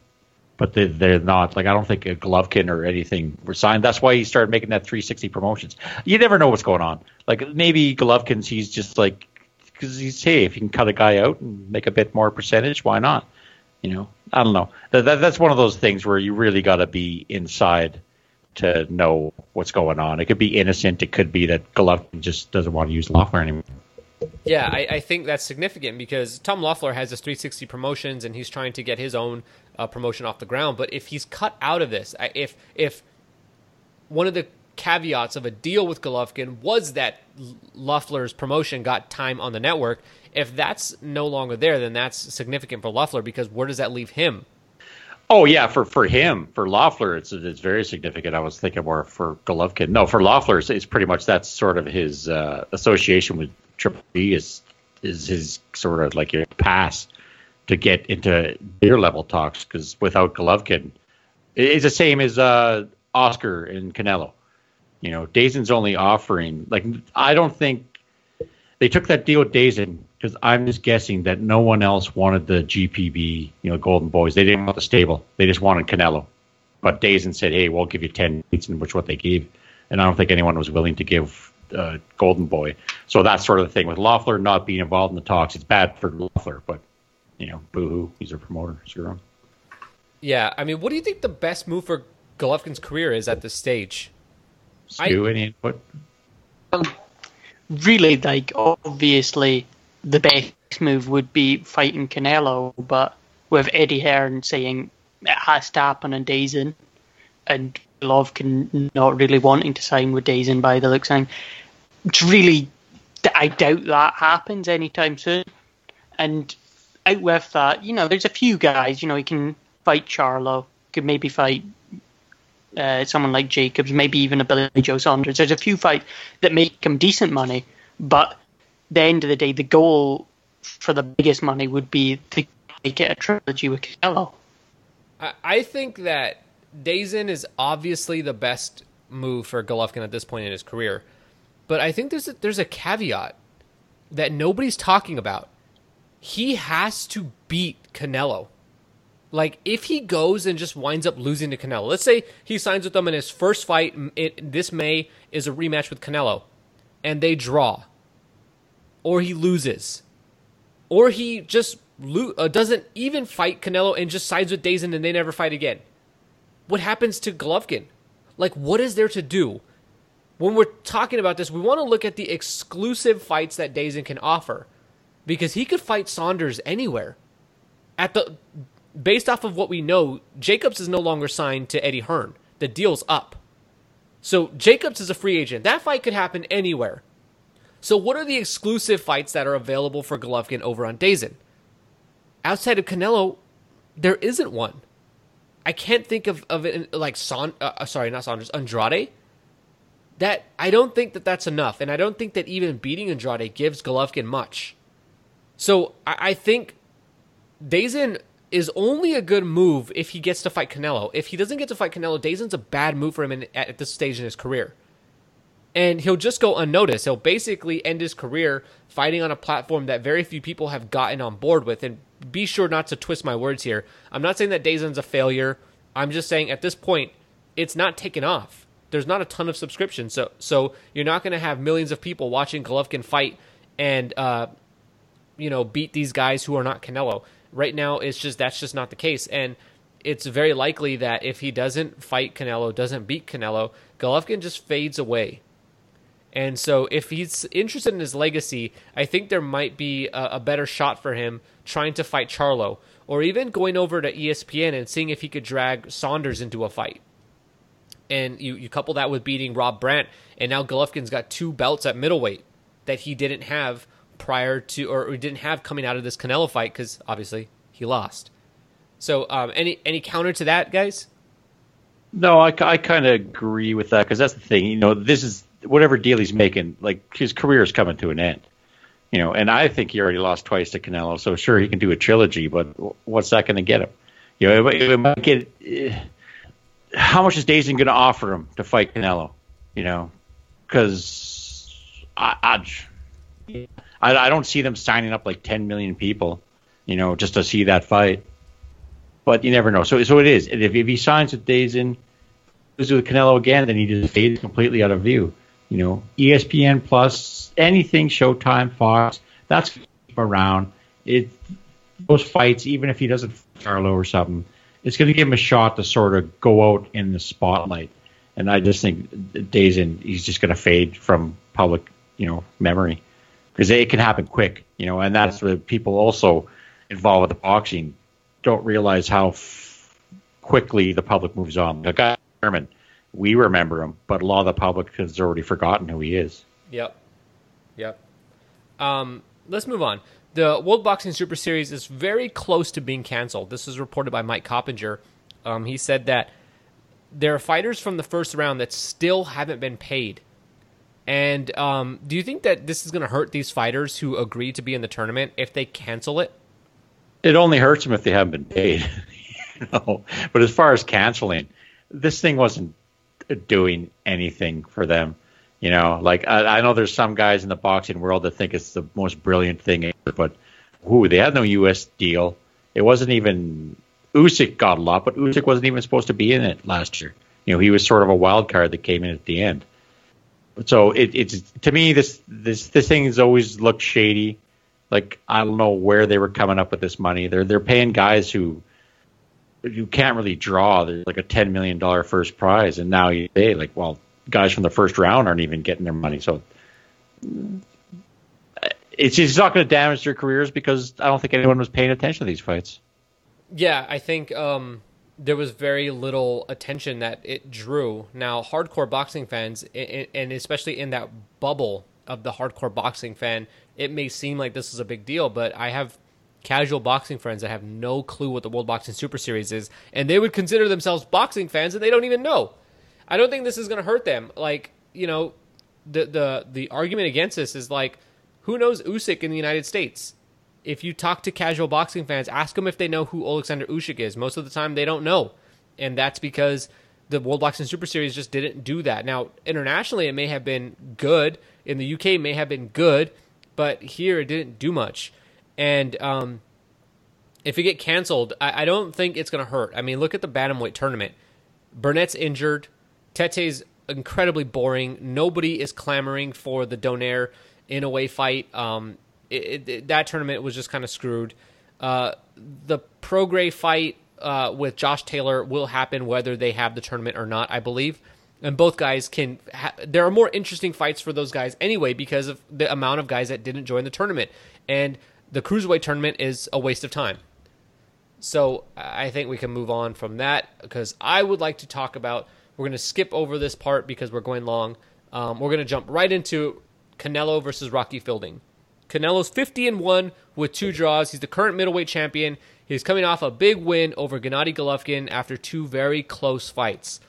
but they they're not like I don't think a Golovkin or anything were signed. That's why he started making that 360 promotions. You never know what's going on. Like maybe Golovkin's he's just like because he's hey if you can cut a guy out and make a bit more percentage, why not? You know, I don't know. That, that, that's one of those things where you really got to be inside to know what's going on. It could be innocent. It could be that Golovkin just doesn't want to use Loeffler anymore. Yeah, I, I think that's significant because Tom Loeffler has his 360 promotions and he's trying to get his own uh, promotion off the ground. But if he's cut out of this, if if one of the caveats of a deal with Golovkin was that Loeffler's promotion got time on the network, if that's no longer there, then that's significant for Loeffler because where does that leave him? Oh yeah, for for him, for Loeffler, it's it's very significant. I was thinking more for Golovkin. No, for Loeffler, it's, it's pretty much that's sort of his uh, association with Triple G is is his sort of like your pass to get into beer level talks. Because without Golovkin, it's the same as uh, Oscar and Canelo. You know, DAZN's only offering like I don't think they took that deal with DAZN because I'm just guessing that no one else wanted the GPB, you know, Golden Boys. They didn't want the stable. They just wanted Canelo. But DAZN said, "Hey, we'll give you ten weeks," and which what they gave. And I don't think anyone was willing to give uh, Golden Boy. So that's sort of the thing with Loeffler not being involved in the talks. It's bad for Loeffler, but you know, boohoo, he's a promoter. Screw him. Yeah, I mean, what do you think the best move for Golovkin's career is at this stage? Stu, I, any input? Um, really, like obviously, the best move would be fighting Canelo, but with Eddie Hearn saying it has to happen in DAZN, and Golovkin not really wanting to sign with DAZN by the looks of it's really, I doubt that happens anytime soon. And out with that, you know, there's a few guys, you know, he can fight Charlo, could maybe fight uh, someone like Jacobs, maybe even a Billy Joe Saunders. There's a few fights that make him decent money, but the end of the day, the goal for the biggest money would be to make it a trilogy with Canelo. I think that DAZN is obviously the best move for Golovkin at this point in his career, but I think there's a, there's a caveat that nobody's talking about. He has to beat Canelo. Like if he goes and just winds up losing to Canelo, let's say he signs with them in his first fight it, this May is a rematch with Canelo, and they draw, or he loses, or he just lo- uh, doesn't even fight Canelo and just sides with DAZN and they never fight again. What happens to Golovkin? Like, what is there to do? When we're talking about this, we want to look at the exclusive fights that DAZN can offer, because he could fight Saunders anywhere. At the based off of what we know, Jacobs is no longer signed to Eddie Hearn. The deal's up. So Jacobs is a free agent. That fight could happen anywhere. So what are the exclusive fights that are available for Golovkin over on DAZN? Outside of Canelo, there isn't one. I can't think of, of it like Son. Uh, uh, sorry, not Saunders. Andrade. That I don't think that that's enough, and I don't think that even beating Andrade gives Golovkin much. So I, I think DAZN is only a good move if he gets to fight Canelo. If he doesn't get to fight Canelo, DAZN's a bad move for him in, at this stage in his career. And he'll just go unnoticed. He'll basically end his career fighting on a platform that very few people have gotten on board with. And be sure not to twist my words here. I'm not saying that DAZN's a failure. I'm just saying at this point, it's not taken off. There's not a ton of subscriptions, so so you're not going to have millions of people watching Golovkin fight and uh, you know beat these guys who are not Canelo. Right now, it's just that's just not the case, and it's very likely that if he doesn't fight Canelo, doesn't beat Canelo, Golovkin just fades away. And so, if he's interested in his legacy, I think there might be a, a, better shot for him trying to fight Charlo, or even going over to ESPN and seeing if he could drag Saunders into a fight. And you, you couple that with beating Rob Brandt, and now Golovkin's got two belts at middleweight that he didn't have prior to or, didn't have coming out of this Canelo fight because obviously he lost. So um, any any counter to that, guys? No, I, I kind of agree with that because that's the thing. You know, this is whatever deal he's making. Like his career is coming to an end. You know, and I think he already lost twice to Canelo, so sure he can do a trilogy, but what's that going to get him? You know, it, might get. Uh, how much is DAZN going to offer him to fight Canelo? You know, because I, I I, don't see them signing up like 10 million people, you know, just to see that fight. But you never know. So so it is. If, if he signs with DAZN, goes with Canelo again, then he just fades completely out of view. You know, ESPN Plus, anything, Showtime, Fox, that's around. It those fights, even if he doesn't Charlo or something, it's going to give him a shot to sort of go out in the spotlight. And I just think DAZN, he's just going to fade from public, you know, memory because it can happen quick, you know, and that's what people also involved with the boxing don't realize how f- quickly the public moves on. Guy Herman, we remember him, but a lot of the public has already forgotten who he is. Yep, yep. Um, let's move on. The World Boxing Super Series is very close to being canceled. This is reported by Mike Coppinger. Um, he said that there are fighters from the first round that still haven't been paid. And um, do you think that this is going to hurt these fighters who agree to be in the tournament if they cancel it? It only hurts them if they haven't been paid. you know? But as far as canceling, this thing wasn't doing anything for them. You know, like I, I know there's some guys in the boxing world that think it's the most brilliant thing ever, but who they had no U.S. deal. It wasn't even Usyk got a lot, but Usyk wasn't even supposed to be in it last year. You know, he was sort of a wild card that came in at the end. So it, it's to me this this this thing has always looked shady. Like I don't know where they were coming up with this money. They're they're paying guys who you can't really draw. There's like a ten million dollar first prize, and now you pay like well guys from the first round aren't even getting their money. So it's, it's not going to damage their careers because I don't think anyone was paying attention to these fights. Yeah, I think um, there was very little attention that it drew. Now, hardcore boxing fans, and especially in that bubble of the hardcore boxing fan, it may seem like this is a big deal, but I have casual boxing friends that have no clue what the World Boxing Super Series is, and they would consider themselves boxing fans, and they don't even know. I don't think this is going to hurt them. Like you know, the the the argument against this is like, who knows Usyk in the United States? If you talk to casual boxing fans, ask them if they know who Alexander Usyk is. Most of the time, they don't know, and that's because the World Boxing Super Series just didn't do that. Now, internationally, it may have been good. In the UK, may have been good, but here it didn't do much. And um, if you get canceled, I, I don't think it's going to hurt. I mean, look at the bantamweight tournament. Burnett's injured. Tete's incredibly boring. Nobody is clamoring for the Donaire Inoue fight. Um, it, it, that tournament was just kind of screwed. Uh, the Prograis fight uh, with Josh Taylor will happen whether they have the tournament or not, I believe. And both guys can. Ha- there are more interesting fights for those guys anyway because of the amount of guys that didn't join the tournament. And the cruiserweight tournament is a waste of time. So I think we can move on from that because I would like to talk about we're going to skip over this part because we're going long. Um, we're going to jump right into Canelo versus Rocky Fielding. Canelo's 50 and 1 with two draws. He's the current middleweight champion. He's coming off a big win over Gennady Golovkin after two very close fights.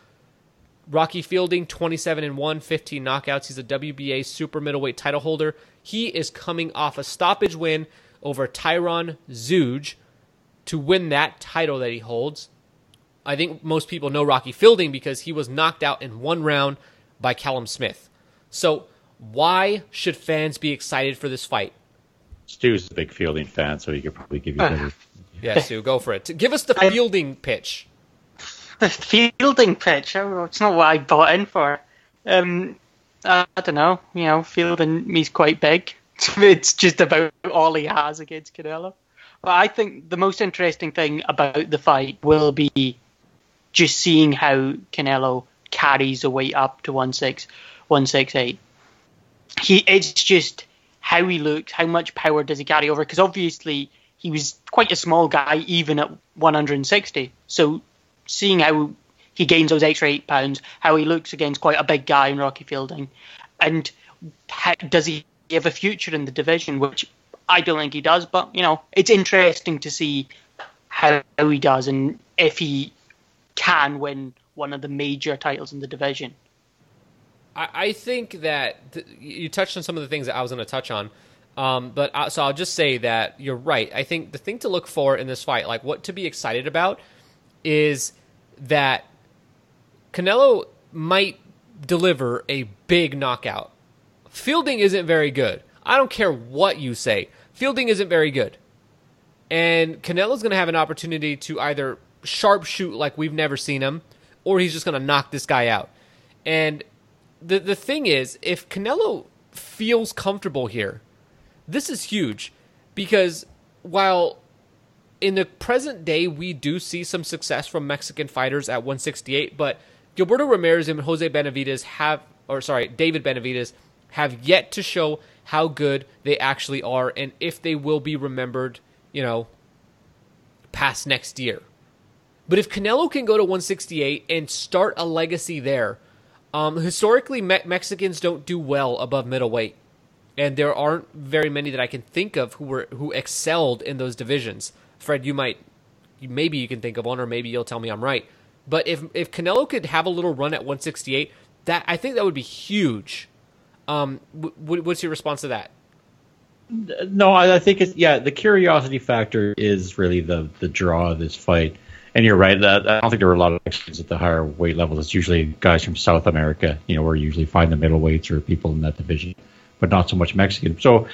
Rocky Fielding 27 and 1, 15 knockouts. He's a WBA super middleweight title holder. He is coming off a stoppage win over Tyron Zeuge to win that title that he holds. I think most people know Rocky Fielding because he was knocked out in one round by Callum Smith. So, why should fans be excited for this fight? Stu's a big Fielding fan, so he could probably give you better. yeah, Stu, go for it. Give us the Fielding pitch. The Fielding pitch? Oh, it's not what I bought in for. Um, I, I don't know. You know, Fielding he's quite big. It's just about all he has against Canelo. But I think the most interesting thing about the fight will be just seeing how Canelo carries the weight up to 168. He, it's just how he looks, how much power does he carry over? Because obviously he was quite a small guy even at 160. So seeing how he gains those extra eight pounds, how he looks against quite a big guy in Rocky Fielding, and how, does he have a future in the division? Which I don't think he does, but you know it's interesting to see how he does and if he can win one of the major titles in the division. I, think that th- you touched on some of the things that I was going to touch on. Um, but I, so I'll just say that you're right. I think the thing to look for in this fight, like what to be excited about, is that Canelo might deliver a big knockout. Fielding isn't very good. I don't care what you say. Fielding isn't very good. And Canelo's going to have an opportunity to either sharpshoot like we've never seen him, or he's just going to knock this guy out. And the the thing is, if Canelo feels comfortable here, this is huge because while in the present day we do see some success from Mexican fighters at 168, but Gilberto Ramirez and Jose Benavides have, or sorry, David Benavidez have yet to show how good they actually are and if they will be remembered, you know, past next year. But if Canelo can go to 168 and start a legacy there, um, historically Me- Mexicans don't do well above middleweight, and there aren't very many that I can think of who were who excelled in those divisions. Fred, you might maybe you can think of one, or maybe you'll tell me I'm right. But if if Canelo could have a little run at 168, that I think that would be huge. Um, w- what's your response to that? No, I, I think it's yeah. The curiosity factor is really the the draw of this fight. And you're right. That I don't think there were a lot of Mexicans at the higher weight levels. It's usually guys from South America, you know, where you usually find the middleweights or people in that division, but not so much Mexican. So,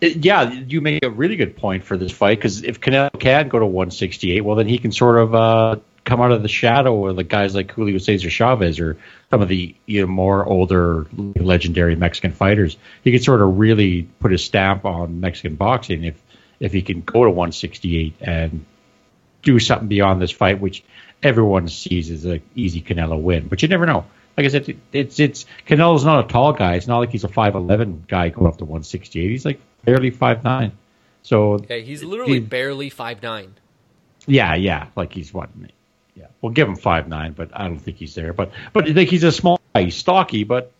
it, yeah, you make a really good point for this fight because if Canelo can go to 168, well, then he can sort of uh, come out of the shadow of the guys like Julio Cesar Chavez or some of the you know, more older legendary Mexican fighters. He could sort of really put his stamp on Mexican boxing if if he can go to 168 and do something beyond this fight, which everyone sees as an easy Canelo win. But you never know. Like I said, it's it's Canelo's not a tall guy. It's not like he's a five eleven guy going up to one sixty eight. He's like barely five nine. So yeah, he's literally he, barely five nine. Yeah, yeah, like he's what? Yeah, we'll give him five nine, but I don't think he's there. But but like he's a small guy, he's stocky, but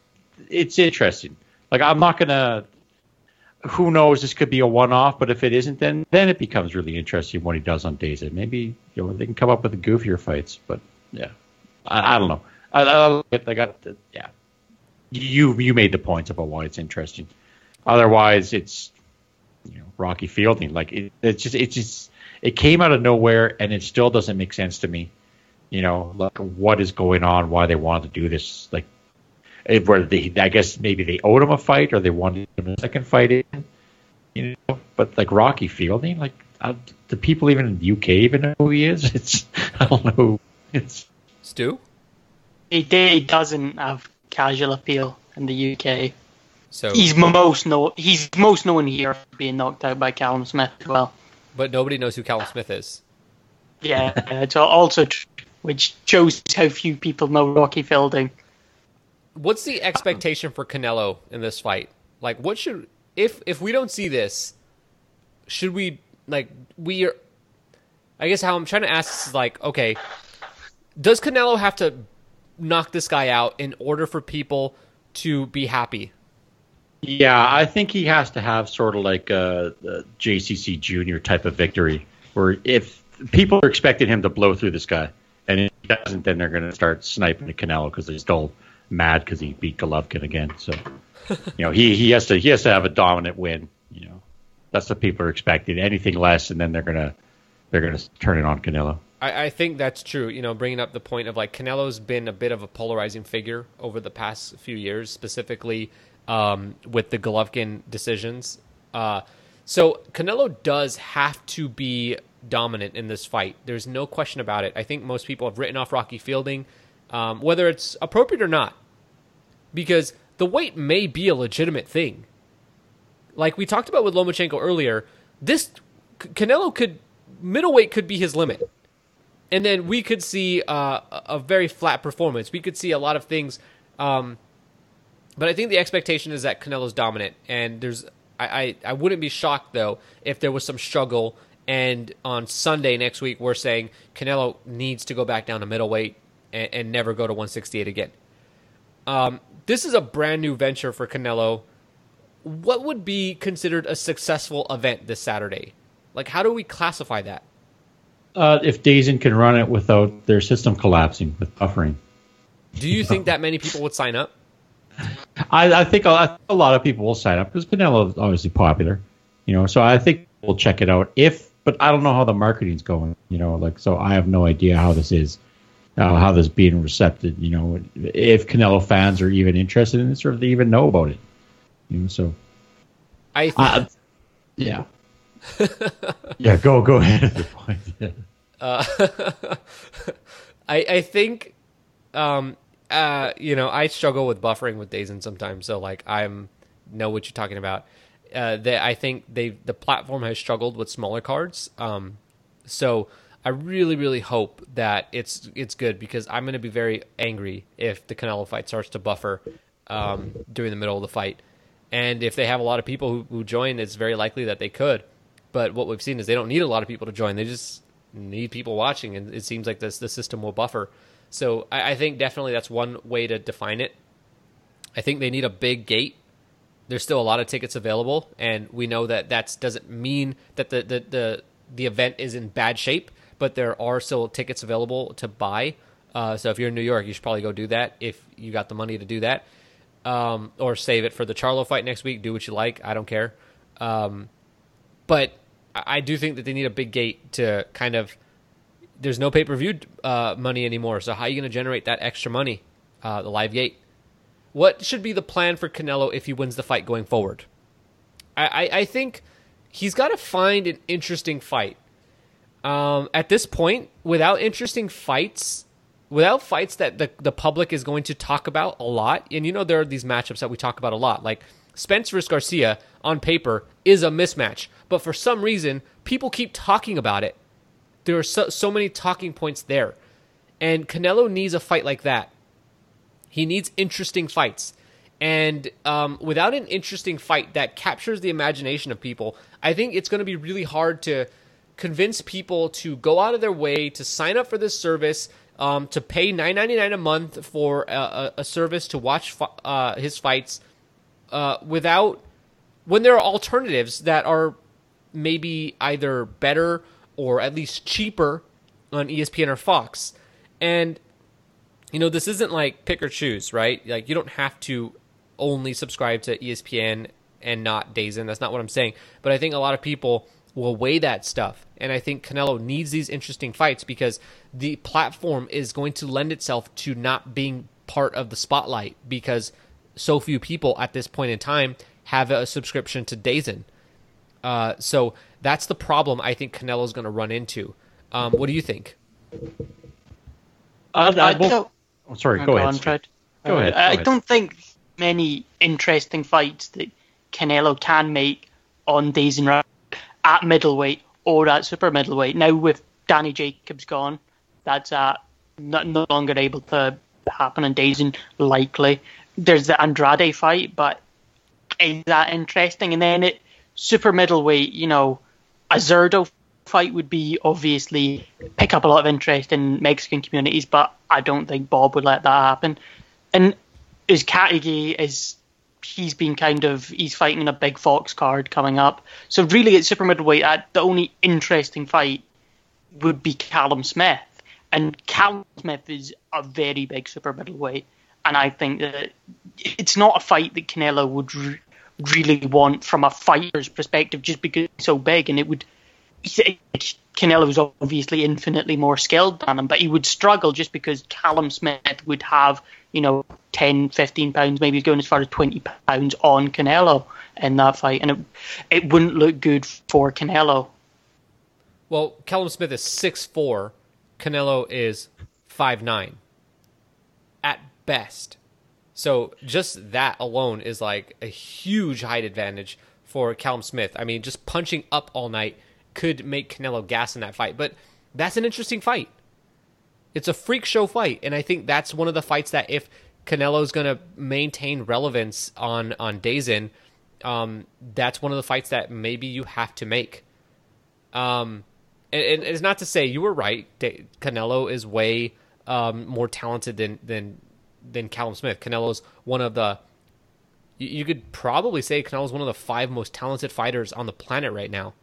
it's interesting. Like I'm not gonna who knows? This could be a one-off, but if it isn't, then then it becomes really interesting what he does on days that maybe you know they can come up with goofier fights. But yeah, I, I don't know. I, I, I got the, yeah. You you made the points about why it's interesting. Otherwise, it's you know Rocky Fielding. Like it, it's just it's just it came out of nowhere, and it still doesn't make sense to me. You know, like what is going on? Why they wanted to do this? Like where they, I guess maybe they owed him a fight or they wanted him a second fight in, you know. But like Rocky Fielding, like uh, do people even in the UK even know who he is? It's I don't know. It's Stu. He, he doesn't have casual appeal in the UK. So he's most know he's most known here for being knocked out by Callum Smith as well. But nobody knows who Callum Smith is. Yeah, it's also which shows how few people know Rocky Fielding what's the expectation for Canelo in this fight? Like, what should if if we don't see this, should we like we are? I guess how I'm trying to ask is like, okay, does Canelo have to knock this guy out in order for people to be happy? Yeah, I think he has to have sort of like a, a JCC Junior type of victory, where if people are expecting him to blow through this guy, and if he doesn't, then they're going to start sniping at Canelo because they're still mad because he beat Golovkin again. So, you know, he, he has to he has to have a dominant win. You know, that's what people are expecting. Anything less, and then they're gonna they're gonna turn it on Canelo. I, I think that's true. You know, bringing up the point of like Canelo's been a bit of a polarizing figure over the past few years, specifically um, with the Golovkin decisions. Uh, so Canelo does have to be dominant in this fight. There's no question about it. I think most people have written off Rocky Fielding um, whether it's appropriate or not, because the weight may be a legitimate thing. Like we talked about with Lomachenko earlier, this Canelo could middleweight could be his limit, and then we could see uh, a very flat performance. We could see a lot of things, um, but I think the expectation is that Canelo's dominant, and there's I, I, I wouldn't be shocked though if there was some struggle. And on Sunday next week, we're saying Canelo needs to go back down to middleweight and, and never go to 168 again. Um, this is a brand new venture for Canelo. What would be considered a successful event this Saturday? Like, how do we classify that? Uh, if DAZN can run it without their system collapsing with buffering. Do you think that many people would sign up? I, I think a, a, lot of people will sign up because Canelo is obviously popular, you know. So I think we'll check it out. If, but I don't know how the marketing's going, you know. Like, so I have no idea how this is uh, how this being recepted. You know, if Canelo fans are even interested in this, or if they even know about it. You know, so I, think, uh, yeah, yeah. Go go ahead. Yeah. Uh, I I think, um, uh, you know, I struggle with buffering with DAZN sometimes. So like, I'm know what you're talking about. Uh, that I think they the platform has struggled with smaller cards. Um, so I really, really hope that it's it's good because I'm going to be very angry if the Canelo fight starts to buffer um, during the middle of the fight, and if they have a lot of people who, who join, it's very likely that they could. But what we've seen is they don't need a lot of people to join; they just need people watching, and it seems like this the system will buffer. So I, I think definitely that's one way to define it. I think they need a big gate there's still a lot of tickets available, and we know that that doesn't mean that the, the, the, the event is in bad shape but there are still tickets available to buy. Uh, so if you're in New York, you should probably go do that if you got the money to do that, um, or save it for the Charlo fight next week. Do what you like. I don't care. Um, but I do think that they need a big gate to kind of. There's no pay per view uh, money anymore, so how are you going to generate that extra money? Uh, the live gate. What should be the plan for Canelo if he wins the fight going forward? I, I, I think he's got to find an interesting fight. Um, at this point, without interesting fights, without fights that the, the public is going to talk about a lot, and you know there are these matchups that we talk about a lot, like Spence Garcia on paper is a mismatch, but for some reason people keep talking about it. There are so, so many talking points there, and Canelo needs a fight like that. He needs interesting fights. And um, without an interesting fight that captures the imagination of people, I think it's going to be really hard to convince people to go out of their way to sign up for this service, um, to pay nine ninety nine a month for a, a, service to watch uh, his fights, uh, without when there are alternatives that are maybe either better or at least cheaper on ESPN or Fox. And you know, this isn't like pick or choose, right? Like you don't have to only subscribe to ESPN and not DAZN. That's not what I'm saying. But I think a lot of people will weigh that stuff. And I think Canelo needs these interesting fights because the platform is going to lend itself to not being part of the spotlight because so few people at this point in time have a subscription to DAZN. Uh, so that's the problem I think Canelo's going to run into. Um, what do you think? Uh, I, don't, oh, sorry, go, ahead. On, go ahead. I don't think many interesting fights that Canelo can make on DAZN at middleweight or at super middleweight. Now with Danny Jacobs gone, that's uh, not, no longer able to happen in DAZN likely. There's the Andrade fight, but is that interesting? And then it super middleweight, you know, a Zurdo fight would be obviously pick up a lot of interest in Mexican communities, but I don't think Bob would let that happen. And is Uzcategui is he's been kind of he's fighting a big Fox card coming up. So really, at super middleweight, uh, the only interesting fight would be Callum Smith, and Callum Smith is a very big super middleweight, and I think that it's not a fight that Canelo would re- really want from a fighter's perspective, just because he's so big, and it would. Canelo was obviously infinitely more skilled than him, but he would struggle just because Callum Smith would have you know, 10, 15 pounds, maybe going as far as 20 pounds on Canelo in that fight. And it, it wouldn't look good for Canelo. Well, Callum Smith is six four, Canelo is five nine, at best. So just that alone is like a huge height advantage for Callum Smith. I mean, just punching up all night could make Canelo gas in that fight. But that's an interesting fight. It's a freak show fight, and I think that's one of the fights that if Canelo's going to maintain relevance on on DAZN, um, that's one of the fights that maybe you have to make. Um, and, and it's not to say you were right. Canelo is way um, more talented than than than Callum Smith. Canelo's one of the you could probably say Canelo's one of the five most talented fighters on the planet right now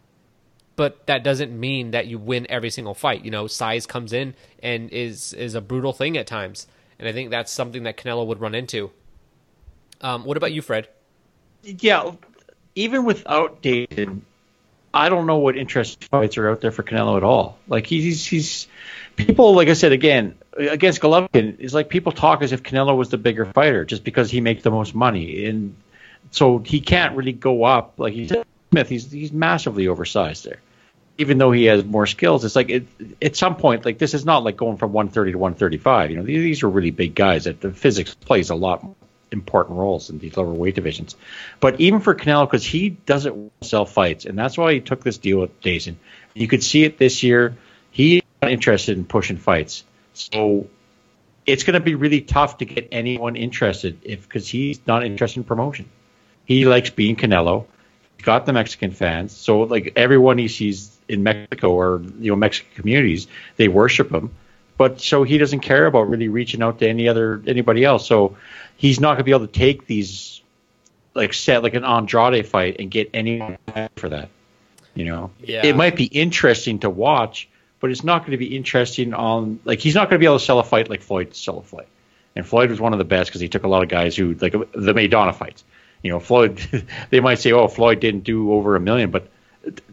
but that doesn't mean that you win every single fight. You know, size comes in and is is a brutal thing at times, and I think that's something that Canelo would run into. Um, what about you, Fred? Yeah, even without DAZN, I don't know what interesting fights are out there for Canelo at all. Like he's he's people like I said again against Golovkin is like people talk as if Canelo was the bigger fighter just because he makes the most money, and so he can't really go up like he said. Smith, he's he's massively oversized there even though he has more skills, it's like it, at some point, like this is not like going from 130 to 135. You know, these, these are really big guys. That the physics plays a lot important roles in these lower weight divisions. But even for Canelo, because he doesn't sell fights, and that's why he took this deal with DAZN. You could see it this year. He's not interested in pushing fights, so it's going to be really tough to get anyone interested if because he's not interested in promotion. He likes being Canelo. Got the Mexican fans, so like everyone he sees in Mexico or you know Mexican communities, they worship him. But so he doesn't care about really reaching out to any other anybody else. So he's not going to be able to take these like set like an Andrade fight and get anyone for that. You know, yeah. it might be interesting to watch, but it's not going to be interesting on like he's not going to be able to sell a fight like Floyd sell a fight. And Floyd was one of the best because he took a lot of guys who like the Maidana fights. You know, Floyd. they might say, "Oh, Floyd didn't do over a million, but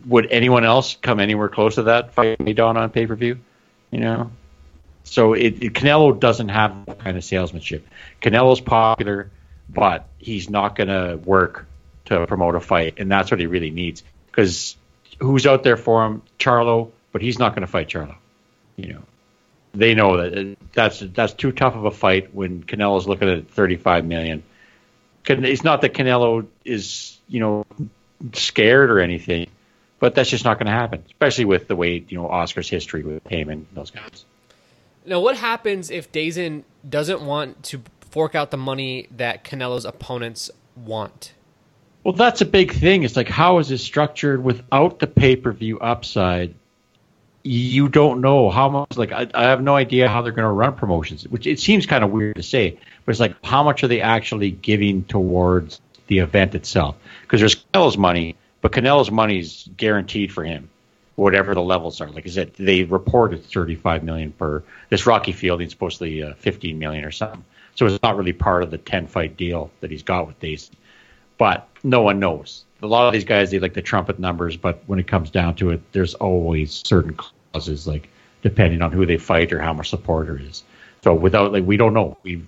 would anyone else come anywhere close to that fight Maidana on pay per view? You know, so it, it, Canelo doesn't have that kind of salesmanship. Canelo's popular, but he's not going to work to promote a fight, and that's what he really needs. Because who's out there for him? Charlo, but he's not going to fight Charlo. You know, they know that uh, that's that's too tough of a fight when Canelo's looking at 35 million. It's not that Canelo is you know scared or anything, but that's just not going to happen, especially with the way you know Oscar's history with Haymon those guys. Now, what happens if DAZN doesn't want to fork out the money that Canelo's opponents want? Well, that's a big thing. It's like how is it structured without the pay per view upside? You don't know how much. Like I, I have no idea how they're going to run promotions, which it seems kind of weird to say. But it's like how much are they actually giving towards the event itself? Because there's Canelo's money, but Canelo's money is guaranteed for him, whatever the levels are. Like I said, they reported 35 million per this Rocky Fielding supposedly uh, 15 million or something. So it's not really part of the 10 fight deal that he's got with DAZN but no one knows. A lot of these guys they like the trumpet numbers, but when it comes down to it, there's always certain clauses like depending on who they fight or how much support there is. So without like we don't know. We've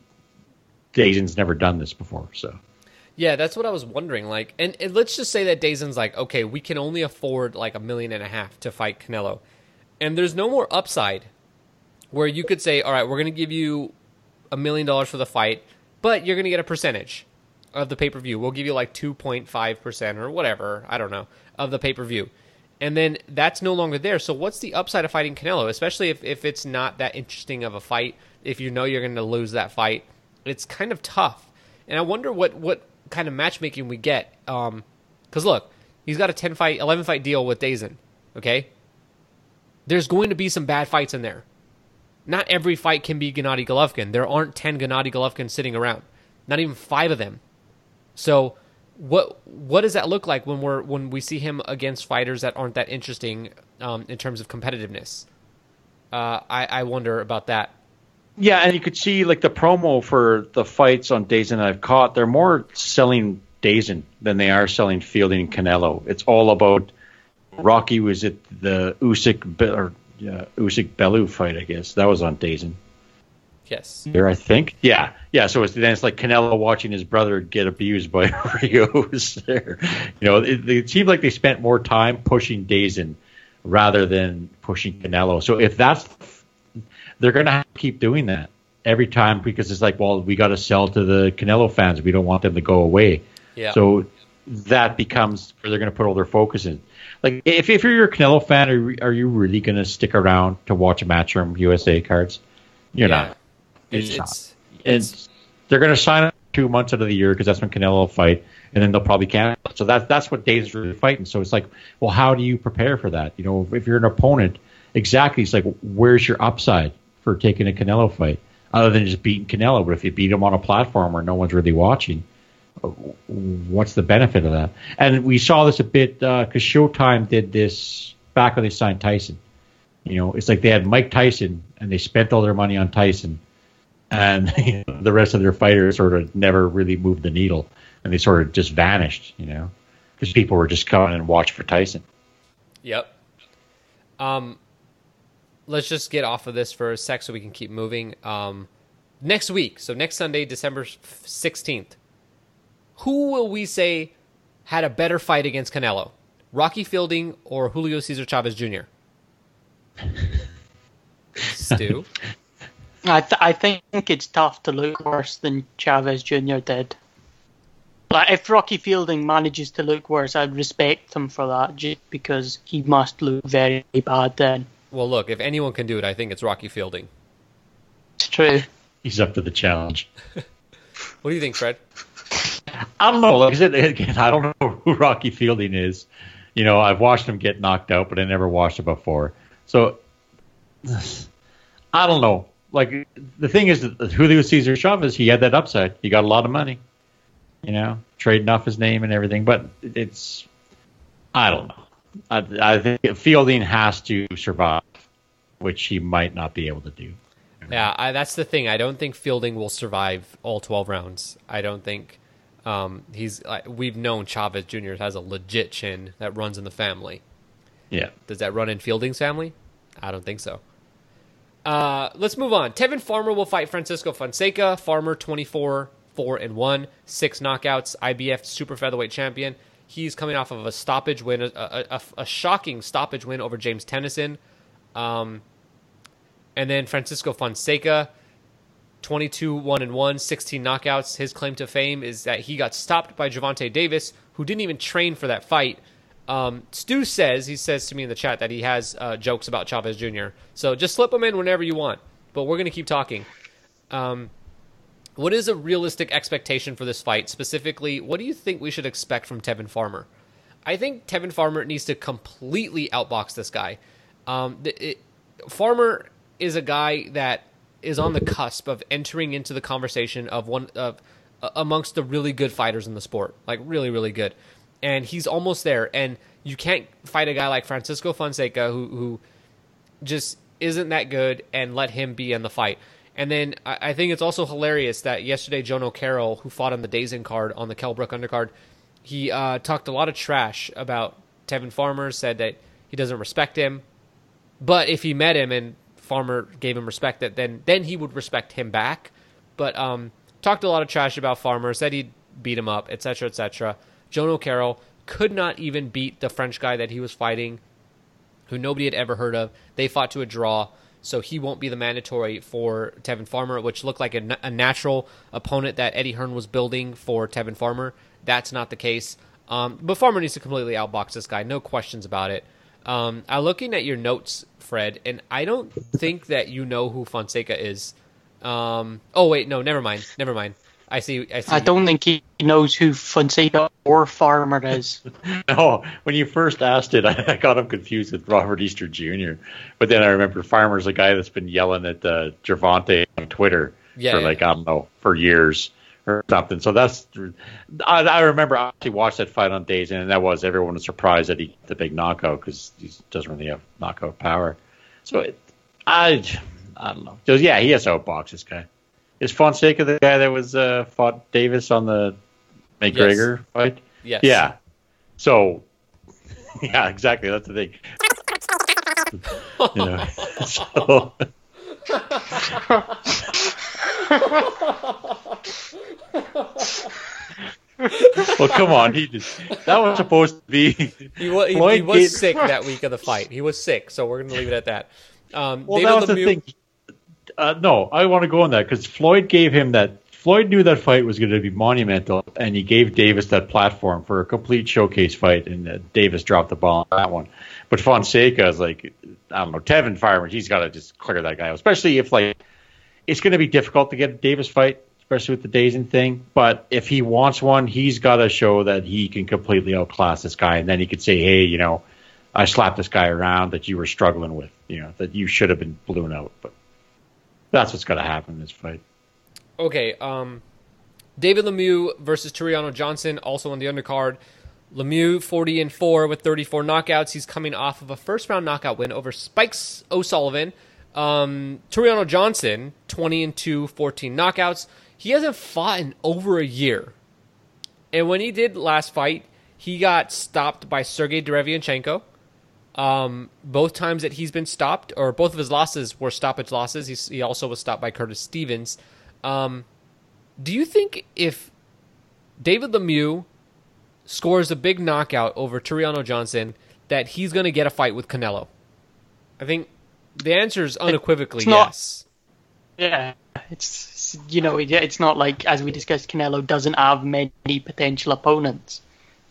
DAZN's never done this before, so. Yeah, that's what I was wondering. Like, and, and let's just say that DAZN's like, okay, we can only afford like a million and a half to fight Canelo, and there's no more upside where you could say, all right, we're going to give you a million dollars for the fight, but you're going to get a percentage of the pay per view. We'll give you like 2.5% or whatever, I don't know, of the pay per view. And then that's no longer there. So, what's the upside of fighting Canelo, especially if, if it's not that interesting of a fight? If you know you're going to lose that fight, it's kind of tough. And I wonder what, what kind of matchmaking we get. Because um, look, he's got a 10 fight, 11 fight deal with DAZN, okay? There's going to be some bad fights in there. Not every fight can be Gennady Golovkin. There aren't 10 Gennady Golovkins sitting around. Not even five of them. So what what does that look like when we're when we see him against fighters that aren't that interesting um, in terms of competitiveness? Uh, I, I wonder about that. Yeah, and you could see like the promo for the fights on DAZN I've caught. They're more selling DAZN than they are selling Fielding and Canelo. It's all about Rocky was at the Usyk or yeah, Usyk Bellew fight, I guess that was on DAZN. Yes. There, I think. Yeah, yeah. So it's, then it's like Canelo watching his brother get abused by Rios. There, you know, it, it seemed like they spent more time pushing DAZN rather than pushing Canelo. So if that's, they're going to keep doing that every time because it's like, well, we got to sell to the Canelo fans. We don't want them to go away. Yeah. So that becomes where they're going to put all their focus in. Like, if, if you're a Canelo fan, are, are you really going to stick around to watch a matchroom USA cards? You're yeah. not. It's, it's, it's, they're going to sign up two months out of the year because that's when Canelo will fight, and then they'll probably cancel. So that's that's what DAZN's really fighting. So it's like, well, how do you prepare for that? You know, if you're an opponent, exactly. It's like, where's your upside for taking a Canelo fight, other than just beating Canelo? But if you beat him on a platform where no one's really watching, what's the benefit of that? And we saw this a bit because uh, Showtime did this back when they signed Tyson. You know, it's like they had Mike Tyson and they spent all their money on Tyson and you know, the rest of their fighters sort of never really moved the needle, and they sort of just vanished, you know, because people were just coming and watch for Tyson. Yep. Um, let's just get off of this for a sec so we can keep moving. Um, next week, so next Sunday, December sixteenth, who will we say had a better fight against Canelo? Rocky Fielding or Julio Cesar Chavez Jr.? Stu. I th- I think it's tough to look worse than Chavez Jr. did. Like if Rocky Fielding manages to look worse, I'd respect him for that, just because he must look very bad then. Well, look, if anyone can do it, I think it's Rocky Fielding. It's true. He's up to the challenge. what do you think, Fred? I don't know. Like I said again, I don't know who Rocky Fielding is. You know, I've watched him get knocked out, but I never watched him before. So I don't know like the thing is that Julio Cesar Chavez, he had that upside. He got a lot of money, you know, trading off his name and everything. But it's, I don't know. I, I think Fielding has to survive. which he might not be able to do. Yeah, I, that's the thing. I don't think Fielding will survive all 12 rounds. I don't think um, he's. Uh, we've known Chavez Jr. has a legit chin that runs in the family. Yeah. Does that run in Fielding's family? I don't think so. Uh, let's move on. Tevin Farmer will fight Francisco Fonseca. Farmer 24 4 and 1, six knockouts, IBF super featherweight champion. He's coming off of a stoppage win, a, a, a shocking stoppage win over James Tennyson. Um, and then Francisco Fonseca, 22 1 and 1, 16 knockouts. His claim to fame is that he got stopped by Gervonta Davis, who didn't even train for that fight. Um, Stu says, he says to me in the chat that he has uh, jokes about Chavez Jr. So just slip them in whenever you want. But we're to keep talking. Um, what is a realistic expectation for this fight? Specifically, what do you think we should expect from Tevin Farmer? I think Tevin Farmer needs to completely outbox this guy. Um, it, Farmer is a guy that is on the cusp of entering into the conversation of one of amongst the really good fighters in the sport, like really, really good. And he's almost there. And you can't fight a guy like Francisco Fonseca who who just isn't that good and let him be in the fight. And then I, I think it's also hilarious that yesterday Jono Carroll, who fought on the DAZN card on the Kell Brook undercard, he uh, talked a lot of trash about Tevin Farmer, said that he doesn't respect him. But if he met him and Farmer gave him respect, that then then he would respect him back. But um, talked a lot of trash about Farmer, said he'd beat him up, etc., etc. Jono Carroll could not even beat the French guy that he was fighting, who nobody had ever heard of. They fought to a draw so he won't be the mandatory for Tevin Farmer, which looked like a, a, natural opponent that Eddie Hearn was building for Tevin Farmer. That's not the case. Um, but Farmer needs to completely outbox this guy, no questions about it. Um, I'm looking at your notes, Fred, and I don't think that you know who Fonseca is. Um, oh wait, no, never mind, never mind. I see. I see. I don't think he knows who Fonseca or Farmer is. no, when you first asked it, I, got him confused with Robert Easter Jr. But then I remember Farmer's a guy that's been yelling at uh, Gervonta on Twitter yeah, for yeah. like I don't know for years or something. So that's I, I remember I actually watched that fight on DAZN, and that was everyone was surprised that he the big knockout because he doesn't really have knockout power. So it, I I don't know. So yeah, he has to outbox this guy. Is Fonseca the guy that was uh, fought Davis on the McGregor yes. fight? Yes. Yeah. So, yeah, exactly. That's the thing. you know, so. well, come on. He just that was supposed to be. He was, he, he was sick that week of the fight. He was sick, so we're going to leave it at that. Um, well, David that was Lemieux, the thing uh, no, I want to go on that because Floyd gave him that. Floyd knew that fight was going to be monumental, and he gave Davis that platform for a complete showcase fight, and uh, Davis dropped the ball on that one. But Fonseca is like, I don't know, Tevin Farmer, he's got to just clear that guy out, especially if like it's going to be difficult to get a Davis fight, especially with the DAZN thing. But if he wants one, he's got to show that he can completely outclass this guy, and then he could say, hey, you know, I slapped this guy around that you were struggling with, you know, that you should have been blown out, but that's what's going to happen in this fight. Okay. Um, David Lemieux versus Tureano Johnson, also on the undercard. Lemieux 40 and 4 with 34 knockouts. He's coming off of a first round knockout win over Spikes O'Sullivan. Um, Johnson 20 and 2, 14 knockouts. He hasn't fought in over a year. And when he did last fight, he got stopped by Sergey Derevyanchenko. Um, both times that he's been stopped, or both of his losses were stoppage losses. He's, he also was stopped by Curtis Stevens. Um, do you think if David Lemieux scores a big knockout over Tureano Johnson, that he's going to get a fight with Canelo? I think the answer is unequivocally not, yes. Yeah, it's you know it's not like as we discussed, Canelo doesn't have many potential opponents.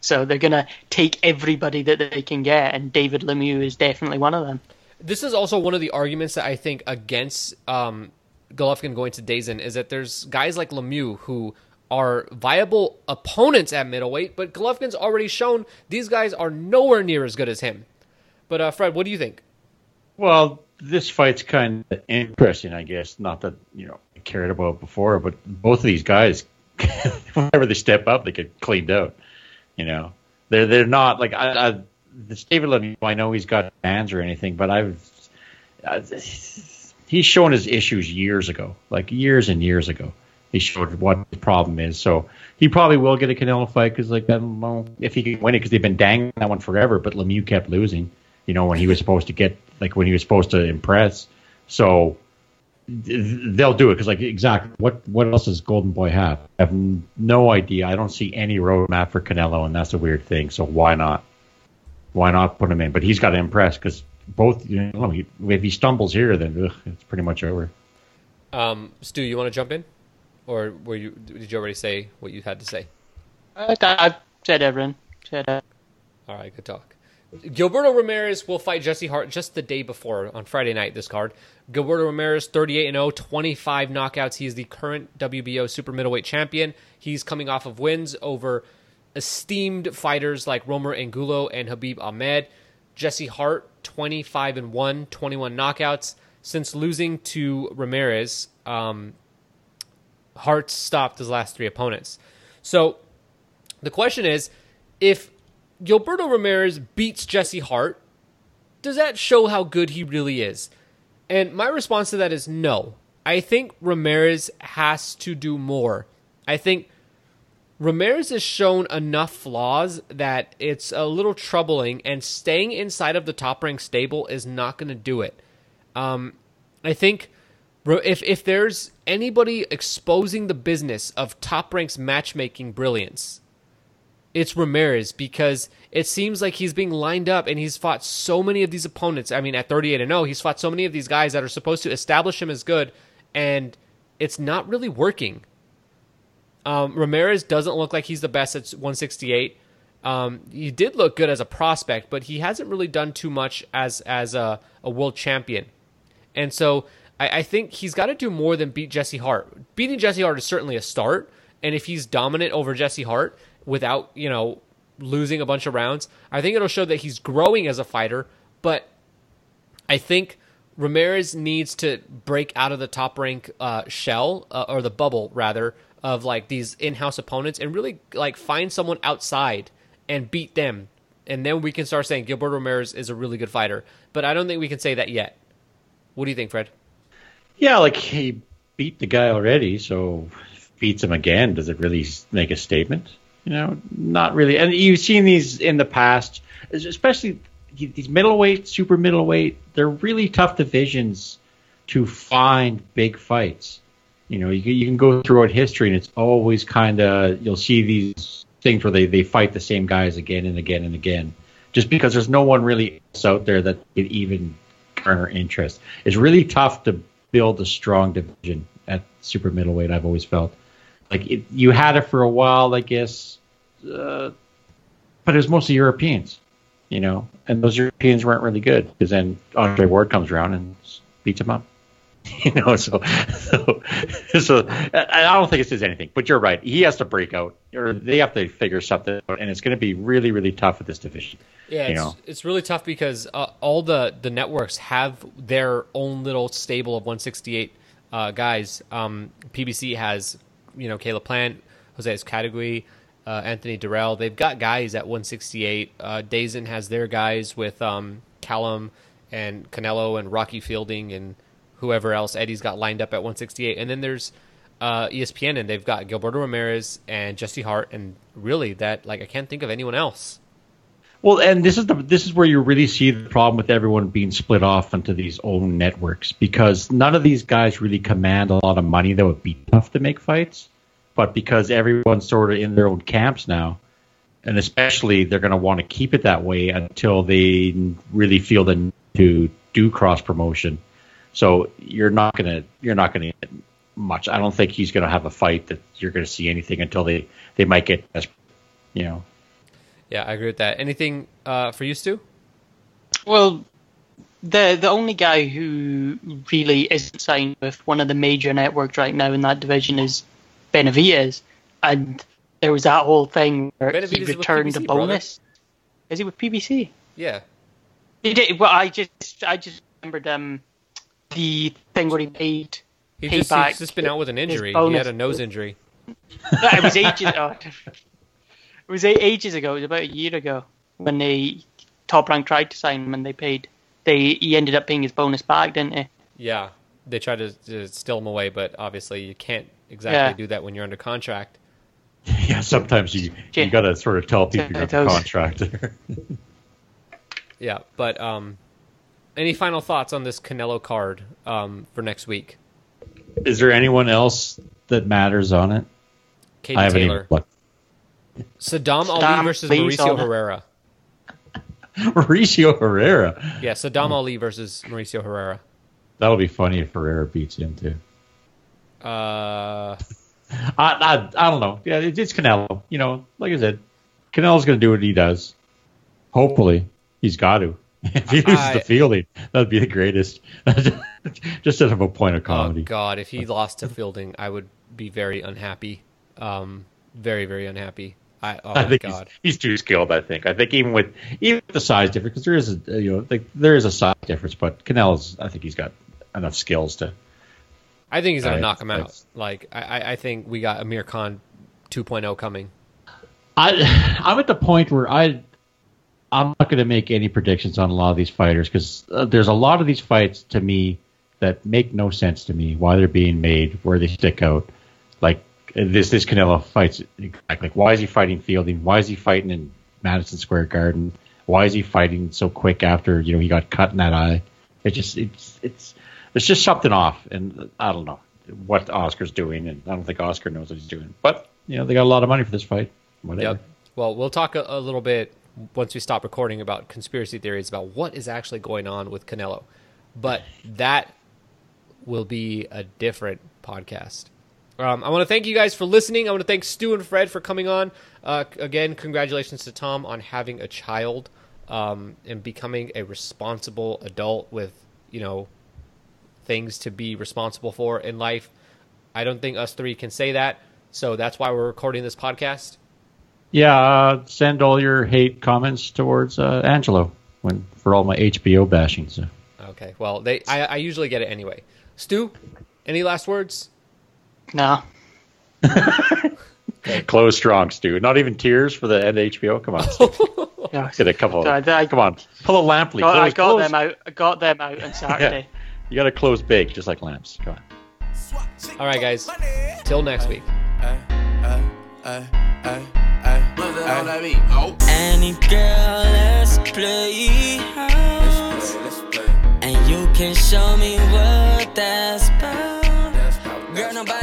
So they're going to take everybody that they can get, and David Lemieux is definitely one of them. This is also one of the arguments that I think against um, Golovkin going to DAZN is that there's guys like Lemieux who are viable opponents at middleweight, but Golovkin's already shown these guys are nowhere near as good as him. But uh, Fred, what do you think? Well, this fight's kind of interesting, I guess. Not that you know I cared about before, but both of these guys, whenever they step up, they get cleaned out. You know, they're they're not like I, I this David Lemieux. I know he's got hands or anything, but I've uh, he's shown his issues years ago, like years and years ago. He showed what the problem is. So he probably will get a Canelo fight because, like, I don't know if he can win it because they've been dangling that one forever. But Lemieux kept losing. You know, when he was supposed to get, like, when he was supposed to impress. So they'll do it because, like, exactly what what else does Golden Boy have? I have no idea. I don't see any roadmap for Canelo, and that's a weird thing. So why not? Why not put him in? But he's got to impress because both. You know, if he stumbles here, then ugh, it's pretty much over. Um, Stu, you want to jump in, or were you? Did you already say what you had to say? I, I said everything. Said. All right, good talk. Gilberto Ramirez will fight Jesse Hart just the day before on Friday night. This card, Gilberto Ramirez, 38 and 0, 25 knockouts. He is the current WBO super middleweight champion. He's coming off of wins over esteemed fighters like Roamer Angulo and Habib Ahmed. Jesse Hart, 25 and 1, 21 knockouts. Since losing to Ramirez, um, Hart stopped his last three opponents. So the question is if Gilberto Ramirez beats Jesse Hart, does that show how good he really is? And my response to that is no. I think Ramirez has to do more. I think Ramirez has shown enough flaws that it's a little troubling, and staying inside of the top rank stable is not going to do it. Um, I think if if there's anybody exposing the business of top ranks matchmaking brilliance, it's Ramirez because it seems like he's being lined up and he's fought so many of these opponents. I mean, at 38 and 0, he's fought so many of these guys that are supposed to establish him as good, and it's not really working. Um, Ramirez doesn't look like he's the best at 168. Um, he did look good as a prospect, but he hasn't really done too much as as a, a world champion. And so I, I think he's got to do more than beat Jesse Hart. Beating Jesse Hart is certainly a start, and if he's dominant over Jesse Hart without you know losing a bunch of rounds, I think it'll show that he's growing as a fighter. But I think Ramirez needs to break out of the top rank uh, shell uh, or the bubble rather of like these in-house opponents and really like find someone outside and beat them. And then we can start saying Gilbert Ramirez is a really good fighter. But I don't think we can say that yet. What do you think Fred? Yeah like he beat the guy already so beats him again does it really make a statement you know not really and you've seen these in the past especially these middleweight super middleweight they're really tough divisions to find big fights you know, you, you can go throughout history, and it's always kind of you'll see these things where they, they fight the same guys again and again and again, just because there's no one really else out there that could even garner interest. It's really tough to build a strong division at super middleweight. I've always felt like it, you had it for a while, I guess, uh, but it was mostly Europeans, you know, and those Europeans weren't really good because then Andre Ward comes around and beats them up. you know, so, so, so I don't think it says anything, but you're right. He has to break out, or they have to figure something out, and it's going to be really, really tough with this division. Yeah, it's, know? it's really tough because uh, all the the networks have their own little stable of 168 uh, guys. Um, PBC has, you know, Caleb Plant, Jose Uzcategui, uh, Anthony Dirrell. They've got guys at 168. Uh, DAZN has their guys with um, Callum and Canelo and Rocky Fielding and whoever else Eddie's got lined up at 168. And then there's uh, ESPN, and they've got Gilberto Ramirez and Jesse Hart, and really that like I can't think of anyone else. Well, and this is the this is where you really see the problem with everyone being split off into these own networks because none of these guys really command a lot of money that would be tough to make fights, but because everyone's sort of in their own camps now, and especially they're going to want to keep it that way until they really feel the need to do cross promotion so you're not gonna you're not gonna get much. I don't think he's gonna have a fight that you're gonna see anything until they they might get you know. Yeah, I agree with that. Anything uh, for you, Stu? Well, the the only guy who really isn't signed with one of the major networks right now in that division is Benavidez, and there was that whole thing where Benavidez he returned PBC, a bonus. Brother. Is he with PBC? Yeah. He did. Well, I just I just remembered um the thing where he paid. He just, back he's just been out with an injury. He had a nose injury. it was ages. Oh, it was ages ago. It was about a year ago when they top rank tried to sign him and they paid they he ended up paying his bonus back, didn't he? Yeah, they tried to, to steal him away, but obviously you can't exactly Yeah. do that when you're under contract. Yeah, sometimes you you got to sort of tell people you're it under contract. Yeah, but um, any final thoughts on this Canelo card um, for next week? Is there anyone else that matters on it? Katie I haven't Taylor, even looked. Sadam Ali versus Mauricio. Herrera. Mauricio Herrera. Yeah, Sadam Ali versus Mauricio Herrera. That'll be funny if Herrera beats him too. Uh, I, I, I don't know. Yeah, it, it's Canelo. You know, like I said, Canelo's going to do what he does. Hopefully, he's got to. If he loses I- the fielding, that'd be the greatest. Just out of a point of oh comedy. God, if he lost to Fielding, I would be very unhappy. Um, very very unhappy. I oh I think God. he's, he's too skilled. I think. I think even with even with the size difference, because there is a you know like there is a size difference, but Canelo's. I think he's got enough skills to. I think he's gonna I- knock him out. Like I, I think we got Amir Khan 2.0 coming. I I'm at the point where I I'm not going to make any predictions on a lot of these fighters because uh, there's a lot of these fights to me that make no sense to me why they're being made, where they stick out. Like this this Canelo fights like why is he fighting Fielding? Why is he fighting in Madison Square Garden? Why is he fighting so quick after you know he got cut in that eye? It just it's it's there's just something off, and I don't know what Oscar's doing, and I don't think Oscar knows what he's doing. But you know they got a lot of money for this fight. Whatever. Yep. Well, we'll talk a, a little bit once we stop recording about conspiracy theories about what is actually going on with Canelo. But that will be a different podcast. Um, I want to thank you guys for listening. I want to thank Stu and Fred for coming on. Uh, again, congratulations to Tom on having a child um, and becoming a responsible adult with, you know, things to be responsible for in life. I don't think us three can say that. So that's why we're recording this podcast. Yeah, uh, send all your hate comments towards uh, Angelo when for all my HBO bashing. So. Okay. Well, they I, I usually get it anyway. Stu, any last words? No. Close strong, Stu. Not even tears for the end of HBO. Come on, Stu. Yeah. get a couple. I- I- come on, pull a Lampley. Got- I got close- them out. I got them out on Saturday. You got to close big, just like lamps. Come on. All right, guys. Till next week. Any girl, let's play house. And you can show me what that's about. Girl, nobody beat the